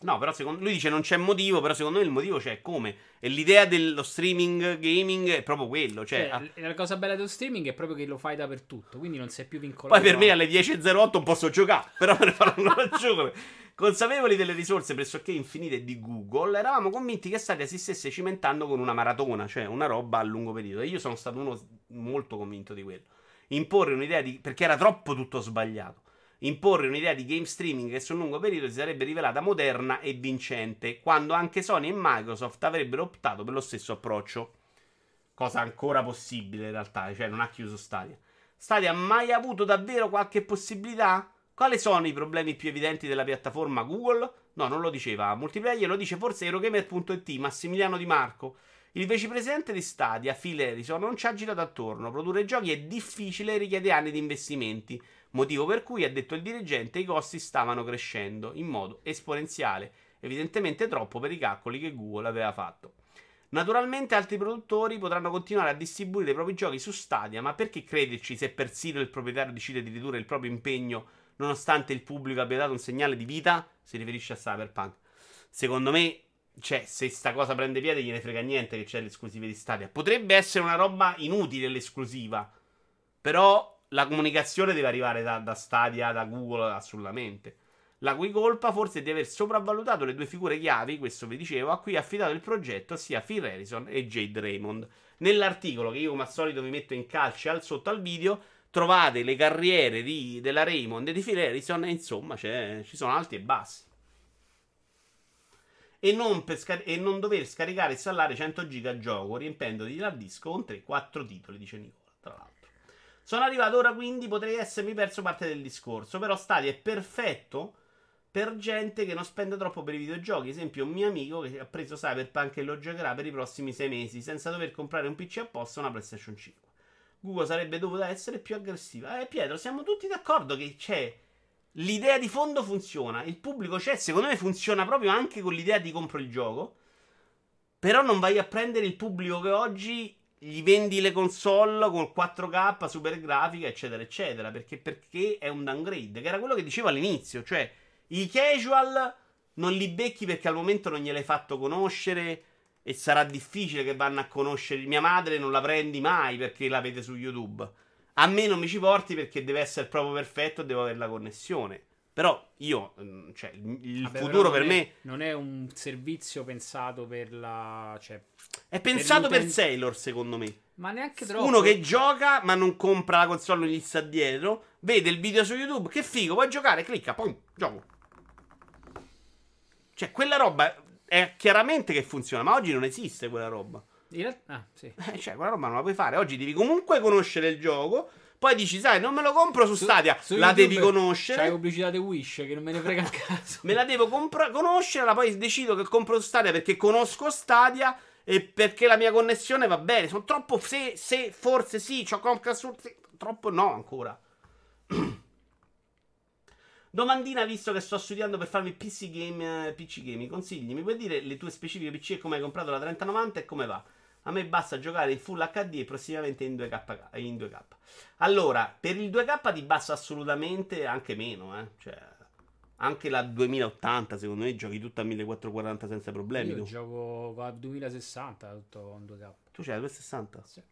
A: No, però secondo lui dice non c'è motivo, però secondo me il motivo c'è come. E l'idea dello streaming gaming è proprio quello. Cioè,
B: Cioè,
A: ah,
B: l- la cosa bella dello streaming è proprio che lo fai dappertutto, quindi non sei più vincolato.
A: poi per me
B: a-
A: alle 10.08 non posso giocare, però me ne faranno ragione. Consapevoli delle risorse pressoché infinite di Google, eravamo convinti che Stadia si stesse cimentando con una maratona, cioè una roba a lungo periodo. E io sono stato uno molto convinto di quello. Imporre un'idea di. perché era troppo tutto sbagliato. Imporre un'idea di game streaming che sul lungo periodo si sarebbe rivelata moderna e vincente, quando anche Sony e Microsoft avrebbero optato per lo stesso approccio. Cosa ancora possibile in realtà, cioè non ha chiuso Stadia. Stadia ha mai avuto davvero qualche possibilità? Quali sono i problemi più evidenti della piattaforma Google? No, non lo diceva Multiplayer, lo dice forse Eurogamer.it, Massimiliano Di Marco. Il vicepresidente di Stadia, Phil Harrison, non ci ha girato attorno. Produrre giochi è difficile e richiede anni di investimenti. Motivo per cui, ha detto il dirigente, i costi stavano crescendo in modo esponenziale, evidentemente troppo per i calcoli che Google aveva fatto. Naturalmente altri produttori potranno continuare a distribuire i propri giochi su Stadia, ma perché crederci se persino il proprietario decide di ridurre il proprio impegno nonostante il pubblico abbia dato un segnale di vita? Si riferisce a Cyberpunk. Secondo me, cioè, se sta cosa prende piede gliene frega niente che c'è l'esclusiva di Stadia. Potrebbe essere una roba inutile l'esclusiva, però la comunicazione deve arrivare da, da Stadia, da Google, assolutamente. La cui colpa forse è di aver sopravvalutato le due figure chiavi, questo vi dicevo, a cui ha affidato il progetto, sia Phil Harrison e Jade Raymond. Nell'articolo che io come al solito vi metto in calce al sotto al video, trovate le carriere di- della Raymond e di Phil Harrison e insomma ci sono alti e bassi. E non, scar- e non dover scaricare e installare 100 giga gioco riempendoti dal disco con 3-4 titoli, dice Nicola, tra l'altro. Sono arrivato ora quindi potrei essermi perso parte del discorso, però Stadia è perfetto per gente che non spende troppo per i videogiochi. Esempio, un mio amico che ha preso Cyberpunk e lo giocherà per i prossimi sei mesi senza dover comprare un PC apposta o una PlayStation 5. Google sarebbe dovuta essere più aggressiva. Eh, Pietro, siamo tutti d'accordo che c'è. L'idea di fondo funziona, il pubblico c'è, secondo me funziona proprio anche con l'idea di compro il gioco. Però non vai a prendere il pubblico che oggi gli vendi le console con 4K, super grafica, eccetera, eccetera. Perché, perché è un downgrade, che era quello che dicevo all'inizio. Cioè, i casual non li becchi perché al momento non gliel'hai fatto conoscere e sarà difficile che vanno a conoscere mia madre, non la prendi mai perché la vede su YouTube. A me non mi ci porti perché deve essere proprio perfetto e devo avere la connessione. Però io, mm, cioè, il
B: Vabbè,
A: futuro per
B: è-
A: me
B: non è un servizio pensato per la. Cioè,
A: è pensato per
B: l'utente-
A: Sailor, secondo me.
B: ma neanche troppo.
A: Uno che gioca ma non compra la console, non gli sta dietro, vede il video su YouTube, che figo, vuoi giocare? Clicca, pum, gioco. Cioè, quella roba è chiaramente che funziona, ma oggi non esiste quella roba.
B: In realtà- ah, sì.
A: Eh, cioè, quella roba non la puoi fare. Oggi devi comunque conoscere il gioco. Poi dici, sai, non me lo compro su, Stadia.
B: su
A: la
B: YouTube
A: devi conoscere.
B: C'hai pubblicità di Wish che non me ne frega un cazzo.
A: Me la devo compra- conoscere. La poi decido che compro su Stadia perché conosco Stadia. E perché la mia connessione va bene. Sono troppo. Se, se forse sì, c'ho Comcast Troppo no ancora. Domandina, visto che sto studiando per farmi PC game, eh, PC game, consigli? Mi puoi dire le tue specifiche PC e come hai comprato la 3090 e come va? A me basta giocare in Full HD e prossimamente in 2K. In 2K. Allora, per il 2K ti basta assolutamente anche meno, eh. Cioè, anche la 2080, secondo me, giochi tutta a 1440 senza problemi.
B: Io
A: tu.
B: gioco la 2060 tutto con 2K.
A: Tu c'hai la 260?
B: Sì.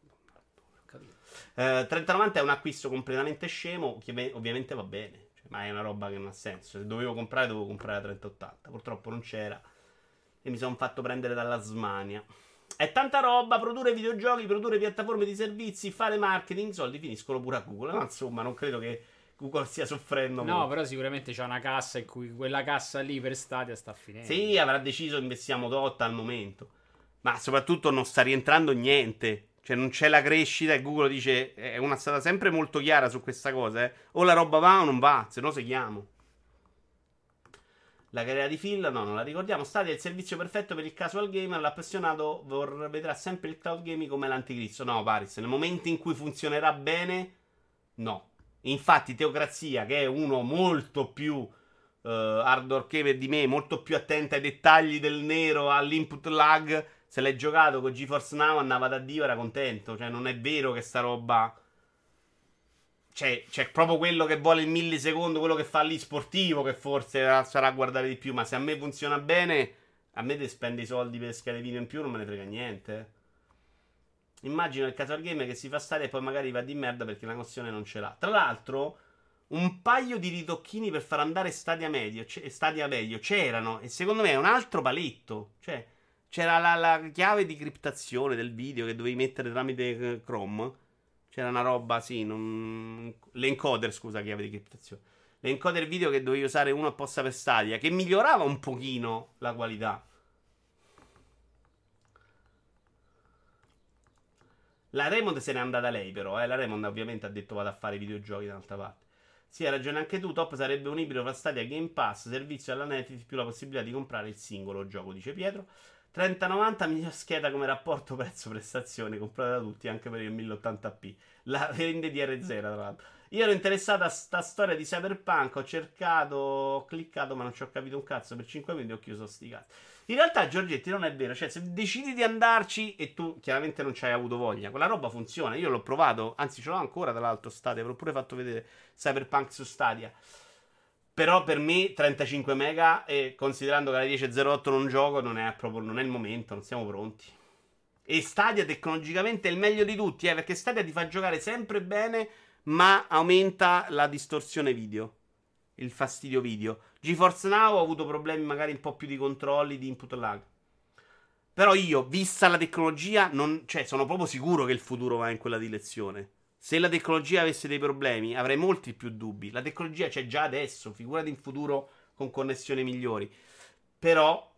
A: Eh, 3090 è un acquisto completamente scemo, che ovviamente va bene, cioè, ma è una roba che non ha senso. Se dovevo comprare, dovevo comprare la 3080. Purtroppo non c'era e mi sono fatto prendere dalla Smania. È tanta roba, produrre videogiochi, produrre piattaforme di servizi, fare marketing, i soldi finiscono pure a Google. Ma insomma, non credo che Google stia soffrendo
B: No,
A: molto.
B: però sicuramente c'è una cassa in cui quella cassa lì per Stadia sta finendo.
A: Sì, avrà deciso investiamo tot al momento. Ma soprattutto non sta rientrando niente. Cioè, non c'è la crescita e Google dice. È una stata sempre molto chiara su questa cosa. Eh. O la roba va o non va, se no seguiamo. La carriera di Phil, no, non la ricordiamo. Stadia è il servizio perfetto per il casual gamer. L'appassionato vor- vedrà sempre il cloud gaming come l'anticristo. No, Paris, nel momento in cui funzionerà bene, no. Infatti, Teocrazia, che è uno molto più eh, hardcore gamer di me, molto più attento ai dettagli del nero, all'input lag. Se l'hai giocato con GeForce Now andava da Dio, era contento. Cioè, non è vero che sta roba. Cioè, c'è proprio quello che vuole il millisecondo, quello che fa lì sportivo, che forse sarà a guardare di più. Ma se a me funziona bene, a me te spende i soldi per schede in più, non me ne frega niente. Immagino il casual game che si fa stare e poi magari va di merda perché la connessione non ce l'ha. Tra l'altro, un paio di ritocchini per far andare Stadia medio, c- Stadia medio c'erano e secondo me è un altro paletto. Cioè, c'era la, la chiave di criptazione del video che dovevi mettere tramite eh, Chrome. C'era una roba, sì, non... l'encoder, scusa, chiave di criptazione. L'encoder video che dovevi usare uno apposta per Stadia, che migliorava un pochino la qualità. La Raymond se n'è andata lei, però. Eh. La Raymond ovviamente ha detto vado a fare videogiochi da un'altra parte. Sì, hai ragione anche tu. Top sarebbe un ibrido fra Stadia e Game Pass, servizio alla Netflix più la possibilità di comprare il singolo gioco, dice Pietro. 3090 miglior scheda come rapporto prezzo-prestazione, comprata da tutti anche per il 1080p. La vende DR0, tra l'altro. Io ero interessato a sta storia di Cyberpunk, ho cercato, ho cliccato, ma non ci ho capito un cazzo. Per 5 minuti ho chiuso sti cazzi. In realtà, Giorgetti, non è vero. Cioè, se decidi di andarci e tu chiaramente non ci hai avuto voglia, quella roba funziona. Io l'ho provato, anzi, ce l'ho ancora tra l'altro. Stadia, ve l'ho pure fatto vedere Cyberpunk su Stadia. Però per me 35 mega e considerando che alla 10.08 non gioco non è proprio non è il momento, non siamo pronti. E Stadia tecnologicamente è il meglio di tutti, eh, perché Stadia ti fa giocare sempre bene, ma aumenta la distorsione video, il fastidio video. GeForce Now ho avuto problemi magari un po' più di controlli, di input lag. Però io, vista la tecnologia, non, cioè, sono proprio sicuro che il futuro va in quella direzione. Se la tecnologia avesse dei problemi, avrei molti più dubbi. La tecnologia c'è già adesso, figurati in futuro con connessioni migliori. Però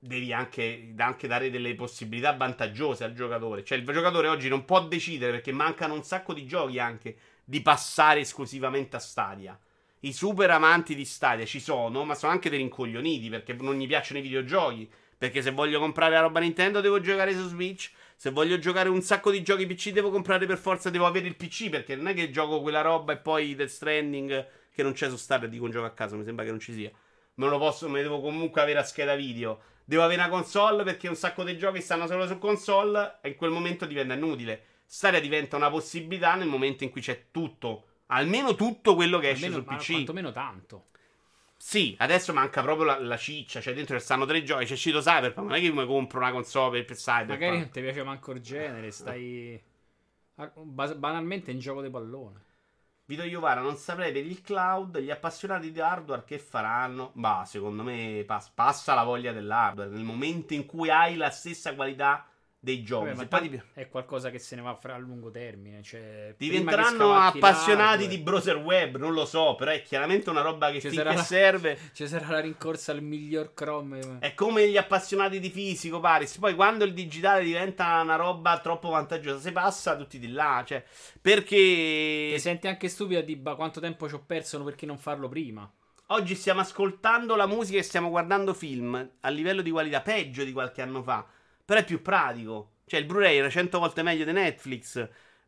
A: devi anche, anche dare delle possibilità vantaggiose al giocatore. Cioè, il giocatore oggi non può decidere perché mancano un sacco di giochi anche di passare esclusivamente a Stadia. I super amanti di Stadia ci sono, ma sono anche dei rincoglioniti perché non gli piacciono i videogiochi. Perché se voglio comprare la roba Nintendo devo giocare su Switch. Se voglio giocare un sacco di giochi PC, devo comprare per forza, devo avere il PC. Perché non è che gioco quella roba e poi Death Stranding che non c'è su Star e dico un gioco a caso. Mi sembra che non ci sia. Me lo posso, me devo comunque avere a scheda video. Devo avere una console perché un sacco di giochi stanno solo su console e in quel momento diventa inutile. Stadia diventa una possibilità nel momento in cui c'è tutto. Almeno tutto quello che esce
B: Almeno,
A: sul
B: ma
A: PC.
B: quantomeno tanto.
A: Sì, adesso manca proprio la, la ciccia. Cioè, dentro ci stanno tre giochi. C'è uscito Cyberpunk. Non è che mi compro una console per, per Cyberpunk.
B: Magari non ti piace manco il genere, stai banalmente in gioco di pallone.
A: Vito Iovara, non saprei per il cloud. Gli appassionati di hardware che faranno? Bah, secondo me pass- passa la voglia dell'hardware. Nel momento in cui hai la stessa qualità dei giochi.
B: Vabbè,
A: Se ti-
B: è qualcosa che se ne va fra a lungo termine. Cioè,
A: Diventeranno appassionati di browser web, non lo so, però è chiaramente una roba che
B: Ci sarà la-
A: serve.
B: Ci sarà la rincorsa al miglior Chrome.
A: È come gli appassionati di fisico, Paris. Poi quando il digitale diventa una roba troppo vantaggiosa, si passa tutti di là. Cioè, perché
B: Ti senti anche stupido di "Bah, quanto tempo ci ho perso perché non farlo prima.
A: oggi stiamo ascoltando la musica e stiamo guardando film a livello di qualità peggio di qualche anno fa. Però è più pratico. Cioè, il Blu-ray era 100 volte meglio di Netflix.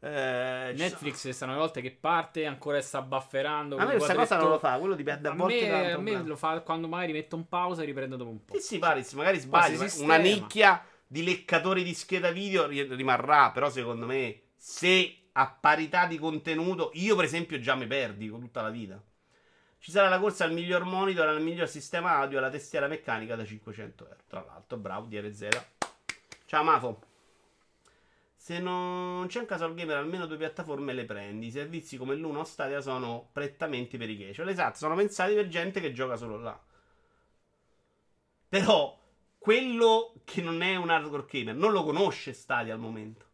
A: Eh,
B: Netflix stanno le volte che parte ancora sta bufferando.
A: A me questa cosa non lo fa. Quello dipende a
B: A
A: volte
B: me, a me lo fa quando magari metto un pausa e riprendo dopo un po'.
A: Sì, sì, Paris, magari sbagli. ma. Una nicchia di leccatori di scheda video ri- rimarrà. Però, secondo me, se a parità di contenuto, io, per esempio, già mi perdi con tutta la vita. Ci sarà la corsa al miglior monitor, al miglior sistema audio, alla testiera meccanica da 500 euro. Tra l'altro, bravo, DRZ. Ciao, Mafo. Se non c'è un casual gamer, almeno due piattaforme le prendi. I servizi come l'Uno o Stadia sono prettamente per i casual. Esatto, sono pensati per gente che gioca solo là. Però quello che non è un hardcore gamer non lo conosce Stadia al momento.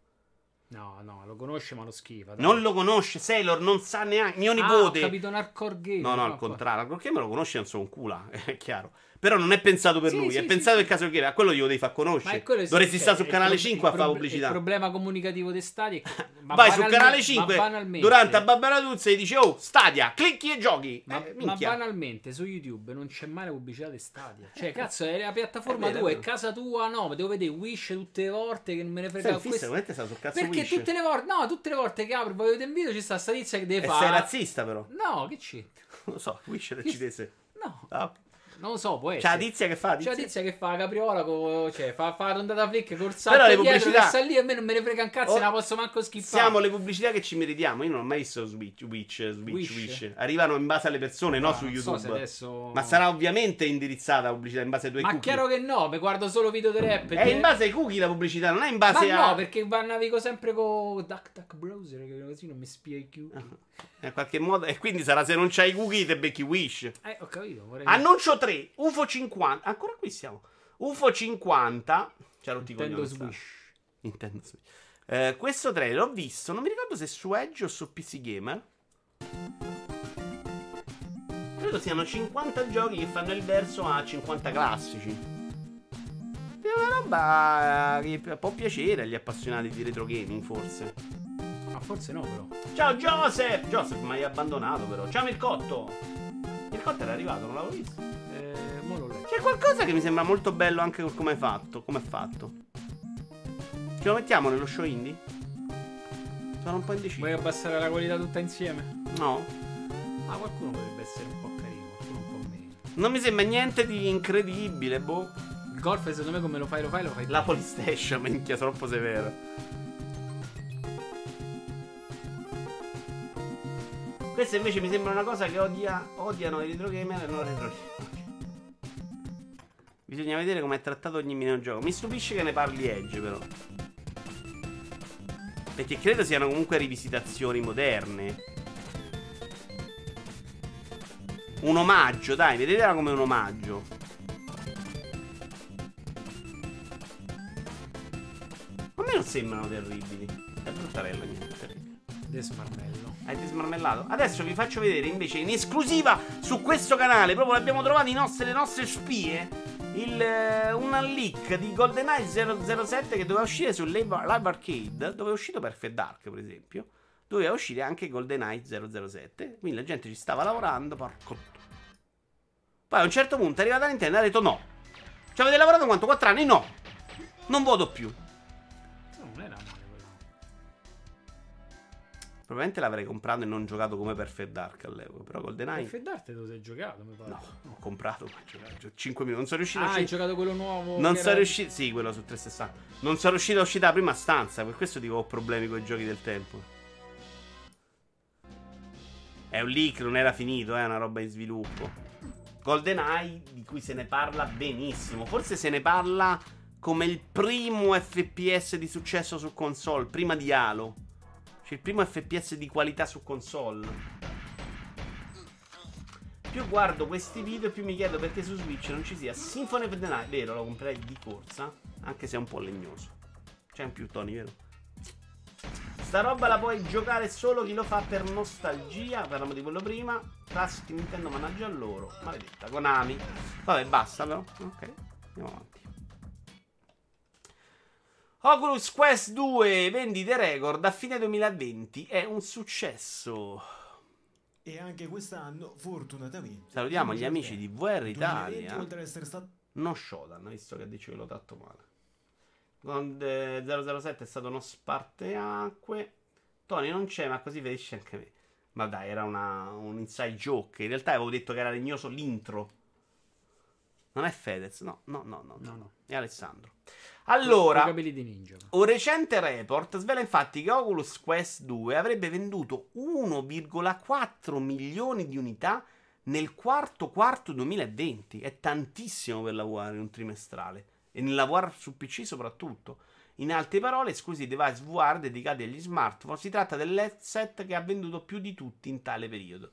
B: No, no, lo conosce ma lo schifa. dai.
A: Non lo conosce. Sailor non sa neanche. Mio
B: Ah, ho
A: nipote.
B: capito un hardcore game.
A: no, no, al contrario. Hardcore gamer lo conosce, non so un culo. È chiaro. Però non è pensato per
B: Sì,
A: lui.
B: sì,
A: è
B: sì,
A: pensato per caso gamer. A quello glielo devi far
B: Ma
A: conoscere.
B: è che
A: Dovresti stare
B: cioè,
A: su canale
B: il pro-
A: 5 a
B: il
A: fare pubblicità.
B: Il problema comunicativo di Stadia è che ma
A: Vai su
B: banalmente-
A: canale
B: ma
A: 5
B: banalmente-
A: durante a Barbara Tuzza e dici Oh, Stadia, clicchi e giochi.
B: Ma,
A: Eh,
B: ma banalmente su YouTube non c'è mai la pubblicità di Stadia. Cioè, cazzo, è la piattaforma
A: È
B: tua,
A: è
B: è casa tua, no, devo vedere Wish tutte le volte che non me ne frega questo.
A: sul
B: Perché
A: Wish.
B: tutte le volte, no, tutte le volte che apro e voglio vedere un video ci sta sta tizia che deve
A: E sei
B: fare.
A: razzista però.
B: No, che c'è?
A: Non lo so, Wish
B: Che-
A: decidesse.
B: No,
A: Ah,
B: non lo so, può
A: C'è
B: essere.
A: la tizia che fa?
B: C'è
A: Tizia?
B: la tizia che fa la capriola, co- cioè fa, fa la flick col salto
A: Però le pubblicità-
B: che sta lì a me non me ne frega un cazzo,
A: Oh,
B: la posso manco schiffare.
A: Siamo le pubblicità che ci meritiamo. Io non ho mai visto Switch, Switch, Switch,
B: Wish.
A: Wish. Arrivano in base alle persone, no
B: Ah,
A: su
B: non so
A: YouTube.
B: se adesso-
A: Ma sarà ovviamente indirizzata la pubblicità in base ai tuoi
B: Ma
A: cookie.
B: chiaro che no, mi guardo solo video di rap.
A: È in base ai cookie la pubblicità, non è in
B: Ma
A: base a.
B: no, perché va- navigo sempre con DuckDuck Browser, che così non mi spia i cookie.
A: In qualche modo. E quindi sarà se non c'hai i cookie te becchi Wish.
B: Eh, ho capito. Vorrei...
A: Annuncio 3, UFO 50. Ancora qui siamo. UFO 50. C'ha rotti i
B: Nintendo. Switch.
A: Nintendo Switch. Eh, questo trailer l'ho visto, non mi ricordo se su Edge o su PC Gamer. Credo siano 50 giochi che fanno il verso a 50 classici. È una roba che può piacere agli appassionati di retro gaming, forse.
B: Ma forse no, però.
A: Ciao Joseph! Joseph, mi hai abbandonato però. Ciao Mircotto! Mircotto era arrivato, non l'avevo visto. C'è qualcosa che mi sembra molto bello anche come è fatto. Come è fatto. Ce lo mettiamo nello show indie? Sono un po' indeciso.
B: Vuoi abbassare la qualità tutta insieme?
A: No.
B: Ah, qualcuno potrebbe essere un po' carino, qualcuno un po' meno.
A: Non mi sembra niente di incredibile, boh.
B: Il golf, secondo me, come lo fai, lo fai, lo fai.
A: La Polystation, minchia, troppo severo. Questa invece mi sembra una cosa che odia, odiano i retro gamer e non retro gamer. Bisogna vedere come è trattato ogni minigioco. Mi stupisce che ne parli Edge, però. Perché credo siano comunque rivisitazioni moderne. Un omaggio, dai, vedetela come un omaggio. A me non sembrano terribili. È bruttarella, niente.
B: Desmarmello.
A: Hai dismarmellato? Adesso vi faccio vedere invece in esclusiva su questo canale, proprio l'abbiamo trovato i nostri, le nostre spie, il, eh, un leak di GoldenEye 007 che doveva uscire su Live Arcade, dove è uscito Perfect Dark per esempio, doveva uscire anche GoldenEye 007, quindi la gente ci stava lavorando, porco... Poi a un certo punto è arrivata Nintendo e ha detto no. Ci avete lavorato quanto? 4 anni? No. Non voto più. Probabilmente l'avrei comprato e non giocato come Perfect Dark all'epoca. Però GoldenEye.
B: Perfect Dark te lo sei giocato, mi pare.
A: No, ho comprato. ho giocato 5 minuti. Non sono riuscito a
B: Ah, hai
A: uscire.
B: giocato quello nuovo?
A: Non sono
B: era-
A: riuscito. Sì, quello su 360. Non sono riuscito a uscire dalla prima stanza. Per questo dico ho problemi con i giochi del tempo. È un leak, non era finito, è una roba in sviluppo. GoldenEye, di cui se ne parla benissimo. Forse se ne parla come il primo FPS di successo su console, prima di Halo. Cioè il primo FPS di qualità su console. Più guardo questi video, più mi chiedo perché su Switch non ci sia Symphony of the Night. Vero, lo comprerei di corsa, anche se è un po' legnoso. C'è in più, Tony, vero? Sta roba la puoi giocare solo chi lo fa per nostalgia. Parliamo di quello prima. Classic Nintendo managgia loro. Maledetta. Konami. Vabbè, basta però. Ok. Andiamo avanti. Oculus Quest 2 vendite record a fine 2020 è un successo.
E: E anche quest'anno, fortunatamente.
A: Salutiamo gli amici di VR
E: 2020,
A: Italia.
E: Stato
A: Non Shodan, visto che dice che l'ho tratto male. Con eh, 007 è stato uno sparteacque. Tony non c'è, ma così ferisce anche me. Ma dai, era una- un inside joke. In realtà avevo detto che era legnoso l'intro. Non è Fedez, no, no, no, no, no,
B: No.
A: È Alessandro. Allora, un recente report svela infatti che Oculus Quest 2 avrebbe venduto 1,4 milioni di unità nel quarto quarto 2020. È tantissimo per lavorare in un trimestrale e nel lavorare su PC soprattutto. In altre parole, esclusi i device VR dedicati agli smartphone, si tratta dell'headset che ha venduto più di tutti in tale periodo.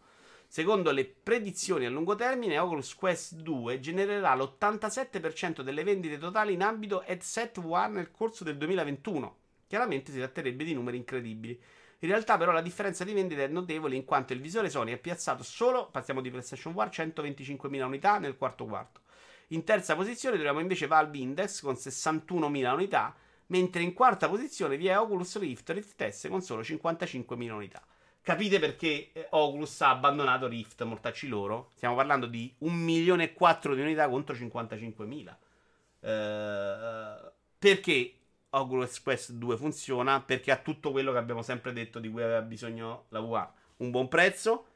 A: Secondo le predizioni a lungo termine, Oculus Quest 2 genererà l'87% delle vendite totali in ambito headset VR nel corso del 2021. Chiaramente si tratterebbe di numeri incredibili. In realtà, però, la differenza di vendita è notevole in quanto il visore Sony ha piazzato solo, passiamo di PlayStation VR, 125.000 unità nel quarto quarto. In terza posizione troviamo invece Valve Index con 61.000 unità, mentre in quarta posizione vi è Oculus Rift Rift S con solo 55.000 unità. Capite perché eh, Oculus ha abbandonato Rift, mortacci loro? Stiamo parlando di 1 milione e 4 di unità contro 55.000. Eh, perché Oculus Quest 2 funziona? Perché ha tutto quello che abbiamo sempre detto di cui aveva bisogno la VR. Un buon prezzo,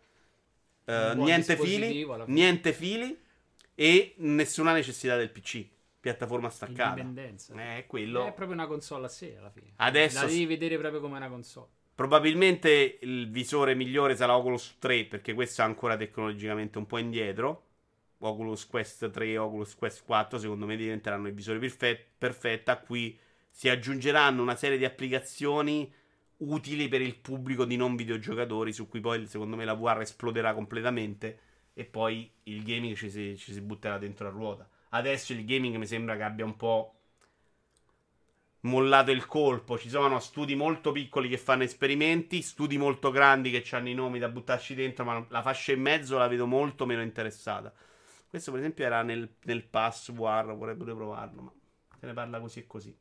A: eh,
B: Un
A: niente fili, niente fili e nessuna necessità del PC. Piattaforma staccata.
B: Indipendenza.
A: Eh, quello.
B: È proprio una console a sé alla fine.
A: Adesso
B: La devi vedere proprio come una console.
A: Probabilmente il visore migliore sarà Oculus 3 perché questo è ancora tecnologicamente un po' indietro. Oculus Quest 3 e Oculus Quest 4 secondo me diventeranno i visori perfe- perfetti. A cui si aggiungeranno una serie di applicazioni utili per il pubblico di non videogiocatori su cui poi secondo me la VR esploderà completamente e poi il gaming ci si, ci si butterà dentro a ruota. Adesso il gaming mi sembra che abbia un po' mollato il colpo. Ci sono studi molto piccoli che fanno esperimenti, studi molto grandi che hanno i nomi da buttarci dentro, ma la fascia in mezzo la vedo molto meno interessata. Questo, per esempio, era nel, nel pass VR, vorrei pure provarlo, ma se ne parla così e così.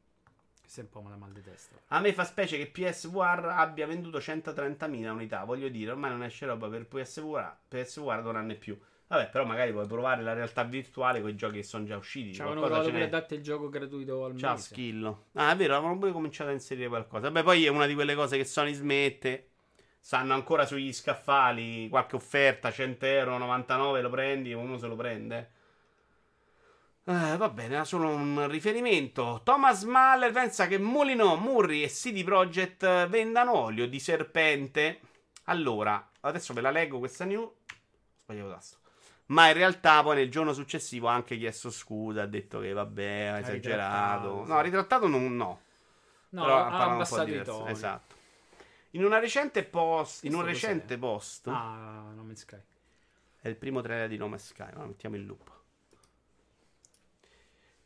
B: Questo è un po' una mal di testa.
A: A me fa specie che PSVR abbia venduto 130.000 unità. Voglio dire, ormai non esce roba per PSVR, PSVR da un anno e più. Vabbè, però magari puoi provare la realtà virtuale con i giochi che sono già usciti.
B: Ci avevano provato pure a darti il gioco gratuito al
A: Ciao
B: mese.
A: Schillo. Ah, è vero, avevano pure cominciato a inserire qualcosa. Beh, poi è una di quelle cose che Sony smette. Stanno ancora sugli scaffali. Qualche offerta, 100 euro, 99, lo prendi, uno se lo prende. Eh, va bene, era solo un riferimento. Thomas Mahler pensa che Molino, Murray e CD Projekt vendano olio di serpente. Allora, adesso ve la leggo questa news. Sbagliato tasto. Ma in realtà poi nel giorno successivo ha anche chiesto scusa, ha detto che vabbè, ha esagerato. No, ritrattato non, no.
B: No,
A: Però
B: ha abbassato i toni.
A: Esatto. In una recente post, in un recente post,
B: Ah, No Man's Sky.
A: è il primo trailer di No Man's Sky, ma mettiamo in loop.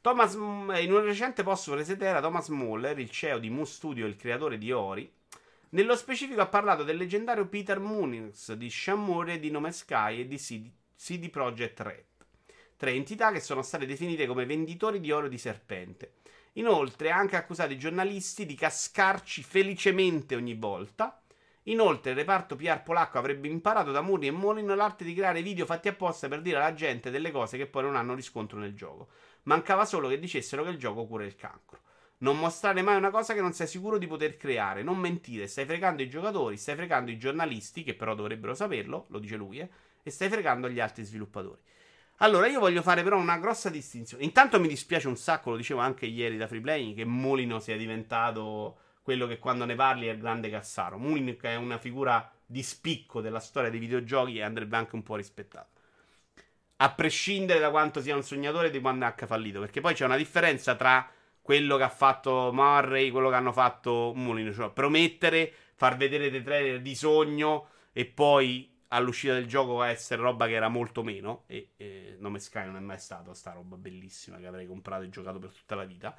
A: Thomas, mm, in un recente post su Resetera, Thomas Muller, il CEO di Moon Studio e il creatore di Ori, nello specifico ha parlato del leggendario Peter Moonings di Shamure di No Man's Sky e di CD, CD Projekt Red. Tre entità che sono state definite come venditori di oro di serpente. Inoltre ha anche accusato i giornalisti di cascarci felicemente ogni volta. Inoltre il reparto PR polacco avrebbe imparato da Muri e Molino l'arte di creare video fatti apposta per dire alla gente delle cose che poi non hanno riscontro nel gioco. Mancava solo che dicessero che il gioco cura il cancro. Non mostrare mai una cosa che non sei sicuro di poter creare. Non mentire. Stai fregando i giocatori, stai fregando i giornalisti, che però dovrebbero saperlo, lo dice lui, eh, e stai fregando gli altri sviluppatori. Allora, io voglio fare però una grossa distinzione. Intanto mi dispiace un sacco, lo dicevo anche ieri da Freeplaying, che Molino sia diventato quello che quando ne parli è il grande Cassaro. Molino è una figura di spicco della storia dei videogiochi e andrebbe anche un po' rispettato. A prescindere da quanto sia un sognatore e di quando è fallito. Perché poi c'è una differenza tra quello che ha fatto Murray, quello che hanno fatto Molino. Cioè, promettere, far vedere dei trailer di sogno e poi all'uscita del gioco va a essere roba che era molto meno. E, e Nome Sky non è mai stato sta roba bellissima che avrei comprato e giocato per tutta la vita.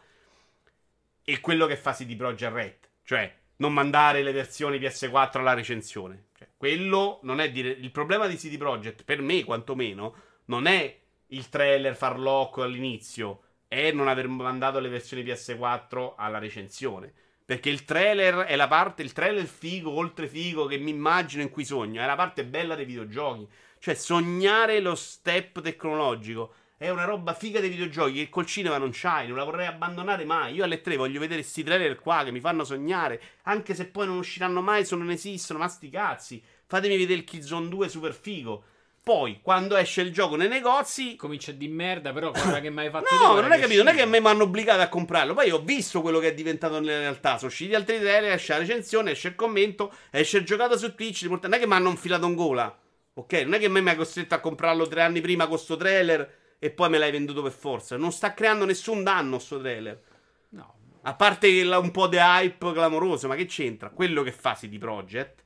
A: E quello che fa CD Projekt Red, cioè non mandare le versioni PS4 alla recensione. Cioè, quello non è dire. Il problema di CD Projekt, per me quantomeno, non è il trailer farlocco all'inizio, è non aver mandato le versioni PS4 alla recensione. Perché il trailer è la parte, il trailer figo, oltre figo, che mi immagino in cui sogno. È la parte bella dei videogiochi. Cioè, sognare lo step tecnologico. È una roba figa dei videogiochi che col cinema non c'hai, non la vorrei abbandonare mai. Io alle tre voglio vedere questi trailer qua che mi fanno sognare. Anche se poi non usciranno mai, se non esistono, ma sti cazzi. Fatemi vedere il Killzone 2 super figo. Poi, quando esce il gioco nei negozi,
B: Comincia di merda, però guarda che mi hai fatto
A: No, non hai capito, non è che mi hanno obbligato a comprarlo. Poi ho visto quello che è diventato nella realtà. Sono usciti altri trailer, esce la recensione, esce il commento, esce il giocato su Twitch. Non è che mi hanno infilato in gola. Ok? Non è che me mi hai costretto a comprarlo tre anni prima con sto trailer e poi me l'hai venduto per forza. Non sta creando nessun danno sto trailer.
B: No,
A: A parte un po' di hype clamoroso, ma che c'entra? Quello che fa CD Projekt,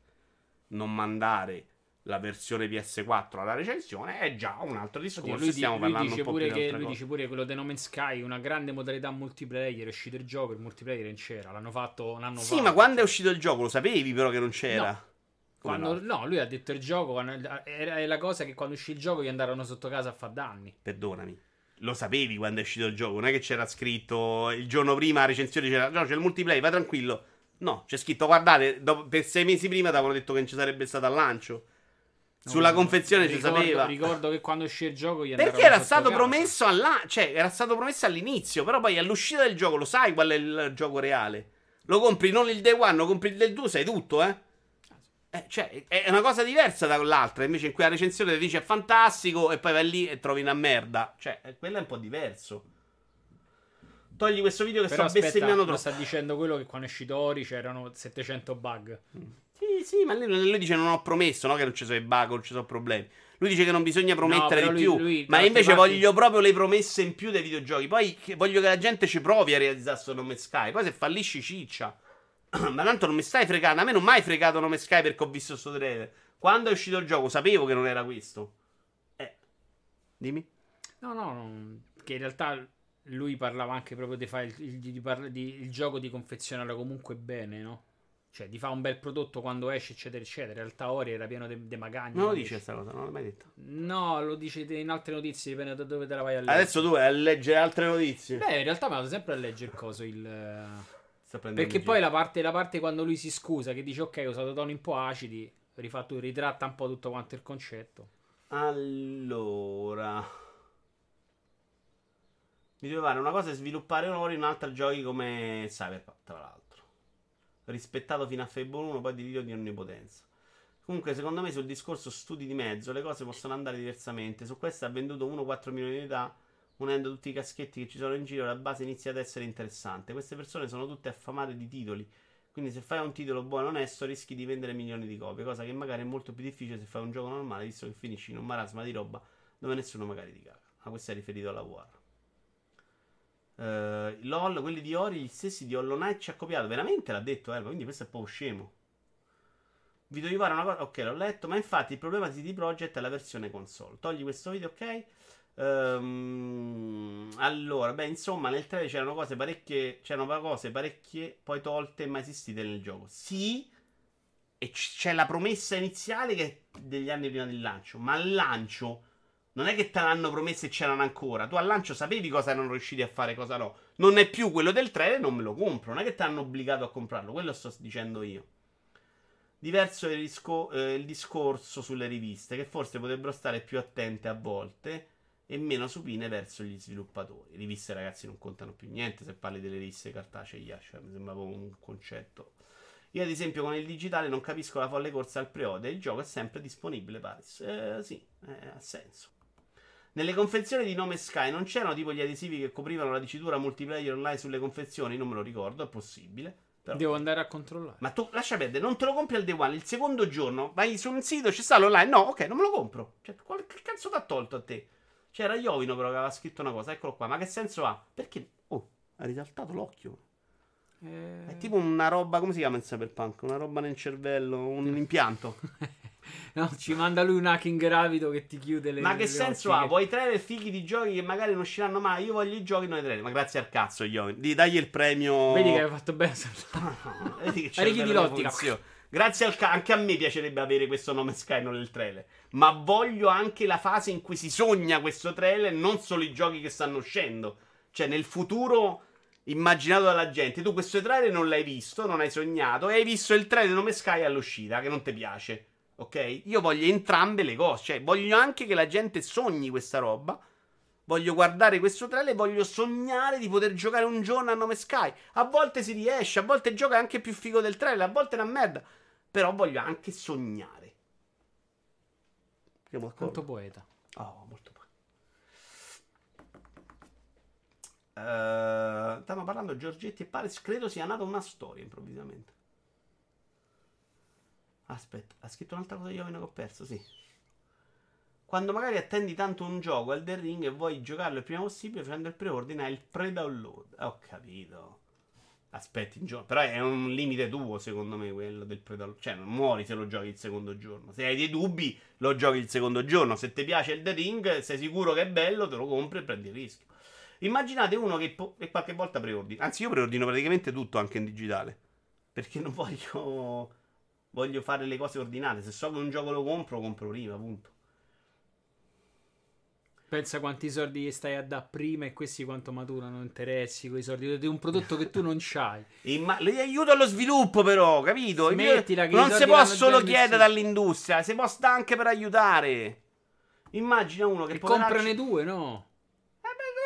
A: non mandare la versione PS4 alla recensione, è già un altro discorso.
B: Lui,
A: Stiamo
B: lui
A: parlando
B: dice pure che, lui
A: cose.
B: dice pure quello di No Man's Sky, una grande modalità multiplayer, è uscito il gioco, il multiplayer non c'era, l'hanno fatto un anno fa.
A: Sì, ma quando è uscito il gioco lo sapevi però che non c'era.
B: No. Quando-
A: no?
B: no, lui ha detto il gioco, è la cosa che quando uscì il gioco gli andarono sotto casa a fare danni.
A: Perdonami. Lo sapevi quando è uscito il gioco, non è che c'era scritto il giorno prima la recensione c'era no, c'è il multiplayer, vai tranquillo. No, c'è scritto guardate, dopo- per sei mesi prima ti avevano detto che non ci sarebbe stato al lancio. Sulla
B: No,
A: confezione ci
B: ricordo-
A: sapeva.
B: Ricordo che quando uscì il gioco gli
A: Perché
B: andarono
A: era stato promesso alla- cioè, era stato promesso all'inizio, però poi all'uscita del gioco lo sai qual è il gioco reale. Lo compri non il day one, lo compri il day 2, sai tutto, eh? Eh, cioè, è una cosa diversa da quell'altra. Invece, in cui la recensione ti dice è fantastico, e poi vai lì e trovi una merda. Cioè, eh, quello è un po' diverso. Togli questo video che
B: Però
A: sto
B: aspetta,
A: bestemmiando troppo.
B: sta dicendo quello che quando è uscito Ori c'erano 700 bug.
A: Sì, sì, ma lui, lui dice non ho promesso, no? Che non ci sono i bug, non ci sono problemi. Lui dice che non bisogna promettere
B: però
A: di
B: lui-
A: più.
B: lui,
A: ma invece
B: parti-
A: voglio proprio le promesse in più dei videogiochi. Poi che- voglio che la gente ci provi a realizzare sto nome Sky. Poi se fallisci ciccia. ma tanto non mi stai fregando. A me non mi hai fregato nome Sky perché ho visto sto trailer. Quando è uscito il gioco sapevo che non era questo. Eh. Dimmi.
B: No, no, no, che in realtà lui parlava anche proprio di fare il, il- di parla- di- il gioco di confezionarlo comunque bene, no? Cioè di fare un bel prodotto quando esce, eccetera, eccetera. In realtà Ori era pieno di magagni.
A: Non lo dice questa cosa, non l'ho mai detto.
B: No, lo dice in altre notizie, dipende da dove te la vai a leggere.
A: Adesso tu vai a leggere altre notizie.
B: Beh, in realtà mi vado sempre a leggere il coso, il...
A: Sta prendendo
B: Perché poi la parte, la parte quando lui si scusa, che dice ok, ho usato toni un po' acidi, rifatto, ritratta un po' tutto quanto il concetto.
A: Allora. Mi devo fare una cosa è sviluppare ora in un'altra giochi come Cyberpunk, tra l'altro. Rispettato fino a Fable 1, poi delirio di onnipotenza. Comunque, secondo me, sul discorso studi di mezzo, le cose possono andare diversamente. Su questo ha venduto 1-4 milioni di unità, unendo tutti i caschetti che ci sono in giro, la base inizia ad essere interessante. Queste persone sono tutte affamate di titoli. Quindi, se fai un titolo buono e onesto, rischi di vendere milioni di copie. Cosa che magari è molto più difficile se fai un gioco normale, visto che finisci in un marasma di roba dove nessuno magari ti caga. Ma questo è riferito alla VR. Eh, LOL, quelli di Ori, gli stessi di Hollow Knight ci ha copiato. Veramente l'ha detto Elba, quindi questo è proprio scemo. Vi devo fare una cosa. Ok, l'ho letto. Ma infatti il problema di CD Projekt è la versione console. Togli questo video, ok? Ehm, allora, beh, insomma, nel trailer c'erano cose parecchie. C'erano cose parecchie poi tolte mai esistite nel gioco. Sì. E c- c'è la promessa iniziale che è degli anni prima del lancio. Ma al lancio non è che te l'hanno promesso e c'erano ancora. Tu al lancio sapevi cosa erano riusciti a fare e cosa no. Non è più quello del trailer, non me lo compro. Non è che ti hanno obbligato a comprarlo. Quello sto dicendo io. Diverso è il, risco- eh, il discorso sulle riviste, che forse potrebbero stare più attente a volte. e meno supine verso gli sviluppatori. Riviste, ragazzi, non contano più niente se parli delle riviste cartacee. Yasha, mi sembra proprio un concetto. Io, ad esempio, con il digitale non capisco la folle corsa al pre-order. Il gioco è sempre disponibile, Paris. Eh, sì, eh, ha senso. Nelle confezioni di nome Sky non c'erano tipo gli adesivi che coprivano la dicitura multiplayer online sulle confezioni? Non me lo ricordo, è possibile. Però...
B: Devo andare a controllare.
A: Ma tu lascia perdere, non te lo compri al day one. Il secondo giorno vai su un sito, ci sta l'online. No, ok, non me lo compro. Cioè, qual- che cazzo ti ha tolto a te? C'era Iovino però che aveva scritto una cosa, eccolo qua. Ma che senso ha? Perché? Oh, ha risaltato l'occhio.
B: Eh,
A: È tipo una roba, come si chiama in Cyberpunk? Una roba nel cervello, un impianto.
B: no, ci manda lui un hacking gravido che ti chiude le
A: Ma che
B: le
A: senso ha? Vuoi trailer fighi di giochi che magari non usciranno mai? Io voglio i giochi, non i trailer. Ma grazie al cazzo. Di dagli il premio.
B: Vedi che hai fatto bene.
A: Vedi che una
B: di Lottica.
A: Grazie al ca- anche a me piacerebbe avere questo nome Sky non nel trailer. Ma voglio anche la fase in cui si sogna questo trailer, non solo i giochi che stanno uscendo. Cioè, nel futuro immaginato dalla gente. Tu questo trailer non l'hai visto, non hai sognato, e hai visto il trailer nome Sky all'uscita, che non ti piace. Ok? Io voglio entrambe le cose. Cioè, voglio anche che la gente sogni questa roba. Voglio guardare questo trailer e voglio sognare di poter giocare un giorno a nome Sky. A volte si riesce, a volte gioca anche più figo del trailer, a volte è una merda. Però voglio anche sognare. D'accordo?
B: Quanto poeta.
A: Oh, molto bene. Eh, stavamo parlando Giorgetti e Paris. Credo sia nata una storia improvvisamente. Aspetta, ha scritto un'altra cosa io che ho perso, sì. Quando magari attendi tanto un gioco Elden Ring e vuoi giocarlo il prima possibile, facendo il preordine hai il pre-download. Ho capito. Aspetti un giorno. Però è un limite tuo, secondo me, quello del pre-download. Cioè, non muori se lo giochi il secondo giorno. Se hai dei dubbi, lo giochi il secondo giorno. Se ti piace il The Ring, sei sicuro che è bello, te lo compri e prendi il rischio. Immaginate uno che, po- che qualche volta preordina. Anzi, io preordino praticamente tutto anche in digitale. Perché non voglio. Voglio fare le cose ordinate. Se so che un gioco lo compro, compro prima, punto.
B: Pensa quanti soldi gli stai a dare prima e questi quanto maturano interessi quei soldi di un prodotto che tu non c'hai.
A: Imma- aiuto allo sviluppo, però, capito?
B: Smettila che
A: non si può solo chiedere dall'industria, si può stare anche per aiutare. Immagina uno che
B: E
A: poveraccio-
B: comprane due, no?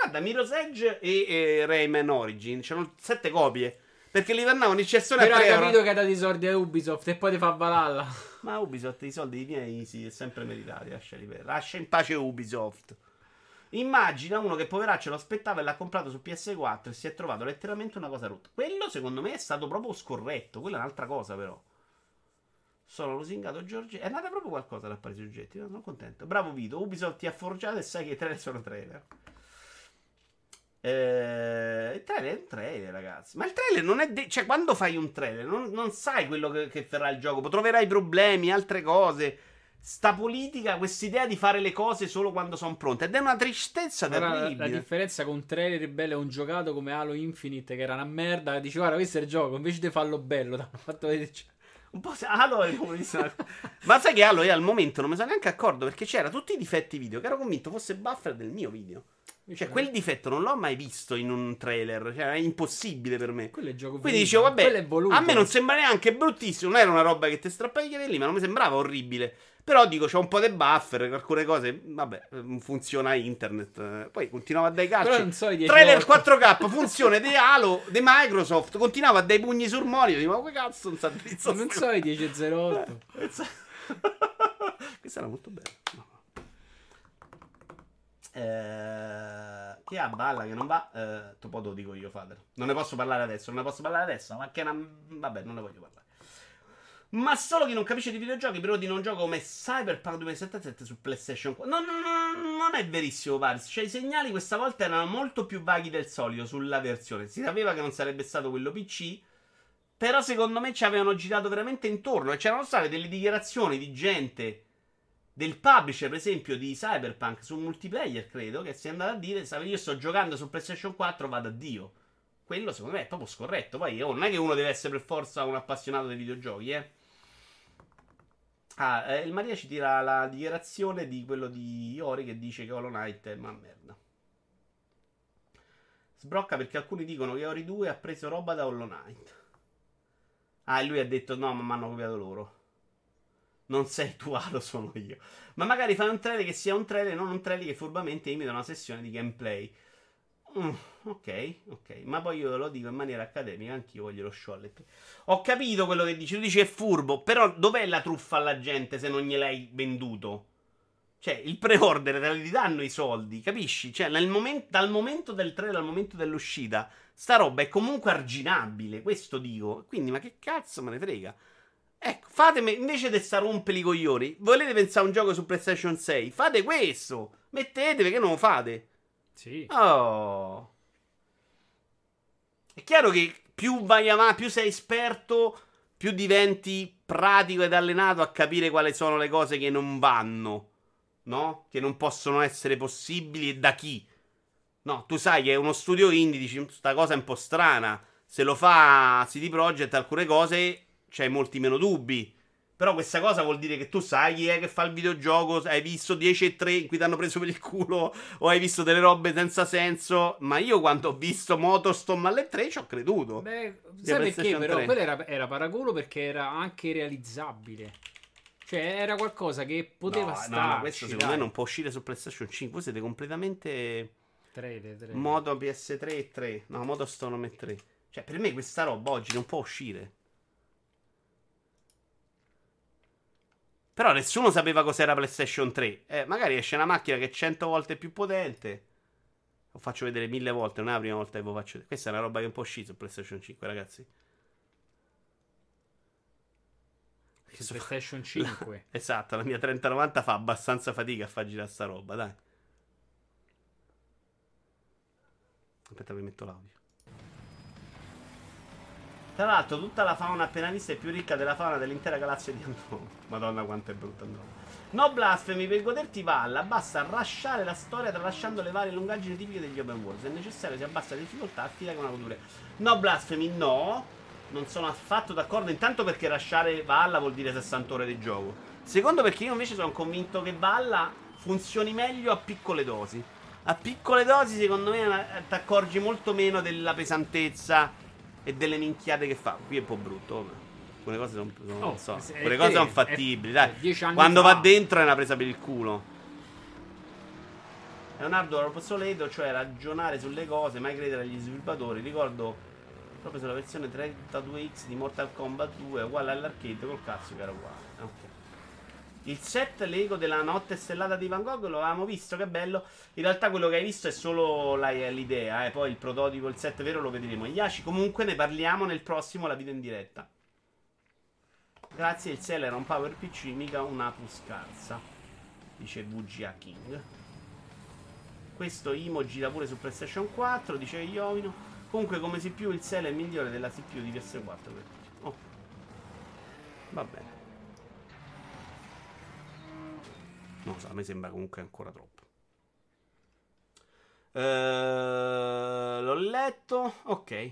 A: Guarda, Mirror's Edge e, e Rayman Origin c'erano sette copie. Perché li vendavano in cessione
B: Però
A: a
B: hai
A: 3 euro.
B: capito che hai dato i soldi a Ubisoft e poi ti fa valalla.
A: Ma Ubisoft i soldi miei sì, è sempre meritati. Lasciali per. Lascia in pace Ubisoft. Immagina uno che poveraccio lo aspettava e l'ha comprato su PS4 e si è trovato letteralmente una cosa rotta. Quello secondo me è stato proprio scorretto. Quella è un'altra cosa, però. Sono lusingato Giorgi. È nata proprio qualcosa da Parisi Oggetti. Sono contento. Bravo Vito. Ubisoft ti ha forgiato e sai che i trailer sono trailer. Eh, il trailer è un trailer, ragazzi. Ma il trailer non è. de- cioè, quando fai un trailer, non, non sai quello che, che farà il gioco. Troverai problemi, altre cose. Sta politica, quest'idea di fare le cose solo quando sono pronte. Ed è una tristezza
B: Ora, la,
A: terribile.
B: la differenza con un trailer bello e un giocato come Halo Infinite che era una merda, dici guarda questo è il gioco, invece di farlo bello, ti hanno fatto vedere cioè,
A: Un po' Halo è come Ma sai che Halo io al momento non mi sono neanche accorto perché c'era tutti i difetti video che ero convinto fosse buffer del mio video. Cioè, quel difetto non l'ho mai visto in un trailer. Cioè, è impossibile per me.
B: quello è gioco
A: Quindi
B: voluto.
A: dicevo, vabbè, a me non sembra neanche bruttissimo. Non era una roba che ti strappavi i capelli, ma non mi sembrava orribile. Però dico, c'è un po' di buffer, alcune cose, vabbè, eh, funziona internet. Poi continuava a dai
B: Però
A: calci.
B: non so i 10
A: Trailer
B: volte.
A: 4K, funzione di Halo, di Microsoft, continuava a dai pugni sul monitor. Dico, ma che cazzo non sa drizzo
B: Non so i 10.08.
A: Questa Questa era molto bella. No. Eh, chi ha balla che non va? Eh, te lo dico io, Fader. Non ne posso parlare adesso, non ne posso parlare adesso, ma che una... Vabbè, non ne voglio parlare. Ma solo chi non capisce di videogiochi, però di un gioco come Cyberpunk 2077 su PlayStation 4. No, no, no, non è verissimo, Paris. Cioè, i segnali questa volta erano molto più vaghi del solito sulla versione. Si sapeva che non sarebbe stato quello PC. Però secondo me ci avevano girato veramente intorno. E c'erano state delle dichiarazioni di gente del publisher, per esempio, di Cyberpunk su multiplayer, credo, che si è andato a dire: "Sai, Io sto giocando su PlayStation 4, vado a Dio. Quello secondo me è proprio scorretto. Poi oh, non è che uno deve essere per forza un appassionato dei videogiochi, eh. Ah, eh, il Maria ci tira la dichiarazione di quello di Iori che dice che Hollow Knight è una merda. Sbrocca perché alcuni dicono che Ori 2 ha preso roba da Hollow Knight. Ah, e lui ha detto no, ma mi hanno copiato loro. Non sei tu, lo sono io. Ma magari fai un trailer che sia un trailer, non un trailer che furbamente imita una sessione di gameplay. Mm, ok, ok. Ma poi io lo dico in maniera accademica, anch'io voglio lo Shollet. Ho capito quello che dici. Tu dici è furbo, però dov'è la truffa alla gente se non gliel'hai venduto? Cioè, il pre-order te li danno i soldi, capisci? Cioè, nel momen- dal momento del trailer al momento dell'uscita, sta roba è comunque arginabile, questo dico. Quindi, ma che cazzo me ne frega? Ecco, fatemi, invece di sta rompere i coglioni, volete pensare a un gioco su PlayStation 6? Fate questo! Mettetevi che non lo fate.
B: Sì.
A: Oh. È chiaro che più vai avanti, più sei esperto, più diventi pratico ed allenato a capire quali sono le cose che non vanno, no? Che non possono essere possibili e da chi. No, tu sai che è uno studio indie, dici, questa cosa è un po' strana. Se lo fa CD Projekt, alcune cose c'hai molti meno dubbi. Però questa cosa vuol dire che tu sai chi è che fa il videogioco, hai visto 10 e 3 in cui ti hanno preso per il culo o hai visto delle robe senza senso. Ma io quando ho visto Motorstorm alle 3 ci ho creduto.
B: Beh, sai perché però?
A: 3.
B: Quello era, era paraculo perché era anche realizzabile. Cioè, era qualcosa che poteva
A: no,
B: starci.
A: no, no, questo secondo
B: dai.
A: me non può uscire su PlayStation 5. Voi siete completamente
B: Trailer, trailer.
A: modo PS3 e 3. No, Motorstorm e 3. Cioè, per me questa roba oggi non può uscire. Però nessuno sapeva cos'era PlayStation 3. Eh, magari esce una macchina che è 100 volte più potente. Lo faccio vedere mille volte, non è la prima volta che lo faccio vedere. Questa è una roba che non può uscire su PlayStation 5, ragazzi.
B: Su PlayStation 5.
A: Esatto, la mia 3090 fa abbastanza fatica a far girare sta roba, dai. Aspetta, vi metto l'audio. Tra l'altro, tutta la fauna appena vista è più ricca della fauna dell'intera galassia di Andromeda. Madonna, quanto è brutta Andromeda. No blasfemi, per goderti Valla, basta rasciare la storia tralasciando le varie lungaggini tipiche degli open world. Se è necessario si abbassa la difficoltà, affida con una cultura. No blasfemi, no. Non sono affatto d'accordo. Intanto perché rasciare Valla vuol dire 60 ore di gioco. Secondo perché io invece sono convinto che Valla funzioni meglio a piccole dosi. A piccole dosi, secondo me, ti accorgi molto meno della pesantezza e delle minchiate che fa. Qui è un po' brutto. vabbè. Alcune cose sono, sono-
B: Oh,
A: non so, alcune
B: è
A: cose sono
B: è-
A: fattibili,
B: cioè,
A: dai. Quando
B: fa.
A: va dentro è una presa per il culo. È un hardware obsoleto, cioè ragionare sulle cose, mai credere agli sviluppatori. Ricordo proprio sulla versione 32X di Mortal Kombat 2, uguale all'arcade col cazzo che era uguale. Ok. Il set Lego della notte stellata di Van Gogh lo avevamo visto, che bello. In realtà quello che hai visto è solo la- l'idea, eh. poi il prototipo, il set vero lo vedremo. Yashi, comunque ne parliamo nel prossimo La vita in diretta. Grazie, il Cell era un Power PC, mica una scarsa. Dice VGA King. Questo Imo gira pure su PlayStation 4, dice Iovino. Comunque come CPU il Cell è migliore della CPU di PS4 per tutti. Oh. Va bene. Non lo so, a me sembra comunque ancora troppo. Eh, l'ho letto. Ok.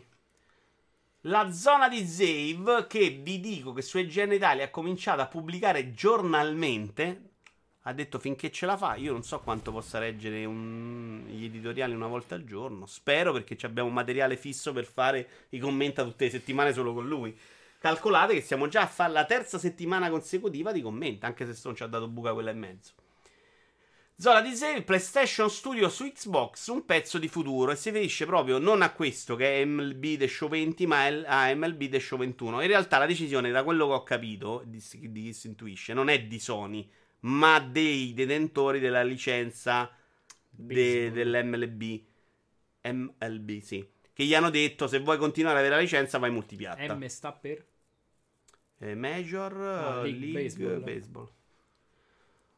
A: La zona di Zave, che vi dico che su EGN Italia ha cominciato a pubblicare giornalmente. Ha detto finché ce la fa. Io non so quanto possa reggere un- gli editoriali una volta al giorno. Spero perché abbiamo materiale fisso per fare i commenti tutte le settimane solo con lui. Calcolate che siamo già a fare la terza settimana consecutiva di commenti, anche se non ci ha dato buca quella e mezzo. Zona di Sale, PlayStation Studio su Xbox, un pezzo di futuro e si riferisce proprio non a questo che è MLB The Show 20, ma a MLB The Show 21. In realtà la decisione, da quello che ho capito, di, di chi si intuisce, non è di Sony, ma dei detentori della licenza de- dell'MLB. MLB, sì. Che gli hanno detto se vuoi continuare ad avere la licenza vai multipiatta.
B: M sta per.
A: Eh, Major eh,
B: League
A: League,
B: Baseball.
A: Baseball.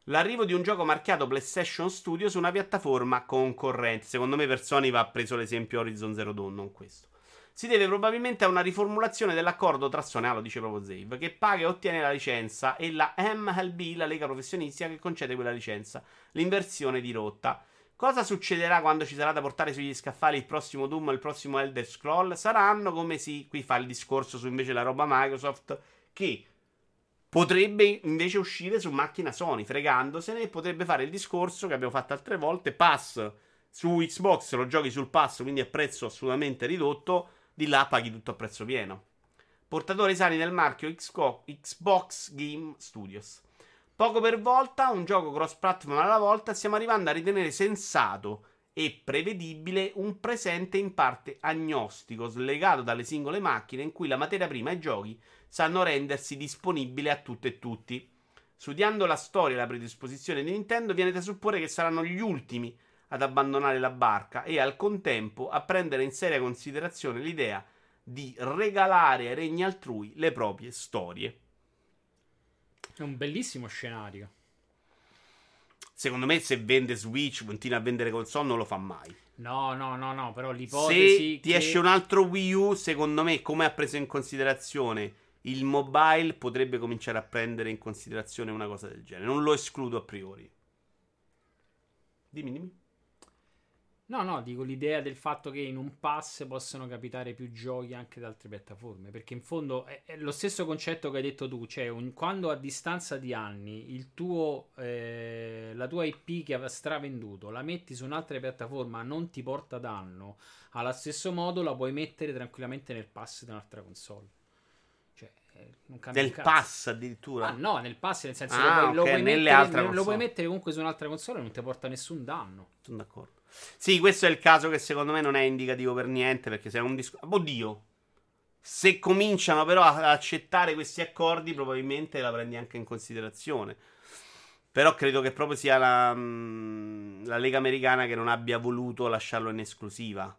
A: L'arrivo di un gioco marchiato PlayStation Studio su una piattaforma concorrente. Secondo me per Sony va preso l'esempio Horizon Zero Dawn, non questo. Si deve probabilmente a una riformulazione dell'accordo tra Sony, ah, lo dice proprio Zave, che paga e ottiene la licenza, e la MLB, la lega professionistica, che concede quella licenza. L'inversione di rotta. Cosa succederà quando ci sarà da portare sugli scaffali il prossimo Doom e il prossimo Elder Scroll? Saranno come si. Qui fa il discorso su invece la roba Microsoft. Che potrebbe invece uscire su macchina Sony, fregandosene, e potrebbe fare il discorso che abbiamo fatto altre volte: pass su Xbox, lo giochi sul pass, quindi a prezzo assolutamente ridotto, di là paghi tutto a prezzo pieno. Portatori sani del marchio Xbox Game Studios. Poco per volta, un gioco cross-platform alla volta, stiamo arrivando a ritenere sensato e prevedibile un presente in parte agnostico, slegato dalle singole macchine, in cui la materia prima e i giochi sanno rendersi disponibili a tutte e tutti. Studiando la storia e la predisposizione di Nintendo, viene da supporre che saranno gli ultimi ad abbandonare la barca e al contempo a prendere in seria considerazione l'idea di regalare ai regni altrui le proprie storie.
B: È un bellissimo scenario.
A: Secondo me, se vende Switch, continua a vendere console, non lo fa mai.
B: No, no, no, no, però
A: Se
B: l'ipotesi
A: ti
B: che...
A: esce un altro Wii U, secondo me, come ha preso in considerazione il mobile, potrebbe cominciare a prendere in considerazione una cosa del genere. Non lo escludo a priori. Dimmi, dimmi.
B: No, no, dico l'idea del fatto che in un pass possano capitare più giochi anche da altre piattaforme, perché in fondo è, è lo stesso concetto che hai detto tu, cioè un- quando a distanza di anni tuo, eh, la tua IP che aveva stravenduto la metti su un'altra piattaforma non ti porta danno, allo stesso modo la puoi mettere tranquillamente nel pass di un'altra console. Cioè, eh, non cambia
A: Del
B: cazzo.
A: pass addirittura.
B: Ah, no, nel pass nel senso
A: Ah,
B: lo, puoi, lo
A: ok,
B: puoi
A: nelle
B: mettere,
A: altre
B: lo puoi mettere comunque su un'altra console e non ti porta nessun danno.
A: Sono d'accordo. Sì, questo è il caso che secondo me non è indicativo per niente. Perché se è un discorso. Oddio. Se cominciano però a- ad accettare questi accordi, probabilmente la prendi anche in considerazione. Però credo che proprio sia la, mm, la Lega Americana che non abbia voluto lasciarlo in esclusiva.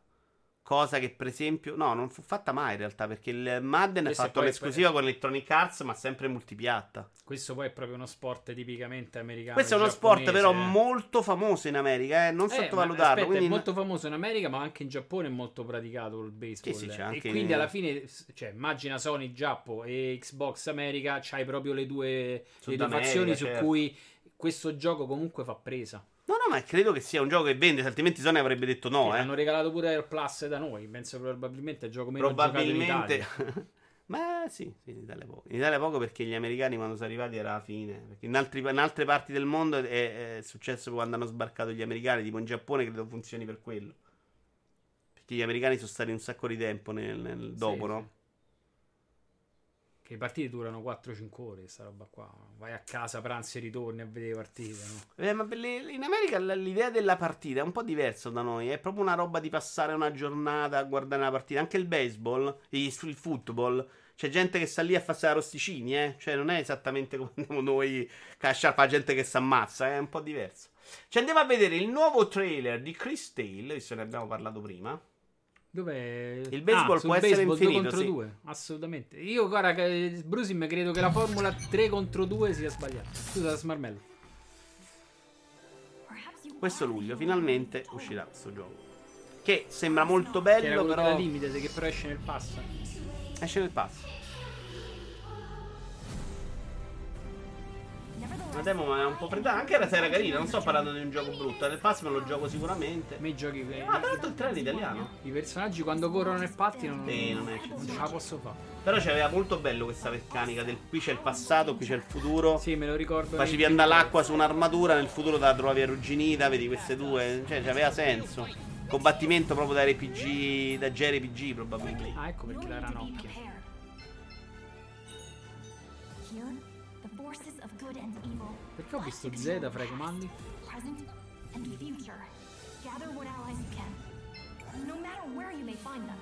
A: Cosa che, per esempio, no, non fu fatta mai in realtà. Perché il Madden ha
B: Questo
A: fatto
B: poi-
A: l'esclusiva con Electronic Arts, ma sempre multipiatta.
B: Questo poi è proprio uno sport tipicamente americano.
A: Questo è uno sport però
B: eh.
A: molto famoso in America, eh? non
B: Eh,
A: sottovalutarlo. quindi
B: è molto famoso in America, ma anche in Giappone è molto praticato il baseball.
A: Sì, sì, c'è
B: e quindi
A: in-
B: alla fine, cioè, immagina Sony Giappo e Xbox America, c'hai proprio le due, le due fazioni su
A: certo.
B: cui questo gioco comunque fa presa.
A: No, no, ma credo che sia un gioco che vende, altrimenti Sony avrebbe detto no,
B: Che
A: eh.
B: Hanno regalato pure Air Plus da noi. Penso probabilmente è il gioco meno giocato in
A: Probabilmente.
B: Italia.
A: ma sì, sì, in Italia poco. In Italia poco perché gli americani quando sono arrivati era la fine. Perché in, altri- in altre parti del mondo è, è successo quando hanno sbarcato gli americani, tipo in Giappone credo funzioni per quello. Perché gli americani sono stati un sacco di tempo nel, nel dopo,
B: Sì,
A: no?
B: Che le partite durano 4-5 ore, sta roba qua. Vai a casa, pranzi e ritorni a vedere le partite. No?
A: Eh, ma le- in America l'idea della partita è un po' diversa da noi. È proprio una roba di passare una giornata a guardare una partita. Anche il baseball, il, football. C'è gente che sta lì a farsi arrosticini, eh. Cioè, non è esattamente come andiamo noi a sciarpa gente che si ammazza, è un po' diverso. Ci andiamo a vedere il nuovo trailer di Chris Tale, visto ne abbiamo parlato prima.
B: Dov'è?
A: Il baseball
B: Ah,
A: può essere
B: baseball
A: infinito,
B: 2 contro
A: sì.
B: 2, assolutamente. Io, guarda, che- Brusim, credo che la formula 3 contro 2 sia sbagliata. Scusa, Smarmello.
A: Questo luglio finalmente uscirà questo gioco. Che sembra molto
B: Che
A: bello,
B: quello
A: però
B: della Limited che però esce nel pass.
A: esce nel pass. La demo ma è un po' predata, anche se era carina, non sto parlando di un gioco brutto, nel pass me lo gioco sicuramente.
B: A me i giochi.
A: Ah, tra l'altro il trailer è italiano.
B: I personaggi quando corrono nel pattino non,
A: Sì, non è
B: non ce la posso fare.
A: Però c'aveva molto bello questa meccanica del qui c'è il passato, qui c'è il futuro.
B: Sì, me lo ricordo.
A: Facevi andare l'acqua su un'armatura, nel futuro te la trovavi arrugginita, vedi queste due, cioè c'aveva senso. Combattimento proprio da RPG, da JRPG probabilmente.
B: Ah, ecco perché la ranocchia. Perché ho visto Z fra i comandi?
F: present and future. Gather what allies you can, no matter where you may find them.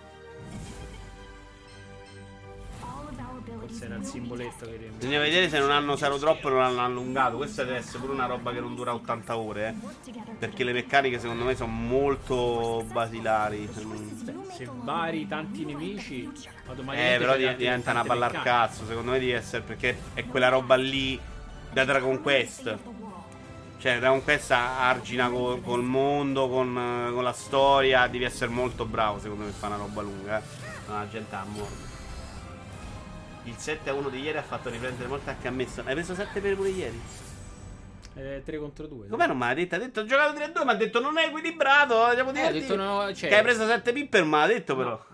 F: All of our abilities
B: Forse era il simboletto che
A: Bisogna vedere se non hanno usato troppo e non hanno allungato. Questa deve essere pure una roba che non dura 80 ore, eh. Perché le meccaniche secondo me sono molto basilari.
B: se vari tanti nemici
A: Eh, però diventa una
B: tante
A: palla al
B: meccaniche.
A: cazzo. Secondo me deve essere perché è quella roba lì da Dragon Quest. Cioè, Dragon Quest argina co- col mondo, con, eh, con la storia. Devi essere molto bravo, secondo me, fare una roba lunga. Eh. No, la gente ha morto. Il 7 a 1 di ieri ha fatto riprendere molto anche a me. Hai preso 7 per pure ieri?
B: Eh, 3 contro 2.
A: Com'è non me l'ha detto? Ha detto ho giocato 3 a 2, ma ha detto non è equilibrato. Devo
B: Eh,
A: dire
B: ha detto no, cioè,
A: che hai preso 7 pipper, ma l'ha detto però.
B: No, eh, vabbè.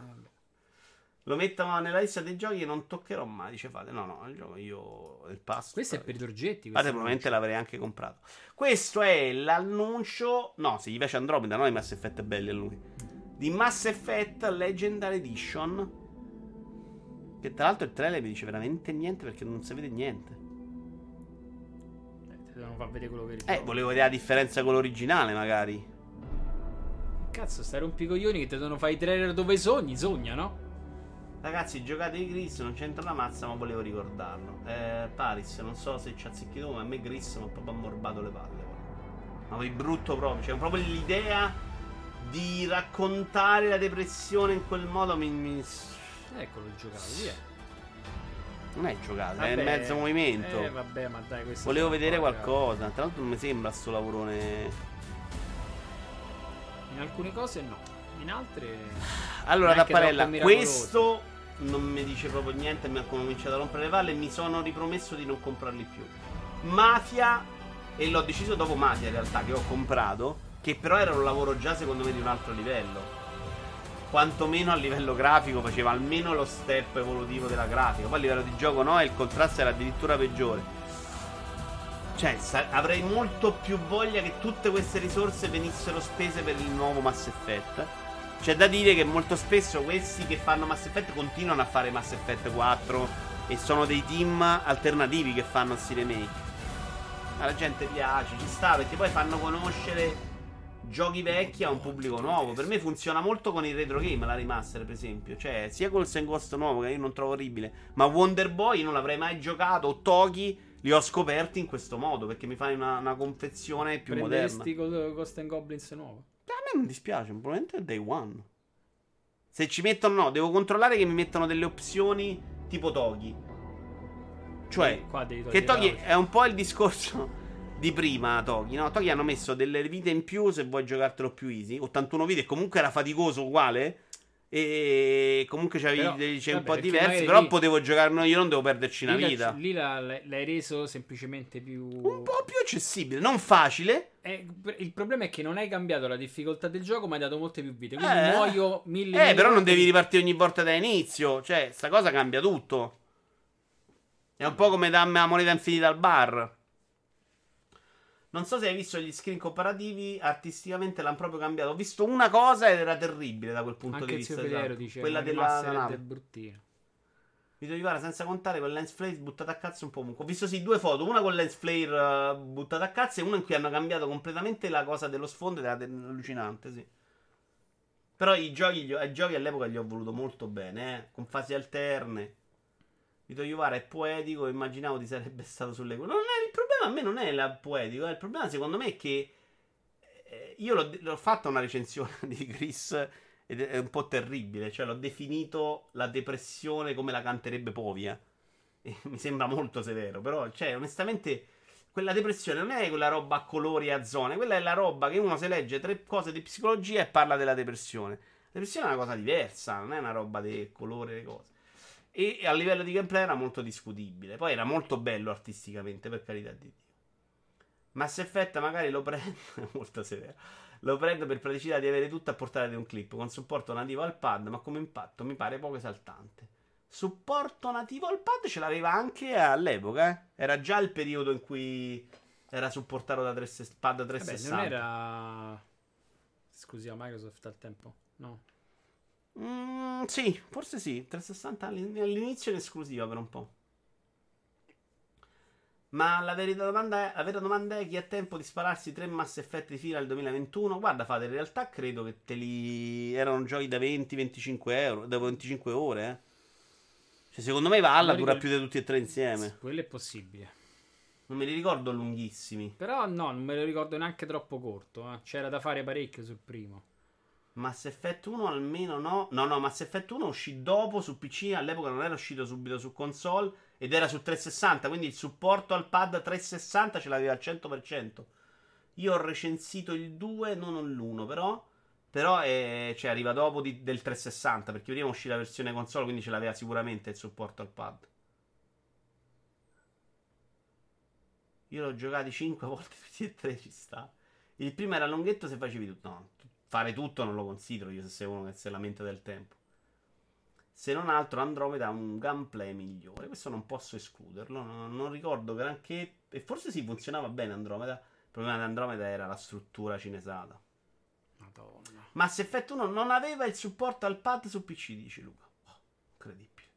A: Lo metto nella lista dei giochi che non toccherò mai. Dice fate, no, no, il gioco io il pass.
B: Questo è per i torgetti.
A: Fate, probabilmente l'avrei anche comprato. Questo è l'annuncio. No, si gli piace Andromeda, non i Mass Effect belli a lui. Di Mass Effect Legendary Edition. Che tra l'altro il trailer mi dice veramente niente perché non si vede niente.
B: devono far vedere quello che
A: Eh,
B: ritrovo.
A: volevo vedere la differenza con l'originale, magari.
B: Cazzo, stai rompicoglioni che ti devono fare i trailer dove sogni, sogna, no?
A: Ragazzi, giocate di Gris, non c'entra la mazza, ma volevo ricordarlo. Eh, Paris, non so se ci azzecchi tu, ma a me Gris mi ha proprio ammorbato le palle. Ma di brutto proprio. Cioè, proprio l'idea di raccontare la depressione in quel modo mi. mi...
B: Eccolo giocato, via.
A: Non è giocato, è
B: Vabbè,
A: mezzo movimento.
B: Eh, vabbè, ma dai, questo
A: Volevo vedere
B: poi,
A: qualcosa. Tra l'altro non mi sembra sto lavorone.
B: In alcune cose no, in altre.
A: Allora, Tapparella, questo non mi dice proprio niente. Mi ha cominciato a rompere le palle. e Mi sono ripromesso di non comprarli più. Mafia, e l'ho deciso dopo Mafia in realtà, che ho comprato. Che però era un lavoro già secondo me di un altro livello. Quantomeno a livello grafico faceva almeno lo step evolutivo della grafica. Poi a livello di gioco no, e il contrasto era addirittura peggiore. Cioè, sa- avrei molto più voglia che tutte queste risorse venissero spese per il nuovo Mass Effect. C'è da dire che molto spesso questi che fanno Mass Effect continuano a fare Mass Effect 4 e sono dei team alternativi che fanno questi remake. Alla gente piace, ci sta perché poi fanno conoscere giochi vecchi a un pubblico nuovo. Per me funziona molto con il retro game, la remaster, per esempio. Cioè, sia col Ghost nuovo, che io non trovo orribile. Ma Wonder Boy non l'avrei mai giocato. O Toki li ho scoperti in questo modo. Perché mi fai una, una confezione più moderna.
B: Prenderesti Ghost and Goblins nuovo?
A: A me non dispiace, probabilmente è day one. Se ci mettono, no, devo controllare che mi mettono delle opzioni tipo Toki. Cioè,
B: qua
A: che
B: la voce.
A: è un po' il discorso di prima, Toki, no? Toki hanno messo delle vite in più se vuoi giocartelo più easy. 81 vite, comunque era faticoso uguale. E comunque c'avevi c'è un po' diversi. Però
B: lì-
A: potevo giocare, no, io non devo perderci una
B: Lì, la-
A: vita.
B: lì la- l'hai reso semplicemente più.
A: Un po' più accessibile, non facile.
B: Eh, il problema è che non hai cambiato la difficoltà del gioco, ma hai dato molte più vite. Quindi
A: Eh.
B: muoio mille
A: Eh, però non devi ripartire ogni volta da inizio. Cioè, sta cosa cambia tutto. È un po' come dammi la moneta infinita al bar. Non so se hai visto gli screen comparativi. Artisticamente l'hanno proprio cambiato. Ho visto una cosa ed era terribile da quel punto
B: Anche
A: di
B: il
A: vista.
B: Federo
A: esatto.
B: dice
A: Quella della nave.
B: è
A: Video di Vara senza contare con lens flare buttata a cazzo un po' ovunque. Ho visto sì due foto, una con lens flare eh, buttata a cazzo e una in cui hanno cambiato completamente la cosa dello sfondo ed era te- allucinante, sì. Però i giochi, i giochi all'epoca li ho voluto molto bene, eh, con fasi alterne. Vito Iuvara è poetico, immaginavo ti sarebbe stato sulle Non è, il problema a me non è il poetico, eh, il problema secondo me è che eh, io l'ho, l'ho fatta una recensione di Chris ed è un po' terribile, cioè l'ho definito la depressione come la canterebbe Povia. E mi sembra molto severo, però, cioè, onestamente, quella depressione non è quella roba a colori e a zone, quella è la roba che uno si legge tre cose di psicologia e parla della depressione. La depressione è una cosa diversa, non è una roba di colore e cose. E a livello di gameplay era molto discutibile. Poi era molto bello artisticamente, per carità di Dio. Mass Effect magari lo prendo, molto severo. Lo prendo per praticità di avere tutto a portata di un clip con supporto nativo al pad, ma come impatto mi pare poco esaltante. Supporto nativo al pad ce l'aveva anche all'epoca, eh. Era già il periodo in cui era supportato da 360 pad
B: Vabbè,
A: 360.
B: non era. Scusi, Microsoft al tempo? No.
A: Mm, sì, forse sì. 360 all'in- all'inizio in esclusiva per un po'. Ma la vera, domanda è, la vera domanda è chi ha tempo di spararsi tre Mass Effect di fila nel 2021? Guarda, fate, in realtà credo che te li... erano giochi da 20-25 euro, da 25 ore, eh. Cioè, secondo me Valhalla dura
B: ricordo-
A: più di tutti e tre insieme.
B: Quello è possibile.
A: Non me li ricordo lunghissimi.
B: Però no, non me lo ricordo neanche troppo corto. eh. C'era da fare parecchio sul primo.
A: Mass Effect 1 almeno no. No, no, Mass Effect 1 uscì dopo su PC, all'epoca non era uscito subito su console ed era su 360, quindi il supporto al pad 360 ce l'aveva al 100%. Io ho recensito il 2, non l'1 però, però è, cioè, arriva dopo di- del 360, perché prima uscì la versione console, quindi ce l'aveva sicuramente il supporto al pad. Io l'ho giocati 5 volte tutti e tre ci sta. Il primo era lunghetto se facevi tutto. No, fare tutto non lo considero io se sei uno che si lamenta del tempo. Se non altro, Andromeda ha un gameplay migliore. Questo non posso escluderlo. Non, non ricordo granché. E forse sì, funzionava bene Andromeda. Il problema di Andromeda era la struttura cinesata.
B: Madonna.
A: Mass Effect 1 non aveva il supporto al pad su PC, dice Luca. Oh, incredibile.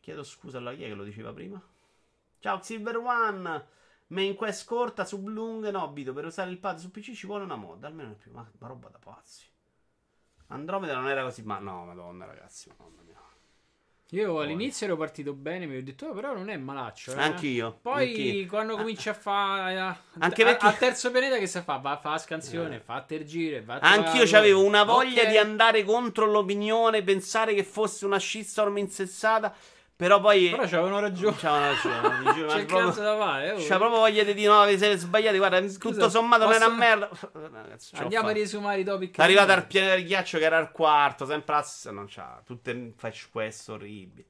A: Chiedo scusa alla chi è che lo diceva prima. Ciao Silver One. Main quest corta. No, Vito, per usare il pad su PC ci vuole una mod. Almeno più. Ma, ma roba da pazzi. Andromeda non era così. Ma no, madonna, ragazzi. Madonna mia.
B: Io all'inizio ero partito bene, mi ho detto, "Oh, però non è malaccio. eh."
A: Anch'io.
B: Poi
A: anch'io.
B: quando comincia a fare
A: Anche perché-
B: al terzo pianeta che si fa? Va a la scansione,
A: Eh.
B: fa a tergire, va
A: Anch'io avevo una voglia
B: Ok.
A: di andare contro l'opinione, pensare che fosse una shitstorm insensata. Però poi.
B: Però c'avevano ragione.
A: C'avevano ragione,
B: C'è
A: proprio-
B: cazzo da fare. oh.
A: C'ha proprio voglia di dire no, vi siete sbagliati. Guarda, tutto
B: Scusa,
A: sommato non è una
B: posso-
A: merda. Ragazzi,
B: Andiamo a riesumare i topic.
A: È arrivato al pianeta del ghiaccio che era al quarto, sempre stessa, non c'ha tutte fetch quest orribili.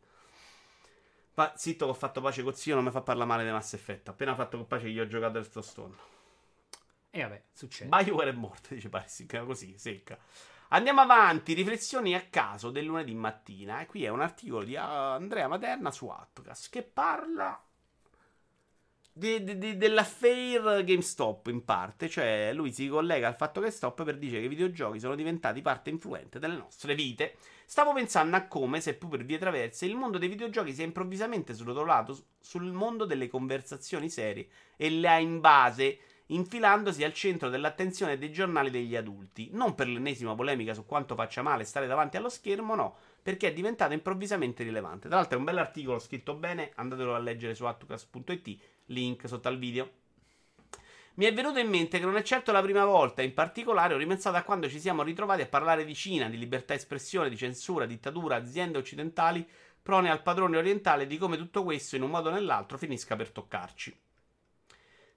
A: Ma zitto che ho fatto pace con zio, non mi fa parlare male di Mass Effect. Appena fatto con pace gli ho giocato il Stone.
B: E vabbè, succede.
A: Bioware è morto, dice Paris, così, secca. Andiamo avanti, riflessioni a caso del lunedì mattina. E qui è un articolo di ah, Andrea Materna su Atcast che parla di- di- di- dell'affair GameStop in parte. Cioè, lui si collega al fatto che Stop per dire che i videogiochi sono diventati parte influente delle nostre vite. Stavo pensando a come, seppur per vie traverse, il mondo dei videogiochi sia improvvisamente srotolato sul mondo delle conversazioni serie e le ha in base infilandosi al centro dell'attenzione dei giornali degli adulti. Non per l'ennesima polemica su quanto faccia male stare davanti allo schermo, no, perché è diventato improvvisamente rilevante. Tra l'altro è un bell'articolo scritto bene, andatelo a leggere su attucas.it, link sotto al video. Mi è venuto in mente che non è certo la prima volta, in particolare ho ripensato a quando ci siamo ritrovati a parlare di Cina, di libertà espressione, di censura, dittatura, aziende occidentali prone al padrone orientale di come tutto questo in un modo o nell'altro finisca per toccarci.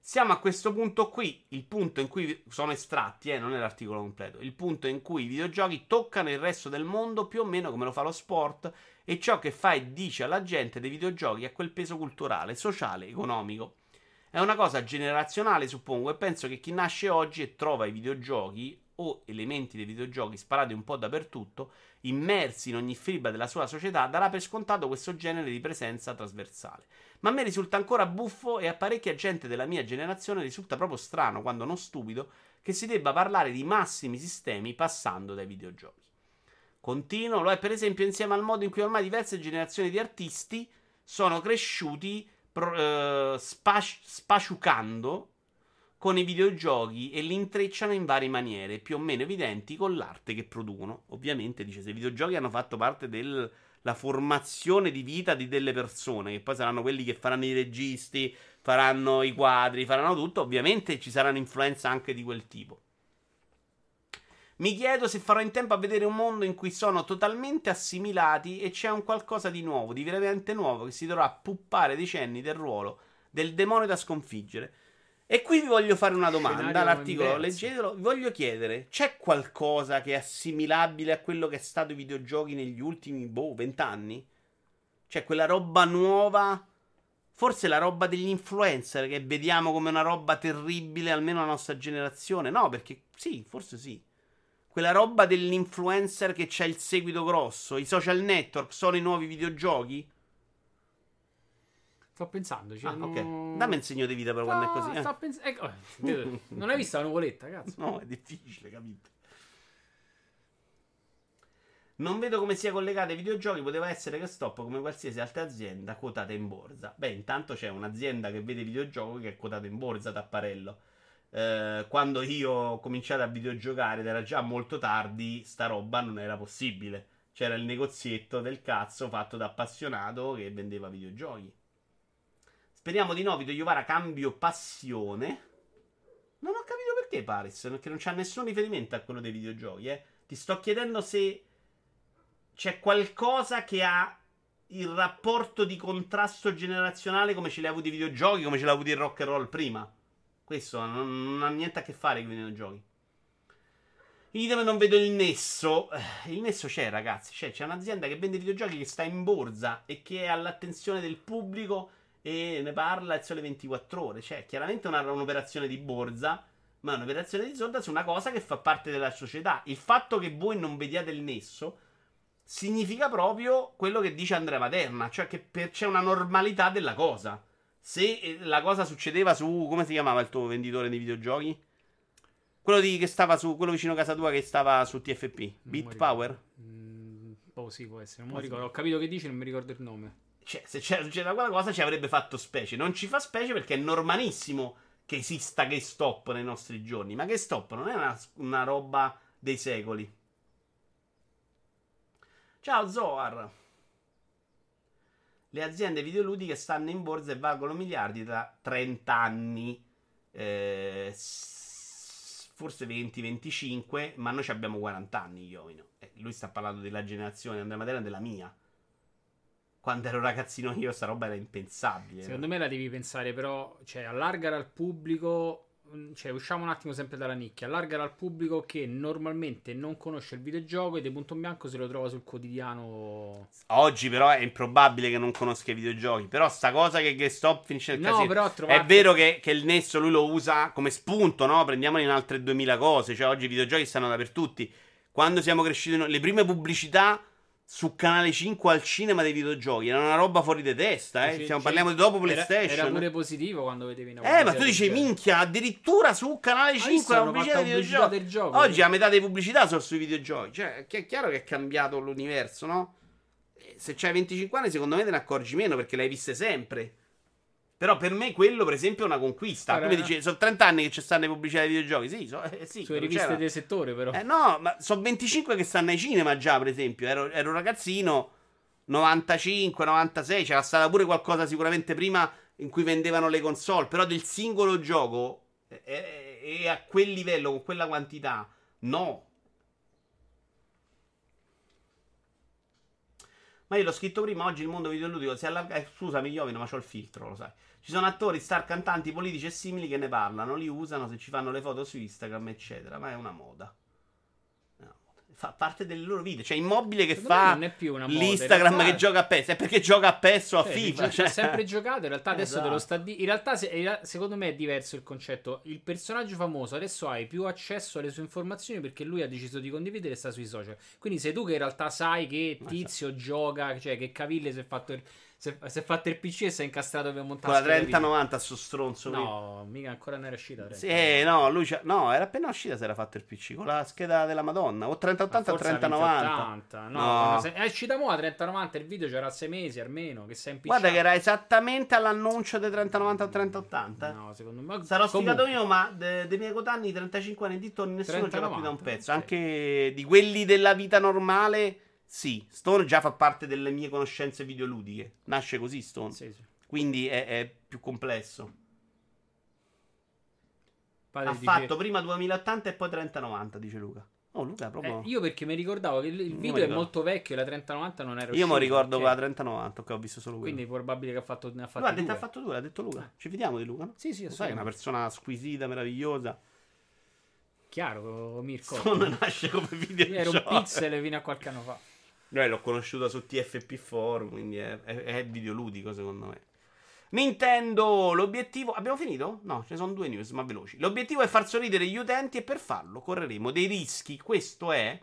A: Siamo a questo punto qui, il punto in cui sono estratti, eh, non è l'articolo completo, il punto in cui i videogiochi toccano il resto del mondo più o meno come lo fa lo sport e ciò che fa e dice alla gente dei videogiochi ha quel peso culturale, sociale, economico. È una cosa generazionale, suppongo, e penso che chi nasce oggi e trova i videogiochi o elementi dei videogiochi sparati un po' dappertutto, immersi in ogni fibra della sua società, darà per scontato questo genere di presenza trasversale. Ma a me risulta ancora buffo e a parecchia gente della mia generazione risulta proprio strano, quando non stupido, che si debba parlare di massimi sistemi passando dai videogiochi. Continuo, lo è per esempio insieme al modo in cui ormai diverse generazioni di artisti sono cresciuti pro- eh, spac- spaciucando con i videogiochi e li intrecciano in varie maniere, più o meno evidenti, con l'arte che producono. Ovviamente, dice, se i videogiochi hanno fatto parte della formazione di vita di delle persone, che poi saranno quelli che faranno i registi, faranno i quadri, faranno tutto, ovviamente ci saranno influenze anche di quel tipo. Mi chiedo se farò in tempo a vedere un mondo in cui sono totalmente assimilati e c'è un qualcosa di nuovo, di veramente nuovo, che si dovrà puppare decenni del ruolo del demonio da sconfiggere. E qui vi voglio fare una domanda. L'articolo, leggetelo. Vi voglio chiedere: c'è qualcosa che è assimilabile a quello che è stato i videogiochi negli ultimi, boh, vent'anni? Cioè, quella roba nuova. Forse la roba degli influencer che vediamo come una roba terribile, almeno la nostra generazione. No, perché sì, forse sì. Quella roba dell'influencer che c'ha il seguito grosso. I social network sono i nuovi videogiochi?
B: Sto pensando.
A: Ah, ok. Dammi un segno di vita però quando è così. eh.
B: Sto pens- ecco, non hai visto la nuvoletta, cazzo?
A: No, è difficile, capite? Non vedo come sia collegata ai videogiochi. Poteva essere che stop come qualsiasi altra azienda quotata in borsa. Beh, intanto c'è un'azienda che vede videogiochi che è quotata in borsa, Tapparello. Eh, quando io ho cominciato a videogiocare ed era già molto tardi, sta roba non era possibile. C'era il negozietto del cazzo fatto da appassionato che vendeva videogiochi. Speriamo di no, Vito Iovara cambio passione. Non ho capito perché Paris, perché non c'ha nessun riferimento a quello dei videogiochi, eh. Ti sto chiedendo se c'è qualcosa che ha il rapporto di contrasto generazionale come ce l'ha avuto i videogiochi, come ce l'ha avuto il rock and roll prima. Questo non, non ha niente a che fare con i videogiochi. Idem non vedo il nesso. Eh, Il nesso c'è, ragazzi. C'è, c'è un'azienda che vende videogiochi che sta in borsa e che è all'attenzione del pubblico e ne parla il sole 24 ore. Cioè, chiaramente una- un'operazione di borsa, ma è un'operazione di solda su una cosa che fa parte della società. Il fatto che voi non vediate il nesso significa proprio quello che dice Andrea Materna, cioè che per- c'è una normalità della cosa. Se eh, la cosa succedeva su come si chiamava il tuo venditore dei videogiochi? Quello di, che stava su quello vicino a casa tua che stava su TFP,
B: mi
A: Beat Power.
B: Mm, boh, sì, può essere. Non
A: Può
B: ricordo. Ho capito che dici, non mi ricordo il nome.
A: Cioè, se c'era succedeva quella cosa ci avrebbe fatto specie. Non ci fa specie perché è normalissimo che esista GameStop nei nostri giorni. Ma GameStop non è una, una roba dei secoli. Ciao Zoar. Le aziende videoludiche stanno in borsa e valgono miliardi da 30 anni. Eh, forse 20-25, ma noi abbiamo 40 anni, io. Eh, lui sta parlando della generazione Andrea Matera della mia. Quando ero ragazzino io, sta roba era impensabile.
B: Secondo me la devi pensare, però, cioè, allargare al pubblico. mm, Cioè, usciamo un attimo sempre dalla nicchia. Allargare al pubblico che normalmente non conosce il videogioco e di punto in bianco se lo trova sul quotidiano.
A: Oggi, però, è improbabile che non conosca i videogiochi. Però, sta cosa che GameStop finisce nel
B: No,
A: casino.
B: però trovate-
A: È vero che, che il Nesso lui lo usa come spunto, no? Prendiamolo in altre 2000 cose. Cioè, oggi i videogiochi stanno dappertutto. Quando siamo cresciuti, le prime pubblicità su Canale 5 al cinema dei videogiochi erano una roba fuori di testa, eh. Stiamo,
B: cioè,
A: parliamo di dopo
B: era-
A: PlayStation.
B: Era, pure positivo quando vedevi una
A: Eh, ma tu
B: genere.
A: minchia, addirittura su Canale
B: visto,
A: 5 la pubblicità dei videogiochi.
B: del gioco,
A: Oggi
B: sì.
A: la metà delle pubblicità sono sui videogiochi. Cioè, che è chiaro che è cambiato l'universo, no? Eh, Se c'hai 25 anni, secondo me te ne accorgi meno perché le hai viste sempre. Però per me quello, per esempio, è una conquista. Tu mi dici, sono 30 anni che ci stanno le pubblicità dei videogiochi. Sì, so, eh, sì
B: Sulle riviste
A: c'era.
B: del settore, però.
A: Eh no, ma sono 25 che stanno ai cinema già, per esempio. Ero, ero ragazzino, 95, 96, c'era stata pure qualcosa sicuramente prima in cui vendevano le console, però del singolo gioco e, e- e a quel livello, con quella quantità, no. Ma io l'ho scritto prima, oggi il mondo videoludico si allarga... Eh, scusami, Iovino, ma c'ho il filtro, lo sai. Ci sono attori, star, cantanti, politici e simili che ne parlano, li usano se ci fanno le foto su Instagram, eccetera. Ma è una moda. È una moda. Fa parte delle loro vite. Cioè, Immobile che
B: Secondo
A: fa
B: non è più una moda, in
A: l'Instagram
B: realtà-
A: che gioca a PES. È perché gioca a PES o a
B: Cioè,
A: FIFA.
B: ci- ci ha
A: cioè.
B: sempre giocato. In realtà adesso te lo
A: Esatto.
B: sta di- In realtà, se- in realtà, secondo me è diverso il concetto. Il personaggio famoso adesso hai più accesso alle sue informazioni perché lui ha deciso di condividere e sta sui social. Quindi sei tu che in realtà sai che Tizio gioca, cioè che Caville si è fatto il, si è, si è fatto il PC e si è incastrato per montare
A: Con la
B: scheda video.
A: 3090 a sto stronzo.
B: No, mica ancora non era uscita.
A: Sì,
B: 3090.
A: eh, no, lui c'ha- no, era appena uscita se era fatto il PC con la scheda della Madonna. O 3080 o
B: Forse la
A: 3090.
B: 2080. No,
A: No.
B: se- è uscita mo' la 3090. Il video c'era 6 mesi almeno. Che sei impicciato.
A: Guarda che era esattamente all'annuncio dei 3090 o 3080.
B: No, secondo me.
A: Sarò
B: comunque-
A: io, ma de- dei miei coetanni 35 anni di torni nessuno
B: 30,
A: gioca più da un
B: 90,
A: pezzo.
B: ok.
A: Anche di quelli della vita normale, sì. Stone già fa parte delle mie conoscenze videoludiche. Nasce così Stone.
B: Sì, sì.
A: Quindi è, è più complesso.
B: Padre
A: ha fatto prima 2080 e poi 3090, dice Luca. Oh, Luca, proprio...
B: Eh, io perché mi ricordavo che il, video è molto vecchio e la 3090 non era
A: Io mi
B: uscita,
A: ricordo
B: ok?
A: quella 3090, che ho visto solo quello.
B: Quindi è probabile che ha fatto, ne ha
A: Lui ha detto,
B: due.
A: ha fatto due, l'ha detto Luca. Ci fidiamo di Luca, no?
B: Sì, sì,
A: Lo sai, è una
B: assolutamente.
A: persona squisita, meravigliosa.
B: Chiaro, Mirko.
A: Stone nasce come videogioco.
B: ero un pixel fino a qualche anno fa.
A: Noi l'ho conosciuto su TFP Forum, quindi è, è- è videoludico secondo me. Nintendo, l'obiettivo... Abbiamo finito? No, ce ne sono due news, ma veloci. L'obiettivo è far sorridere gli utenti e per farlo correremo dei rischi. Questo è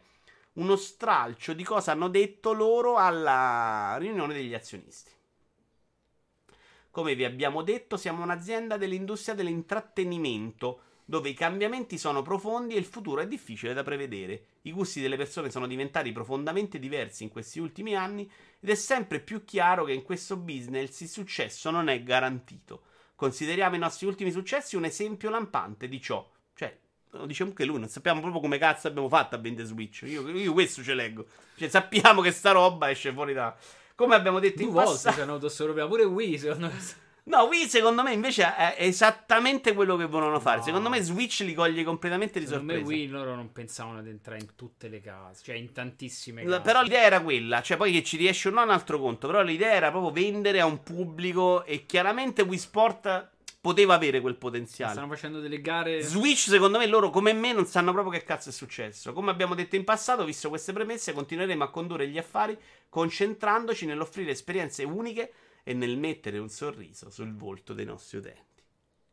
A: uno stralcio di cosa hanno detto loro alla riunione degli azionisti. Come vi abbiamo detto, siamo un'azienda dell'industria dell'intrattenimento, dove i cambiamenti sono profondi e il futuro è difficile da prevedere. I gusti delle persone sono diventati profondamente diversi in questi ultimi anni ed è sempre più chiaro che in questo business il successo non è garantito. Consideriamo i nostri ultimi successi un esempio lampante di ciò. Cioè, lo dice anche lui, non sappiamo proprio come cazzo abbiamo fatto a vendere Switch. Io, io questo ce leggo. Cioè, sappiamo che sta roba esce fuori da... Come abbiamo detto
B: Due
A: in
B: volte
A: passato...
B: si hanno avuto sto problema. Pure Wii, secondo me.
A: No, Wii secondo me invece è esattamente quello che volevano fare.
B: No.
A: Secondo me Switch li coglie completamente di
B: Secondo me
A: sorpresa.
B: Wii loro non pensavano di entrare in tutte le case. Cioè, in tantissime case.
A: Però l'idea era quella, cioè poi che ci riesce o no è un altro conto, però l'idea era proprio vendere a un pubblico e chiaramente Wii Sport poteva avere quel potenziale.
B: Stanno facendo delle gare.
A: Switch, secondo me, loro come me non sanno proprio che cazzo è successo. Come abbiamo detto in passato, visto queste premesse, continueremo a condurre gli affari concentrandoci nell'offrire esperienze uniche e nel mettere un sorriso sul volto dei nostri utenti.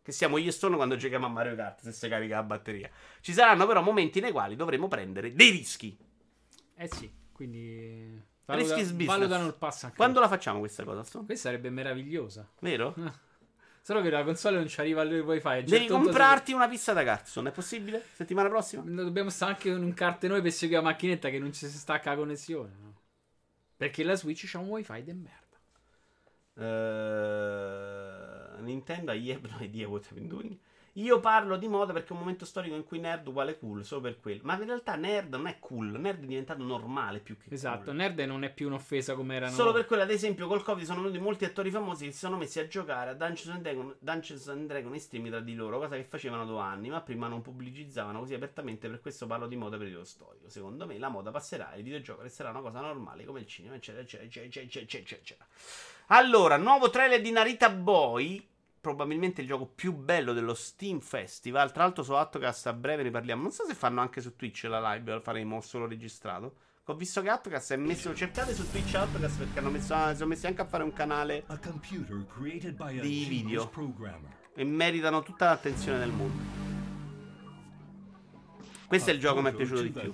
A: Che siamo io e Stone quando giochiamo a Mario Kart, se si carica la batteria. Ci saranno però momenti nei quali dovremo prendere dei rischi.
B: Eh sì, quindi.
A: Rischi
B: Valuta,
A: is business.
B: valutano il passo anche
A: Quando la facciamo questa cosa, Stone?
B: Questa sarebbe meravigliosa.
A: Vero?
B: Solo che la console non ci arriva al wifi.
A: Devi comprarti una pista da Carson, è possibile? Settimana prossima?
B: Dobbiamo stare anche in un carte noi per seguire la macchinetta che non ci si stacca la connessione. no? Perché la Switch c'ha un wifi di merda.
A: Eh, Nintendo ha Yebno idea what been doing. Io parlo di moda perché è un momento storico in cui nerd uguale cool, solo per quello. Ma in realtà nerd non è cool, nerd è diventato normale più che
B: Esatto,
A: cool.
B: nerd non è più un'offesa come erano.
A: Solo per quello, ad esempio, col Covid sono venuti molti attori famosi che si sono messi a giocare a Dungeons and Dragon, Dungeons and Dragon in stream tra di loro, cosa che facevano da anni, ma prima non pubblicizzavano così apertamente, per questo parlo di moda periodo storico. Secondo me la moda passerà il videogioco resterà una cosa normale come il cinema, eccetera, eccetera, eccetera, eccetera, eccetera, eccetera. Allora, nuovo trailer di Narita Boy, probabilmente il gioco più bello dello Steam Festival. Tra l'altro su Attocast a breve ne parliamo. Non so se fanno anche su Twitch la live, la faremo solo registrato. Ho visto che Attocast è messo. Cercate su Twitch Attocast perché hanno messo, si sono messi anche a fare un canale Di video. e meritano tutta l'attenzione del mondo. Questo è il gioco che mi è piaciuto di più.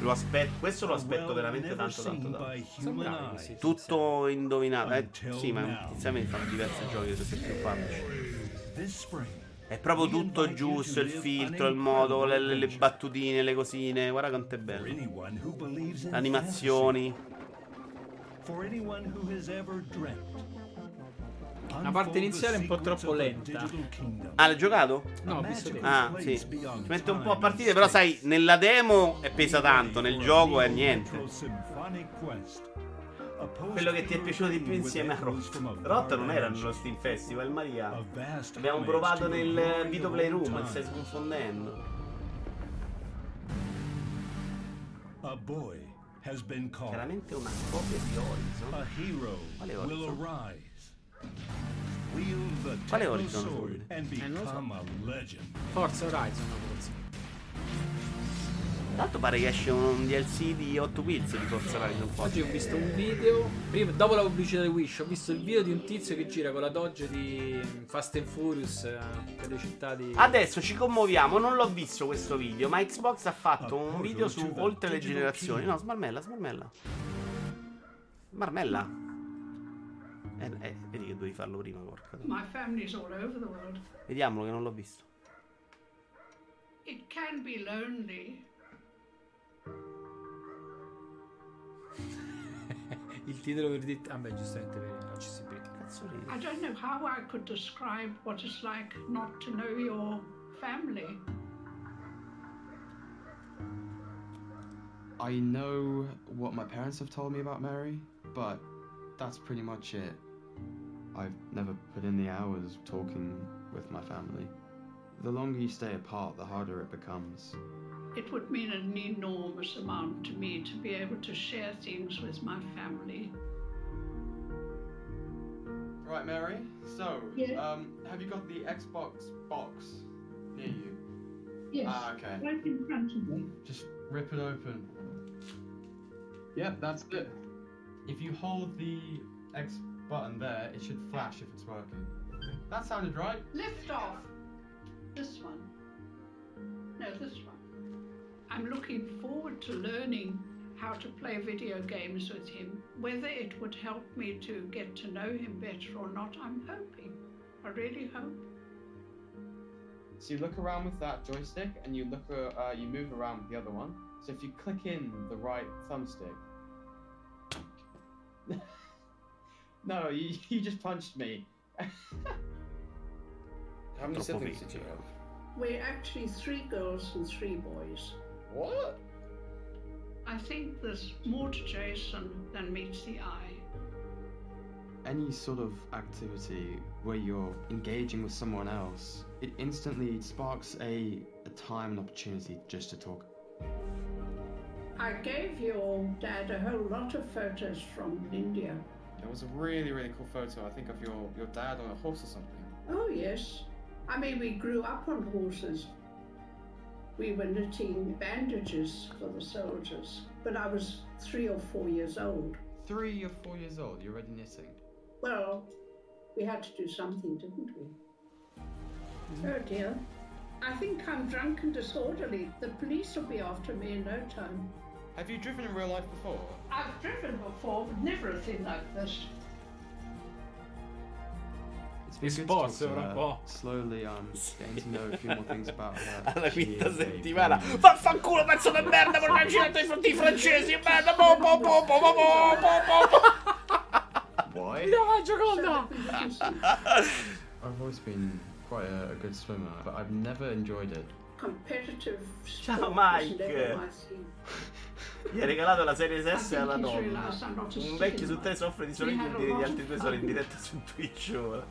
A: Lo aspetto, questo lo aspetto veramente tanto, tanto,
B: questi.
A: Tutto indovinato. Eh, sì, ma inizialmente fanno diversi giochi da svilupparci.
G: This spring,
A: È proprio tutto giusto, il filtro, il modo, le, le- le battutine, le cosine. Guarda quanto è bello. Animazioni.
G: for anyone who has ever dreamt.
B: La parte iniziale è un po' troppo lenta.
A: Ah, l'hai giocato?
B: No, ho visto te.
A: Ah, sì. Si mette un po' a partire, però sai, nella demo è pesa tanto, nel gioco è niente. Quello che ti è piaciuto di più insieme a Rot. Rot non era nello Steam Festival, Maria. Abbiamo provato nel Video Playroom, ti stai confondendo.
G: A boy has been called.
A: Veramente una copia di Horizon.
G: A hero
A: Quale
G: will
A: Horizon?
G: Arise. Wield the
A: Quale
G: techno
A: Horizon,
G: sword
A: scusi?
G: and
B: Eh, non lo so.
G: become a legend.
B: Forza Horizon, forse.
A: L'altro pare che esce un DLC di 8 Wheels di Forza Horizon 4.
B: Oggi ho visto un video. Prima, dopo la pubblicità di Wish, ho visto il video di un tizio che gira con la Dodge di Fast and Furious eh, per le città di.
A: Adesso ci commuoviamo, non l'ho visto questo video, ma Xbox ha fatto un video su oltre le generazioni. No, smarmella, smarmella. Smarmella. Eh, eh, vedi che dovevi farlo prima, porca.
H: My family's all over the world.
A: Vediamolo che non l'ho visto.
H: It can be lonely.
B: Il titolo per dire. Vabbè, giustamente per l'accessibilità.
A: Cazzo ridi?
H: I don't know how I could describe what it's like not to know your family.
I: I know what my parents have told me about Mary, but that's pretty much it. I've never put in the hours talking with my family. The longer you stay apart, the harder it becomes.
H: It would mean an enormous amount to me to be able to share things with my family.
I: Right, Mary. So,
H: Yeah?
I: um, have you got the Xbox box near you?
H: Yes.
I: Ah, okay.
H: Right in front of me.
I: Just rip it open. Yep, that's it. If you hold the X button there, it should flash if it's working. That sounded right.
H: Lift off. This one. No, this one. I'm looking forward to learning how to play video games with him. Whether it would help me to get to know him better or not, I'm hoping. I really hope.
I: So you look around with that joystick, and you look, uh, uh, you move around with the other one. So if you click in the right thumbstick. no, you, you just punched me.
J: How many
A: Troppo
J: siblings did you have?
H: We're actually three girls and three boys.
J: What?
H: I think there's more to Jason than meets the eye.
I: Any sort of activity where you're engaging with someone else, it instantly sparks a, a time and opportunity just to talk.
H: I gave your dad a whole lot of photos from India.
J: There was a really, really cool photo, I think, of your, your dad on a horse or something.
H: Oh, yes. I mean, we grew up on horses. We were knitting bandages for the soldiers, but I was three or four years old.
I: Three or four years old, you're already knitting.
H: Well, we had to do something, didn't we? Mm-hmm. Oh dear. I think I'm drunk and disorderly. The police will be after me in no time.
J: Have you driven in real life before?
H: I've driven before, but never a thing like this.
I: It's,
B: it's boss,
I: to,
B: uh, boss.
I: Slowly, um, getting to know a few more things about her.
A: Alla quinta settimana. culo, pezzo di merda, vorrei uccidere i francesi, merda, bo bo bo bo bo
J: bo
B: bo Why? No, Gioconda!
I: I've always been quite a, a good swimmer, but I've never enjoyed it.
H: Competitive
A: oh
H: sport Oh
A: Mike.
H: was never my thing.
A: Gli ha regalato la serie S alla
H: think he's
A: donna.
H: realised I'm not a
A: Un vecchio su tre soffre di
H: We had a
A: gli altri due sono in diretta su Twitch ora.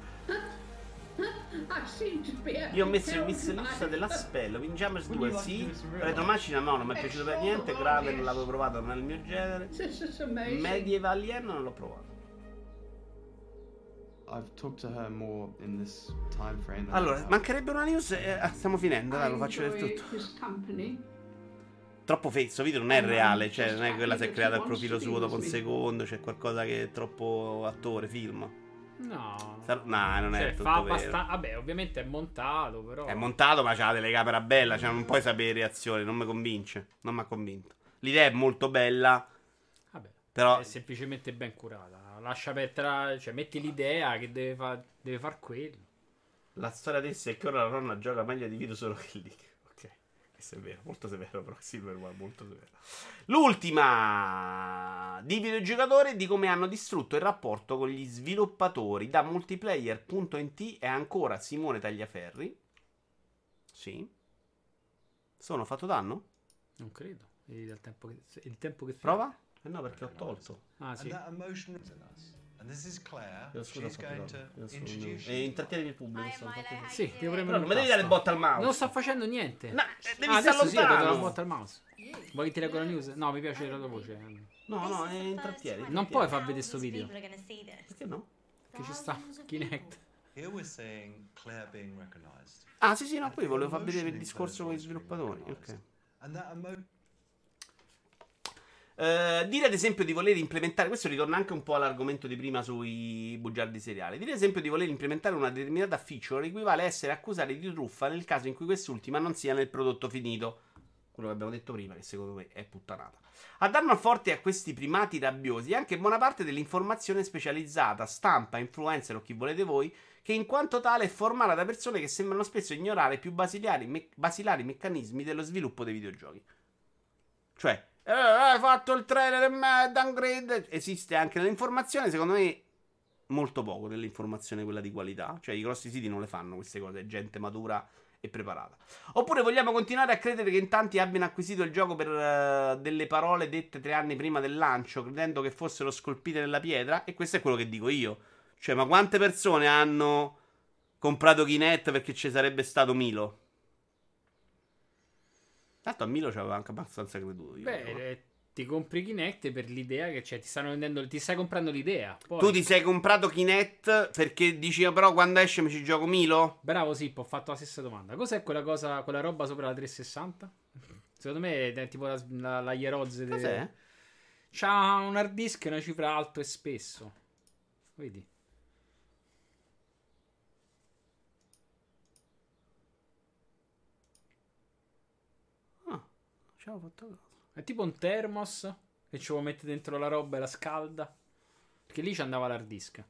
H: Be
A: Io ho messo il miss
H: fun
A: lista
H: life.
A: della Spell, Windjammers 2
J: like
A: sì, Retromacina no, non mi è piaciuto per niente, Graven
H: yes.
A: l'avevo provato, non è il mio genere. Medieval Alien non l'ho provato.
I: I've talked to her more in this time frame. than I
A: Allora, mancherebbe una news e eh, stiamo finendo, dai, lo faccio del tutto. Troppo fake, questo video non è
H: Eh,
A: reale, cioè non è che quella si è creata il profilo suo dopo un secondo, c'è qualcosa che è troppo attore, film.
B: No.
A: Sar- No, non è
B: Cioè,
A: tutto
B: fa
A: vero.
B: abbastanza. Vabbè, ovviamente è montato, però.
A: È montato, ma c'ha la telecamera bella, cioè non puoi sapere reazioni, non mi convince, non mi ha convinto. L'idea è molto bella,
B: Vabbè,
A: però
B: è semplicemente ben curata. Lascia perdere, cioè, metti l'idea che deve, fa- deve far quello.
A: la storia adesso è che ora la nonna gioca meglio di video solo che lì. È vero, molto severo, però Silver One, molto severo. L'ultima di videogiocatori e di come hanno distrutto il rapporto con gli sviluppatori da multiplayer.it è ancora Simone Tagliaferri. Sì. Sono fatto danno?
B: Non credo. Dal tempo che, il tempo che
A: Prova? Eh no, perché ho tolto.
B: Ah, sì.
A: Io scusa, E intrattieni il pubblico. sto fatto-
B: Sì, devo premere
A: Però non
B: un
A: mi devi dare
B: tasto.
A: botta al mouse.
B: Non sto facendo niente.
A: No, eh, devi
B: ah,
A: stare
B: adesso sì, ho dato
A: lontano.
B: la botta al mouse. Vuoi che ti leggo la news? No, mi piace la tua voce.
A: No, no, è intrattieni.
B: Non puoi far vedere sto video.
A: Perché no?
B: Che ci sta Kinect.
K: Here we're seeing Claire being recognized.
A: Ah, sì, sì, no, poi volevo far vedere il discorso con gli sviluppatori. Ok.
K: And that emo-
A: Eh, dire ad esempio di voler implementare, questo ritorna anche un po' all'argomento di prima sui bugiardi seriali. Dire ad esempio di voler implementare una determinata feature equivale a essere accusati di truffa nel caso in cui quest'ultima non sia nel prodotto finito. Quello che abbiamo detto prima, che secondo me è puttanata. A dar forte a questi primati rabbiosi anche buona parte dell'informazione specializzata, stampa, influencer o chi volete voi, che in quanto tale è formata da persone che sembrano spesso ignorare i più basilari, me- basilari meccanismi dello sviluppo dei videogiochi. Cioè, eh, hai fatto il trailer e me, downgrade. Esiste anche nell'informazione, secondo me, molto poco nell'informazione quella di qualità. Cioè, i grossi siti non le fanno queste cose, è gente matura e preparata. Oppure vogliamo continuare a credere che in tanti abbiano acquisito il gioco per eh, delle parole dette tre anni prima del lancio, credendo che fossero scolpite nella pietra? E questo è quello che dico io. Cioè, ma quante persone hanno comprato Kinect perché ci sarebbe stato Milo? Tanto a Milo ci avevo anche abbastanza creduto. Io,
B: Beh, eh, ti compri Kinect per l'idea che c'è, ti stanno vendendo, ti stai comprando l'idea. Poi,
A: Tu ti sei comprato Kinect perché dici, "Ah, però quando esce mi ci gioco Milo?
B: Bravo Sippo, ho fatto la stessa domanda. Cos'è quella cosa, quella roba sopra la 360? Secondo me è tipo la, la, la Hierozze de-
A: Cos'è?
B: C'ha un hard disk e una cifra alto e spesso. Vedi?
A: Ah, ci avevo fatto caso.
B: È tipo un thermos che ci vuoi mettere dentro la roba e la scalda. Perché lì ci andava l'hard disk.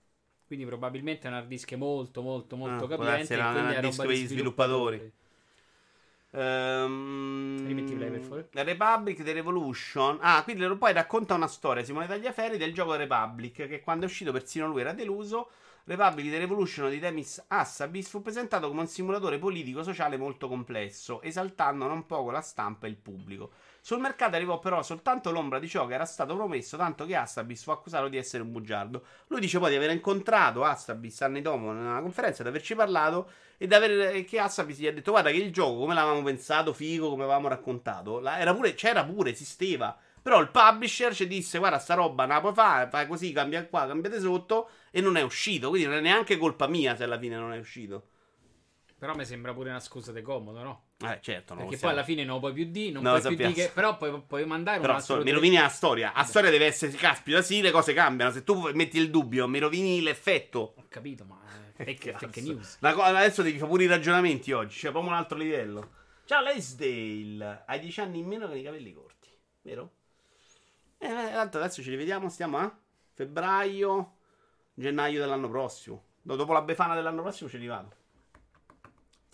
B: Quindi probabilmente è un hard disk molto, molto, molto
A: Ah,
B: capiente.
A: era un
B: quindi è
A: hard disk
B: roba
A: per
B: di
A: gli sviluppatori.
B: sviluppatori. Rimetti play, per favore.
A: la Republic The Revolution. Ah, quindi poi racconta una storia Simone Tagliaferri del gioco Republic. Che quando è uscito persino lui era deluso. Republic The Revolution di Demis Hassabis fu presentato come un simulatore politico-sociale molto complesso, esaltando non poco la stampa e il pubblico. Sul mercato arrivò però soltanto l'ombra di ciò che era stato promesso, tanto che Hassabis fu accusato di essere un bugiardo. Lui dice poi di aver incontrato Hassabis anni dopo in una conferenza, di averci parlato e di aver, che Hassabis gli ha detto guarda che il gioco come l'avevamo pensato, figo, come avevamo raccontato, era pure, c'era pure, esisteva. Però il publisher ci disse guarda sta roba non la puoi fare, fai così, cambia qua, cambiate sotto e non è uscito. Quindi non è neanche colpa mia se alla fine non è uscito.
B: Però mi sembra pure una scusa di comodo, no?
A: Eh certo, no.
B: Perché poi alla fine non lo puoi più di, non
A: No,
B: puoi più di
A: sappiamo.
B: che, però puoi, puoi mandare
A: Però
B: un altro
A: so- mi rovini la storia. La storia deve essere, caspita, sì, le cose cambiano. Se tu metti il dubbio, mi rovini l'effetto.
B: Ho capito, ma è
A: Che
B: fake, fake news.
A: Co- adesso devi fare pure i ragionamenti oggi. C'è proprio un altro livello. Ciao, Lesdale. Hai 10 anni in meno con i capelli corti, vero? Eh, eh, tanto adesso ci rivediamo. Stiamo a febbraio, gennaio dell'anno prossimo. No, dopo la befana dell'anno prossimo ci rivado.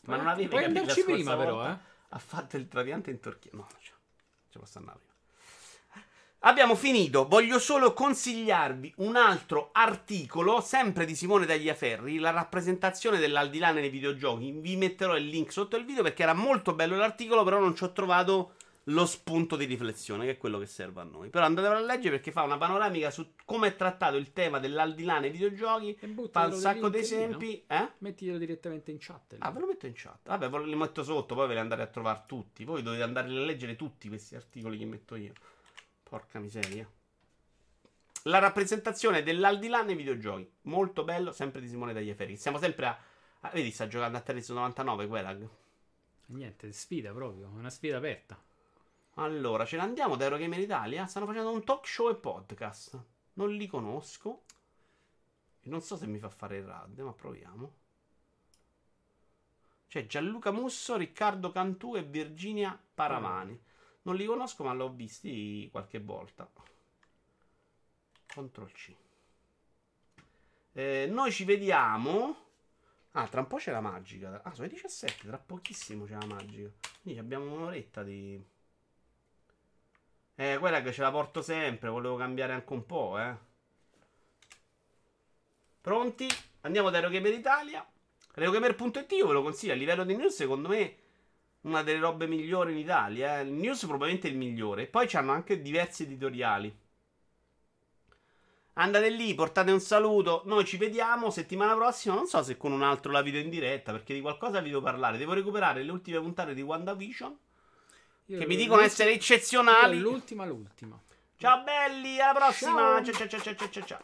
A: Ma non avevi
B: Puoi
A: capito
B: andarci prima, però, eh.
A: Ha fatto il trapiante in Turchia. No, non ci ci posso andare prima. Abbiamo finito, voglio solo consigliarvi un altro articolo, sempre di Simone Tagliaferri, la rappresentazione dell'aldilà nei videogiochi. Vi metterò il link sotto il video perché era molto bello l'articolo, però non ci ho trovato lo spunto di riflessione, che è quello che serve a noi. Però andatevelo a leggere perché fa una panoramica su come è trattato il tema dell'aldilà nei videogiochi, fa un sacco di
B: lì,
A: esempi. Eh?
B: Mettilo direttamente in chat.
A: Ah, ve lo metto in chat. Vabbè, ve li metto sotto, poi ve li andate a trovare tutti. Voi dovete andare a leggere tutti questi articoli che metto io. Porca miseria. La rappresentazione dell'aldilà nei videogiochi. Molto bello, sempre di Simone Tagliaferri. Siamo sempre a... ah, vedi, sta giocando a Tennis 99, Quelag.
B: Niente, sfida proprio, una sfida aperta.
A: Allora, ce ne andiamo da Eurogamer Italia. Stanno facendo un talk show e podcast. Non li conosco. Non so se mi fa fare il rad, ma proviamo. C'è Gianluca Musso, Riccardo Cantù e Virginia Paravani. Non li conosco, ma l'ho visti qualche volta. Ctrl C. Eh, noi ci vediamo. Ah, tra un po' c'è la magica. Ah, sono le 17, tra pochissimo c'è la magica. Quindi abbiamo un'oretta di. Eh, quella che ce la porto sempre. Volevo cambiare anche un po', eh. Pronti? Andiamo da Eurogamer Italia. Eurogamer.it io ve lo consiglio. A livello di news, secondo me, una delle robe migliori in Italia. Eh. Il news probabilmente è il migliore. Poi c'hanno anche diversi editoriali. Andate lì, portate un saluto. Noi ci vediamo settimana prossima. Non so se con un altro la video in diretta, perché di qualcosa vi devo parlare. Devo recuperare le ultime puntate di WandaVision.
B: Io
A: Che mi dicono essere eccezionali.
B: Io L'ultima, l'ultima.
A: Ciao belli, alla prossima.
B: Ciao.
A: ciao ciao ciao ciao ciao. ciao.